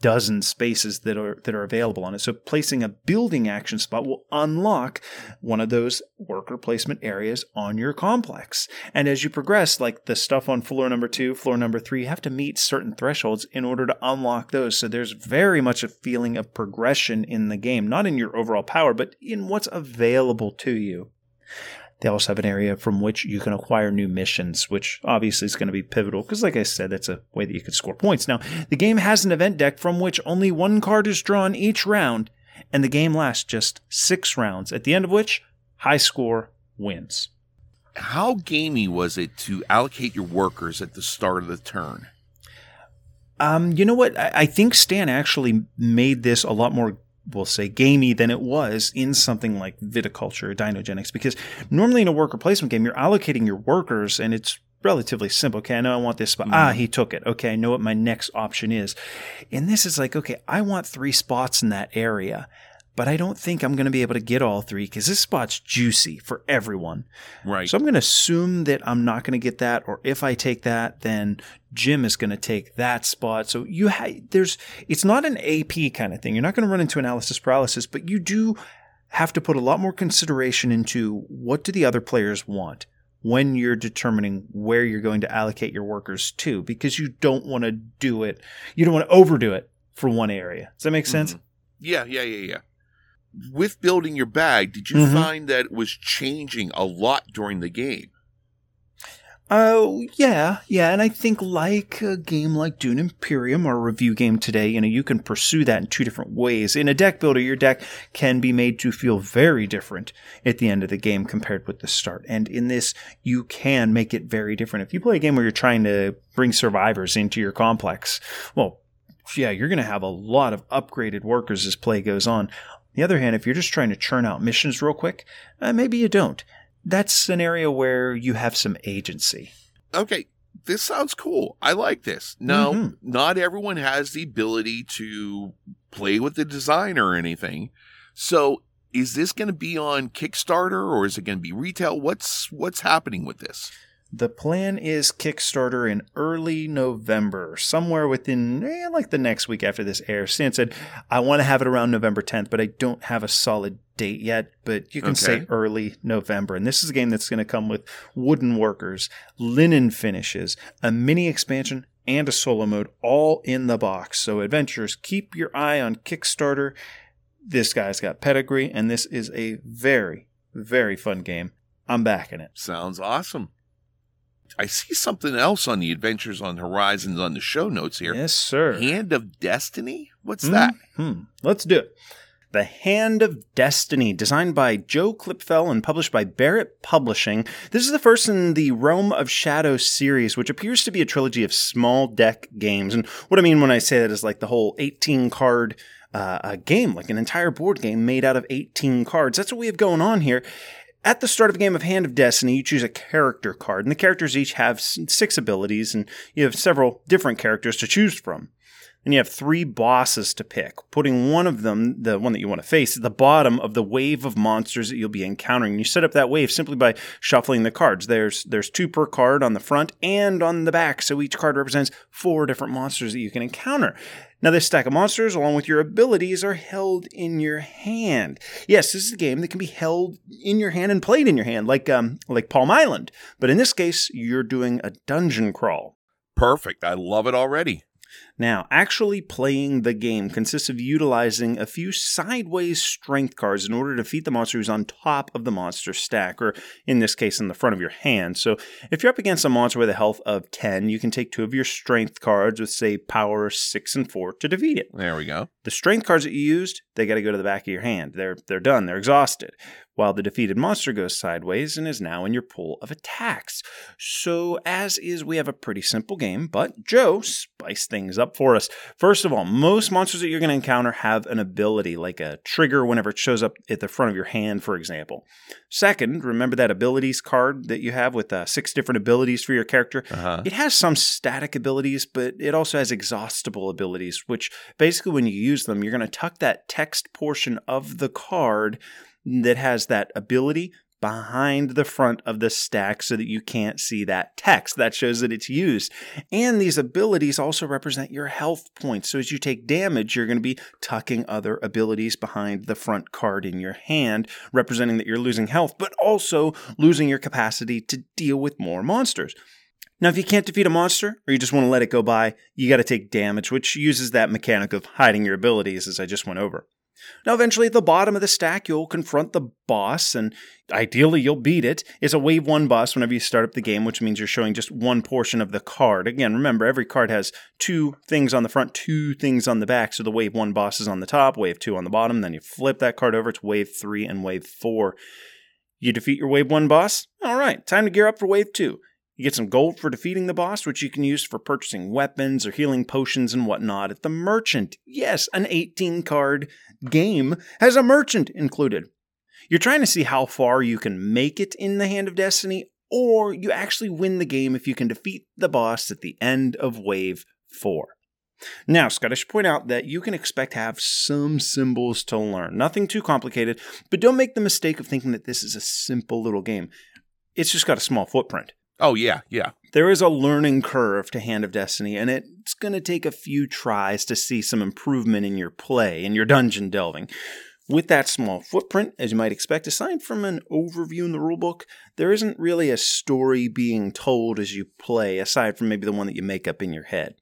dozen spaces that are that are available on it. So placing a building action spot will unlock one of those worker placement areas on your complex. And as you progress, like the stuff on floor number two, floor number three, you have to meet certain thresholds in order to unlock those. So there's very much a feeling of progression in the game, not in your overall power, but in what's available to you. They also have an area from which you can acquire new missions, which obviously is going to be pivotal because, like I said, that's a way that you can score points. Now, the game has an event deck from which only one card is drawn each round, and the game lasts just six rounds, at the end of which, high score wins. How gamey was it to allocate your workers at the start of the turn? Um, you know what? I, I think Stan actually made this a lot more we'll say gamey than it was in something like viticulture or dinogenics because normally in a worker placement game you're allocating your workers and it's relatively simple. Okay i know i want this spot mm. ah he took it. Okay i know what my next option is. And this is like okay i want three spots in that area but I don't think I'm going to be able to get all three because this spot's juicy for everyone. Right. So I'm going to assume that I'm not going to get that, or if I take that, then Jim is going to take that spot. So you ha- there's it's not an AP kind of thing. You're not going to run into analysis paralysis, but you do have to put a lot more consideration into what do the other players want when you're determining where you're going to allocate your workers to because you don't want to do it you don't want to overdo it for one area does that make sense mm-hmm. yeah yeah yeah yeah with building your bag, did you mm-hmm. find that it was changing a lot during the game? Oh, uh, yeah, yeah. And I think like a game like Dune Imperium or a review game today, you know, you can pursue that in two different ways. In a deck builder, your deck can be made to feel very different at the end of the game compared with the start. And in this, you can make it very different. If you play a game where you're trying to bring survivors into your complex, well, yeah, you're going to have a lot of upgraded workers as play goes on the other hand, if you're just trying to churn out missions real quick, uh, maybe you don't. That's an area where you have some agency. Okay, this sounds cool. I like this. Now, mm-hmm. not everyone has the ability to play with the design or anything. So, is this going to be on Kickstarter or is it going to be retail? What's what's happening with this? The plan is Kickstarter in early November, somewhere within eh, like the next week after this airs. Stan said, I want to have it around November 10th, but I don't have a solid date yet, but you can okay. say early November. And this is a game that's going to come with wooden workers, linen finishes, a mini expansion, and a solo mode all in the box. So, adventurers, keep your eye on Kickstarter. This guy's got pedigree, and this is a very, very fun game. I'm backing it. Sounds awesome. I see something else on the Adventures on Horizons on the show notes here. Yes, sir. Hand of Destiny? What's mm-hmm. that? Hmm. Let's do it. The Hand of Destiny, designed by Joe Klipfel and published by Barrett Publishing. This is the first in the Realm of Shadow series, which appears to be a trilogy of small deck games. And what I mean when I say that is like the whole 18 card uh, a game, like an entire board game made out of 18 cards. That's what we have going on here. At the start of a game of Hand of Destiny, you choose a character card, and the characters each have six abilities, and you have several different characters to choose from. And you have three bosses to pick, putting one of them, the one that you want to face, at the bottom of the wave of monsters that you'll be encountering. You set up that wave simply by shuffling the cards. There's there's two per card on the front and on the back, so each card represents four different monsters that you can encounter. Now, this stack of monsters, along with your abilities, are held in your hand. Yes, this is a game that can be held in your hand and played in your hand, like um, like Palm Island. But in this case, you're doing a dungeon crawl. Perfect. I love it already. Now, actually playing the game consists of utilizing a few sideways strength cards in order to defeat the monster who's on top of the monster stack, or in this case, in the front of your hand. So, if you're up against a monster with a health of 10, you can take two of your strength cards with, say, power 6 and 4 to defeat it. There we go. The strength cards that you used, they got to go to the back of your hand. They're, they're done, they're exhausted while the defeated monster goes sideways and is now in your pool of attacks. So, as is, we have a pretty simple game, but Joe spiced things up for us. First of all, most monsters that you're going to encounter have an ability, like a trigger whenever it shows up at the front of your hand, for example. Second, remember that abilities card that you have with uh, six different abilities for your character? Uh-huh. It has some static abilities, but it also has exhaustible abilities, which basically, when you use them, you're going to tuck that text portion of the card that has that ability behind the front of the stack so that you can't see that text. That shows that it's used. And these abilities also represent your health points. So as you take damage, you're going to be tucking other abilities behind the front card in your hand, representing that you're losing health, but also losing your capacity to deal with more monsters. Now, if you can't defeat a monster or you just want to let it go by, you got to take damage, which uses that mechanic of hiding your abilities, as I just went over. Now, eventually, at the bottom of the stack, you'll confront the boss, and ideally, you'll beat it. It's a wave one boss whenever you start up the game, which means you're showing just one portion of the card. Again, remember, every card has two things on the front, two things on the back. So the wave one boss is on the top, wave two on the bottom. Then you flip that card over to wave three and wave four. You defeat your wave one boss? All right, time to gear up for wave two. You get some gold for defeating the boss, which you can use for purchasing weapons or healing potions and whatnot at the merchant. Yes, an 18 card game has a merchant included. You're trying to see how far you can make it in the Hand of Destiny, or you actually win the game if you can defeat the boss at the end of Wave 4. Now, Scott, I should point out that you can expect to have some symbols to learn. Nothing too complicated, but don't make the mistake of thinking that this is a simple little game. It's just got a small footprint. Oh, yeah, yeah. There is a learning curve to Hand of Destiny, and it's going to take a few tries to see some improvement in your play and your dungeon delving. With that small footprint, as you might expect, aside from an overview in the rulebook, there isn't really a story being told as you play, aside from maybe the one that you make up in your head.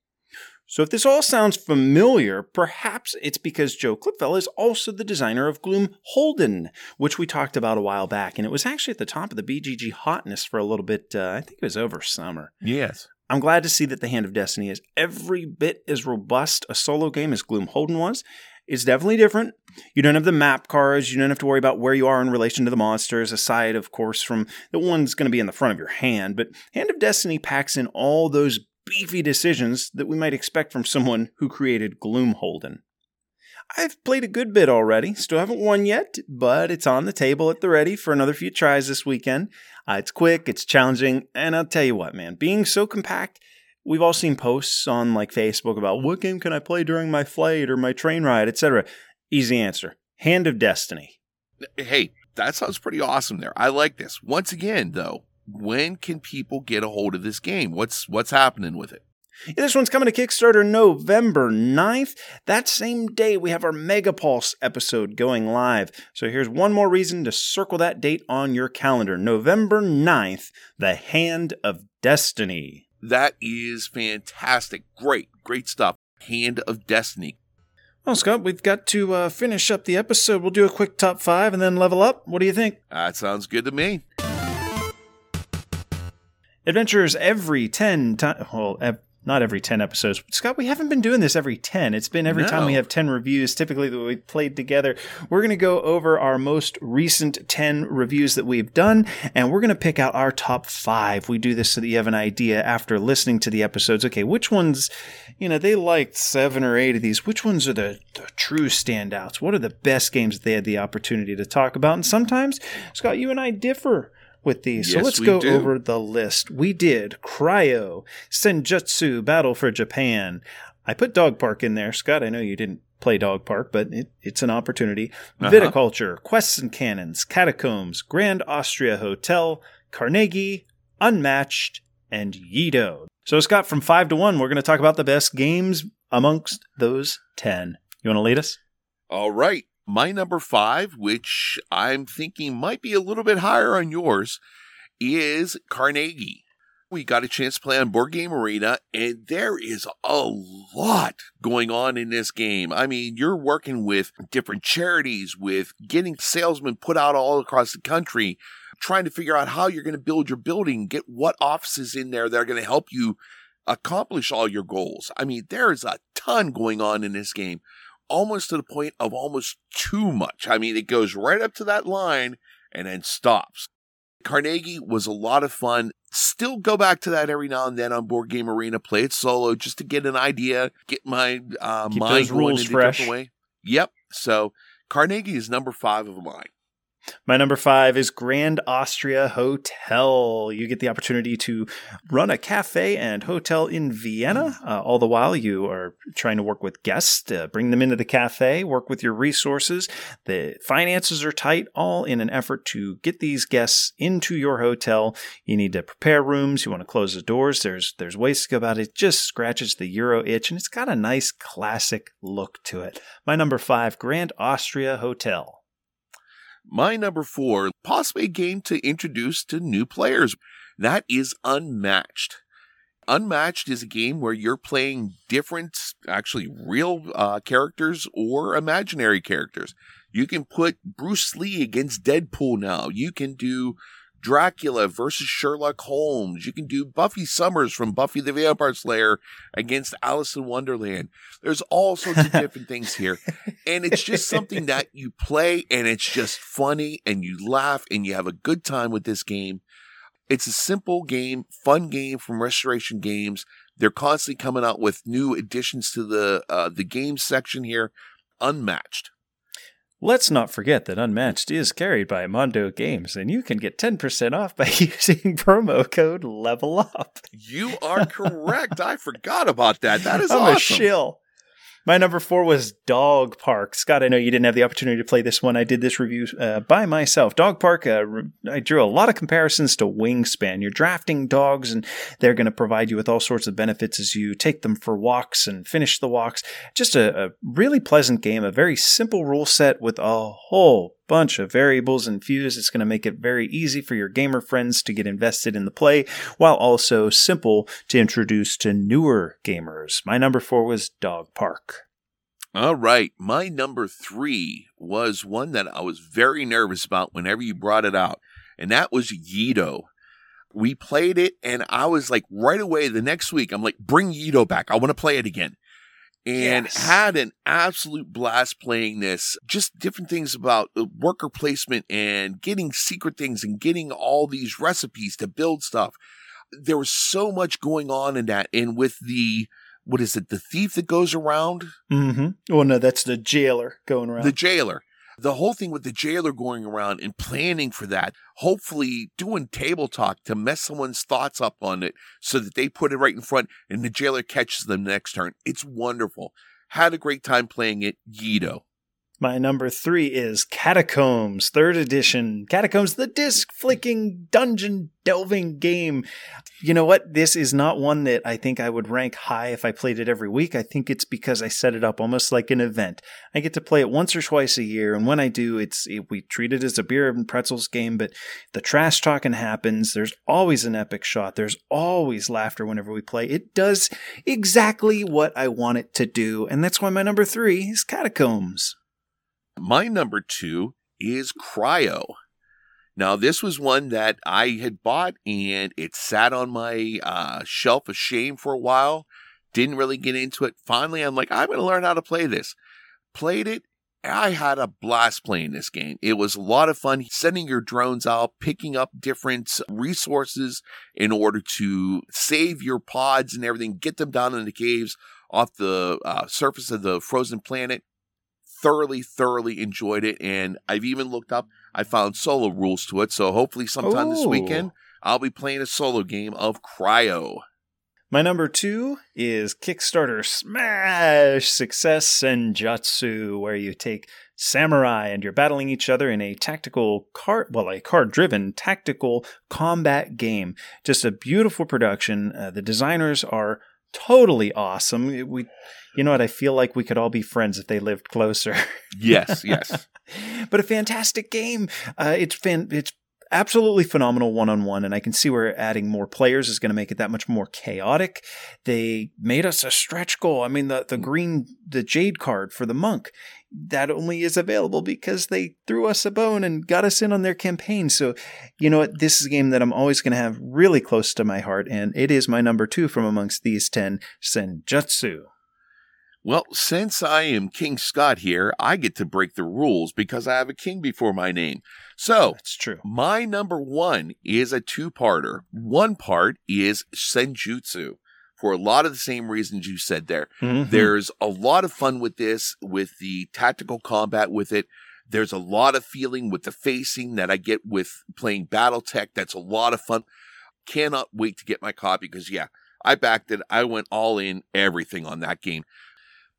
So if this all sounds familiar, perhaps it's because Joe Klipfel is also the designer of Gloom Holden, which we talked about a while back, and it was actually at the top of the BGG hotness for a little bit. Uh, I think it was over summer. Yes. I'm glad to see that the Hand of Destiny is every bit as robust a solo game as Gloomholdin was. It's definitely different. You don't have the map cards. You don't have to worry about where you are in relation to the monsters, aside, of course, from the one's going to be in the front of your hand. But Hand of Destiny packs in all those beefy decisions that we might expect from someone who created Gloomholdin. I've played a good bit already, still haven't won yet, but it's on the table at the ready for another few tries this weekend. Uh, it's quick, it's challenging, and I'll tell you what, man, being so compact, we've all seen posts on like Facebook about what game can I play during my flight or my train ride, etc. Easy answer Hand of Destiny. Hey, that sounds pretty awesome there. I like this. Once again, though, when can people get a hold of this game? What's what's happening with it? Yeah, this one's coming to Kickstarter November 9th. That same day, we have our Megapulse episode going live. So here's one more reason to circle that date on your calendar November 9th, The Hand of Destiny. That is fantastic. Great, great stuff. Hand of Destiny. Well, Scott, we've got to uh, finish up the episode. We'll do a quick top five and then level up. What do you think? That sounds good to me. Adventures every 10 times. Well, ev- not every 10 episodes. Scott, we haven't been doing this every 10. It's been every time we have 10 reviews, typically that we played together. We're going to go over our most recent 10 reviews that we've done, and we're going to pick out our top five. We do this so that you have an idea after listening to the episodes. Okay, which ones, you know, they liked seven or eight of these. Which ones are the, the true standouts? What are the best games that they had the opportunity to talk about? And sometimes, Scott, you and I differ with these. so let's go do. over the list. We did Cryo, Senjutsu, Battle for Japan. I put Dog Park in there. Scott, I know you didn't play Dog Park, but it, it's an opportunity. Uh-huh. Viticulture, Quests and Cannons, Catacombs, Grand Austria Hotel, Carnegie, Unmatched, and Yedo. So, Scott, from five to one, we're going to talk about the best games amongst those 10. You want to lead us? All right. My number five, which I'm thinking might be a little bit higher on yours, is Carnegie. We got a chance to play on Board Game Arena, and there is a lot going on in this game. I mean, you're working with different charities, with getting salesmen put out all across the country, trying to figure out how you're going to build your building, get what offices in there that are going to help you accomplish all your goals. I mean, there is a ton going on in this game almost to the point of almost too much. I mean, it goes right up to that line and then stops. Carnegie was a lot of fun. Still go back to that every now and then on Board Game Arena, play it solo just to get an idea, get my uh, Keep mind those rules fresh. different way. Yep. So Carnegie is number five of mine. My number five is Grand Austria Hotel. You get the opportunity to run a cafe and hotel in Vienna. Uh, all the while, you are trying to work with guests, uh, bring them into the cafe, work with your resources. The finances are tight, all in an effort to get these guests into your hotel. You need to prepare rooms. You want to close the doors. There's there's ways to go about it. It just scratches the Euro itch, and it's got a nice classic look to it. My number five, Grand Austria Hotel. My number four, possibly a game to introduce to new players. That is Unmatched. Unmatched is a game where you're playing different, actually real uh, characters or imaginary characters. You can put Bruce Lee against Deadpool now. You can do Dracula versus Sherlock Holmes. You can do Buffy Summers from Buffy the Vampire Slayer against Alice in Wonderland. There's all sorts of <laughs> different things here. And it's just something that you play and it's just funny and you laugh and you have a good time with this game. It's a simple game, fun game from Restoration Games. They're constantly coming out with new additions to the uh, the game section here. Unmatched. Let's not forget that Unmatched is carried by Mondo Games, and you can get 10% off by <laughs> using promo code Level Up. You are correct. I forgot about that. That is <laughs> I'm awesome. a shill. My number four was Dog Park. Scott, I know you didn't have the opportunity to play this one. I did this review uh, by myself. Dog Park, uh, I drew a lot of comparisons to Wingspan. You're drafting dogs, and they're going to provide you with all sorts of benefits as you take them for walks and finish the walks. Just a, a really pleasant game, a very simple rule set with a whole bunch of variables infused. It's going to make it very easy for your gamer friends to get invested in the play, while also simple to introduce to newer gamers. My number four was Dog Park. All right. My number three was one that I was very nervous about whenever you brought it out, and that was Yedo. We played it, and I was like, right away the next week, I'm like, bring Yedo back. I want to play it again. And Yes. had an absolute blast playing this. Just different things about uh, worker placement and getting secret things and getting all these recipes to build stuff. There was so much going on in that. And with the, what is it, the thief that goes around? Mm-hmm. Oh no, that's the jailer going around. the jailer. The whole thing with the jailer going around and planning for that, hopefully doing table talk to mess someone's thoughts up on it so that they put it right in front and the jailer catches them next turn. It's wonderful. Had a great time playing it. Yedo. My number three is Catacombs, third edition. Catacombs, the disc flicking dungeon delving game. You know what? This is not one that I think I would rank high if I played it every week. I think it's because I set it up almost like an event. I get to play it once or twice a year, and when I do, it's it, we treat it as a beer and pretzels game. But the trash talking happens. There's always an epic shot. There's always laughter whenever we play. It does exactly what I want it to do, and that's why my number three is Catacombs. My number two is Cryo. Now, this was one that I had bought and it sat on my uh, shelf of shame for a while. Didn't really get into it. Finally, I'm like, I'm going to learn how to play this. Played it. I had a blast playing this game. It was a lot of fun sending your drones out, picking up different resources in order to save your pods and everything, get them down in the caves off the uh, surface of the frozen planet thoroughly, thoroughly enjoyed it. And I've even looked up, I found solo rules to it. So hopefully, sometime this weekend, I'll be playing a solo game of Cryo. My number two is Kickstarter Smash Success Senjutsu, where you take samurai and you're battling each other in a tactical card, well, a card driven tactical combat game. Just a beautiful production. Uh, the designers are totally awesome. We, you know what? I feel like we could all be friends if they lived closer. Yes, <laughs> yes. but a fantastic game. Uh, it's fan- it's absolutely phenomenal one on one, and I can see where adding more players is going to make it that much more chaotic. They made us a stretch goal. I mean, the the green the jade card for the monk that only is available because they threw us a bone and got us in on their campaign. So, you know what? This is a game that I'm always going to have really close to my heart, and it is my number two from amongst these ten Senjutsu. Well, since I am King Scott here, I get to break the rules because I have a king before my name. So, That's true. my number one is a two parter. One part is Senjutsu for a lot of the same reasons you said there. Mhm. There's a lot of fun with this, with the tactical combat with it. There's a lot of feeling with the facing that I get with playing Battletech. That's a lot of fun. Cannot wait to get my copy because, yeah, I backed it. I went all in everything on that game.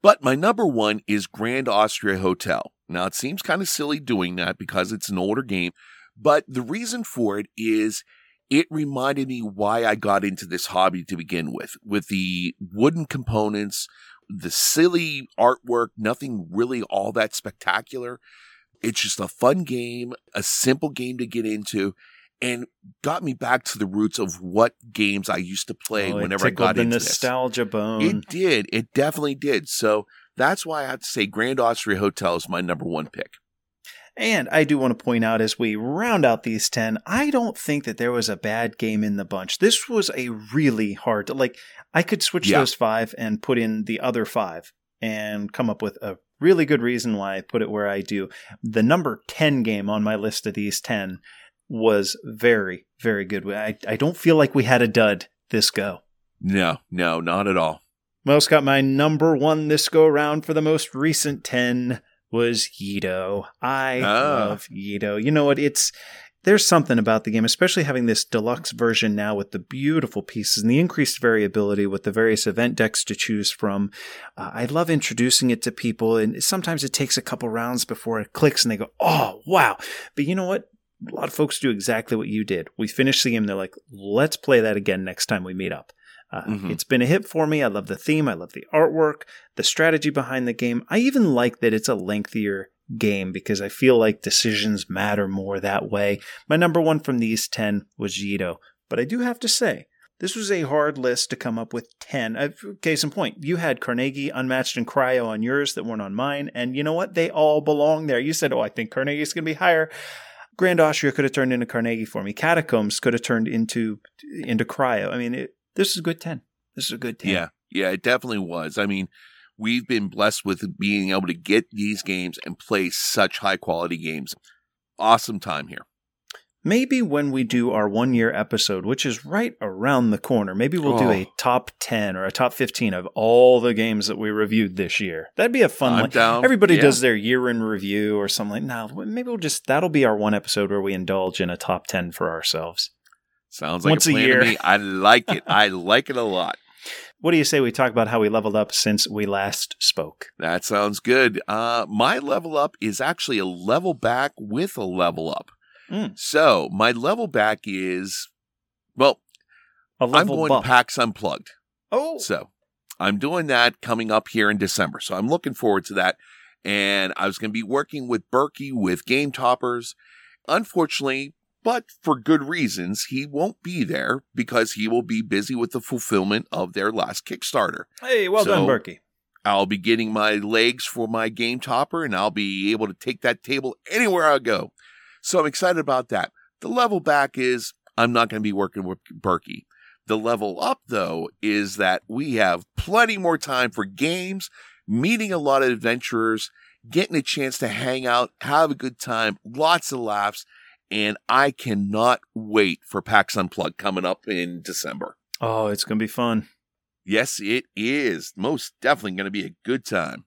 But my number one is Grand Austria Hotel. Now, it seems kind of silly doing that because it's an older game, but the reason for it is it reminded me why I got into this hobby to begin with, with the wooden components, the silly artwork, nothing really all that spectacular. It's just a fun game, a simple game to get into, and got me back to the roots of what games I used to play Oh, whenever I got the into this. nostalgia bone. It did. It definitely did. So that's why I have to say Grand Austria Hotel is my number one pick. And I do want to point out as we round out these 10, I don't think that there was a bad game in the bunch. This was a really hard, like, I could switch Yeah. those five and put in the other five and come up with a really good reason why I put it where I do. The number 10 game on my list of these 10 was very, very good. I, I don't feel like we had a dud this go. No, no, not at all. Well, Scott, my number one this go around for the most recent 10 was Yedo. I Ah. love Yedo. You know what? It's there's something about the game, especially having this deluxe version now with the beautiful pieces and the increased variability with the various event decks to choose from. Uh, I love introducing it to people, and sometimes it takes a couple rounds before it clicks and they go, oh, wow. But you know what? A lot of folks do exactly what you did. We finish the game, they're like, let's play that again next time we meet up. Uh, Mhm. It's been a hit for me. I love the theme. I love the artwork, the strategy behind the game. I even like that it's a lengthier game because I feel like decisions matter more that way. My number one from these 10 was Yedo. But I do have to say, this was a hard list to come up with 10. Uh, case in point, you had Carnegie, Unmatched, and Cryo on yours that weren't on mine. And you know what? They all belong there. You said, oh, I think Carnegie's going to be higher. Grand Austria could have turned into Carnegie for me. Catacombs could have turned into into Cryo. I mean, it, this is a good 10. This is a good 10. Yeah, yeah, it definitely was. I mean, we've been blessed with being able to get these games and play such high quality games. Awesome time here. Maybe when we do our one year episode, which is right around the corner, maybe we'll do Oh. a top 10 or a top 15 of all the games that we reviewed this year. That'd be a fun I'm one. down. Everybody Yeah. does their year in review or something like No, maybe we'll just, that'll be our one episode where we indulge in a top 10 for ourselves. Sounds like Once a a year. to me. I like it. I like it a lot. <laughs> What do you say we talk about how we leveled up since we last spoke? That sounds good. Uh, my level up is actually a level back with a level up. Mm. So my level back is, well, I'm going bump. to PAX Unplugged. Oh, So I'm doing that coming up here in December. So I'm looking forward to that. And I was going to be working with Berkey with Game Toppers. Unfortunately, but for good reasons, he won't be there because he will be busy with the fulfillment of their last Kickstarter. hey, well done, So- Berkey. I'll be getting my legs for my game topper and I'll be able to take that table anywhere I go. So I'm excited about that. The level back is I'm not going to be working with Berkey. The level up, though, is that we have plenty more time for games, meeting a lot of adventurers, getting a chance to hang out, have a good time, lots of laughs, and I cannot wait for PAX Unplugged coming up in December. Oh, it's going to be fun. Yes, it is. Most definitely going to be a good time.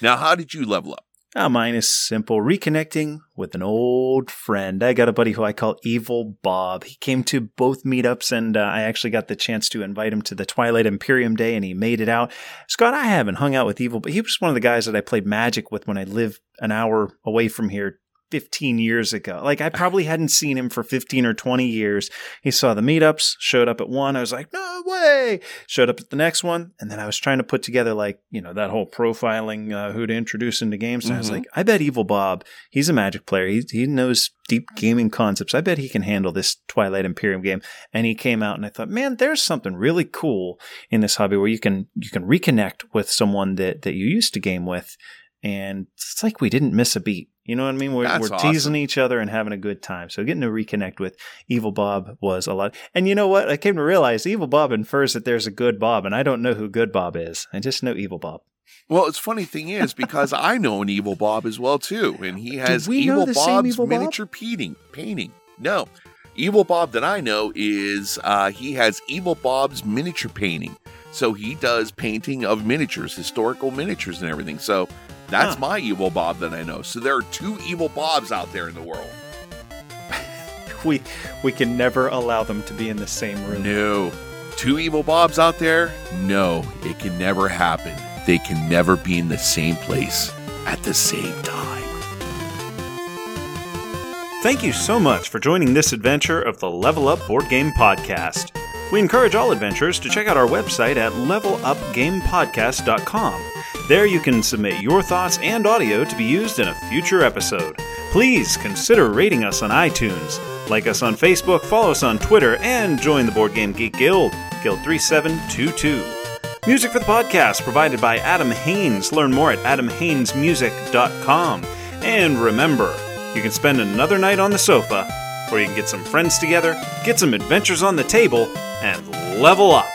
Now, how did you level up? Oh, mine is simple. Reconnecting with an old friend. I got a buddy who I call Evil Bob. He came to both meetups, and uh, I actually got the chance to invite him to the Twilight Imperium Day, and he made it out. Scott, I haven't hung out with Evil, but he was one of the guys that I played Magic with when I lived an hour away from here 15 years ago. Like, I probably hadn't seen him for 15 or 20 years. He saw the meetups, showed up at one. I was like, no way. Showed up at the next one. And then I was trying to put together, like, you know, that whole profiling uh, who to introduce into games. And I was Mhm. like, I bet Evil Bob, he's a magic player. He, he knows deep gaming concepts. I bet he can handle this Twilight Imperium game. And he came out and I thought, man, there's something really cool in this hobby where you can, you can reconnect with someone that, that you used to game with. And it's like we didn't miss a beat. You know what I mean? We're, we're awesome. teasing each other and having a good time. So getting to reconnect with Evil Bob was a lot. And you know what? I came to realize Evil Bob infers that there's a good Bob, and I don't know who good Bob is. I just know Evil Bob. Well, it's funny thing is because <laughs> I know an evil Bob as well too, and he has evil Bob's Evil Bob? miniature painting. Painting. No, evil Bob that I know is uh, he has evil Bob's miniature painting. So he does painting of miniatures, historical miniatures, and everything. So that's Huh. my evil Bob that I know. So there are two evil Bobs out there in the world. <laughs> We we can never allow them to be in the same room. No. Two evil Bobs out there? No, it can never happen. They can never be in the same place at the same time. Thank you so much for joining this adventure of the Level Up Board Game Podcast. We encourage all adventurers to check out our website at levelupgamepodcast.com. There you can submit your thoughts and audio to be used in a future episode. Please consider rating us on iTunes, like us on Facebook, follow us on Twitter, and join the Board Game Geek Guild, Guild 3722. Music for the podcast provided by Adam Haynes. Learn more at adamhaynesmusic.com. And remember, you can spend another night on the sofa, or you can get some friends together, get some adventures on the table, and level up.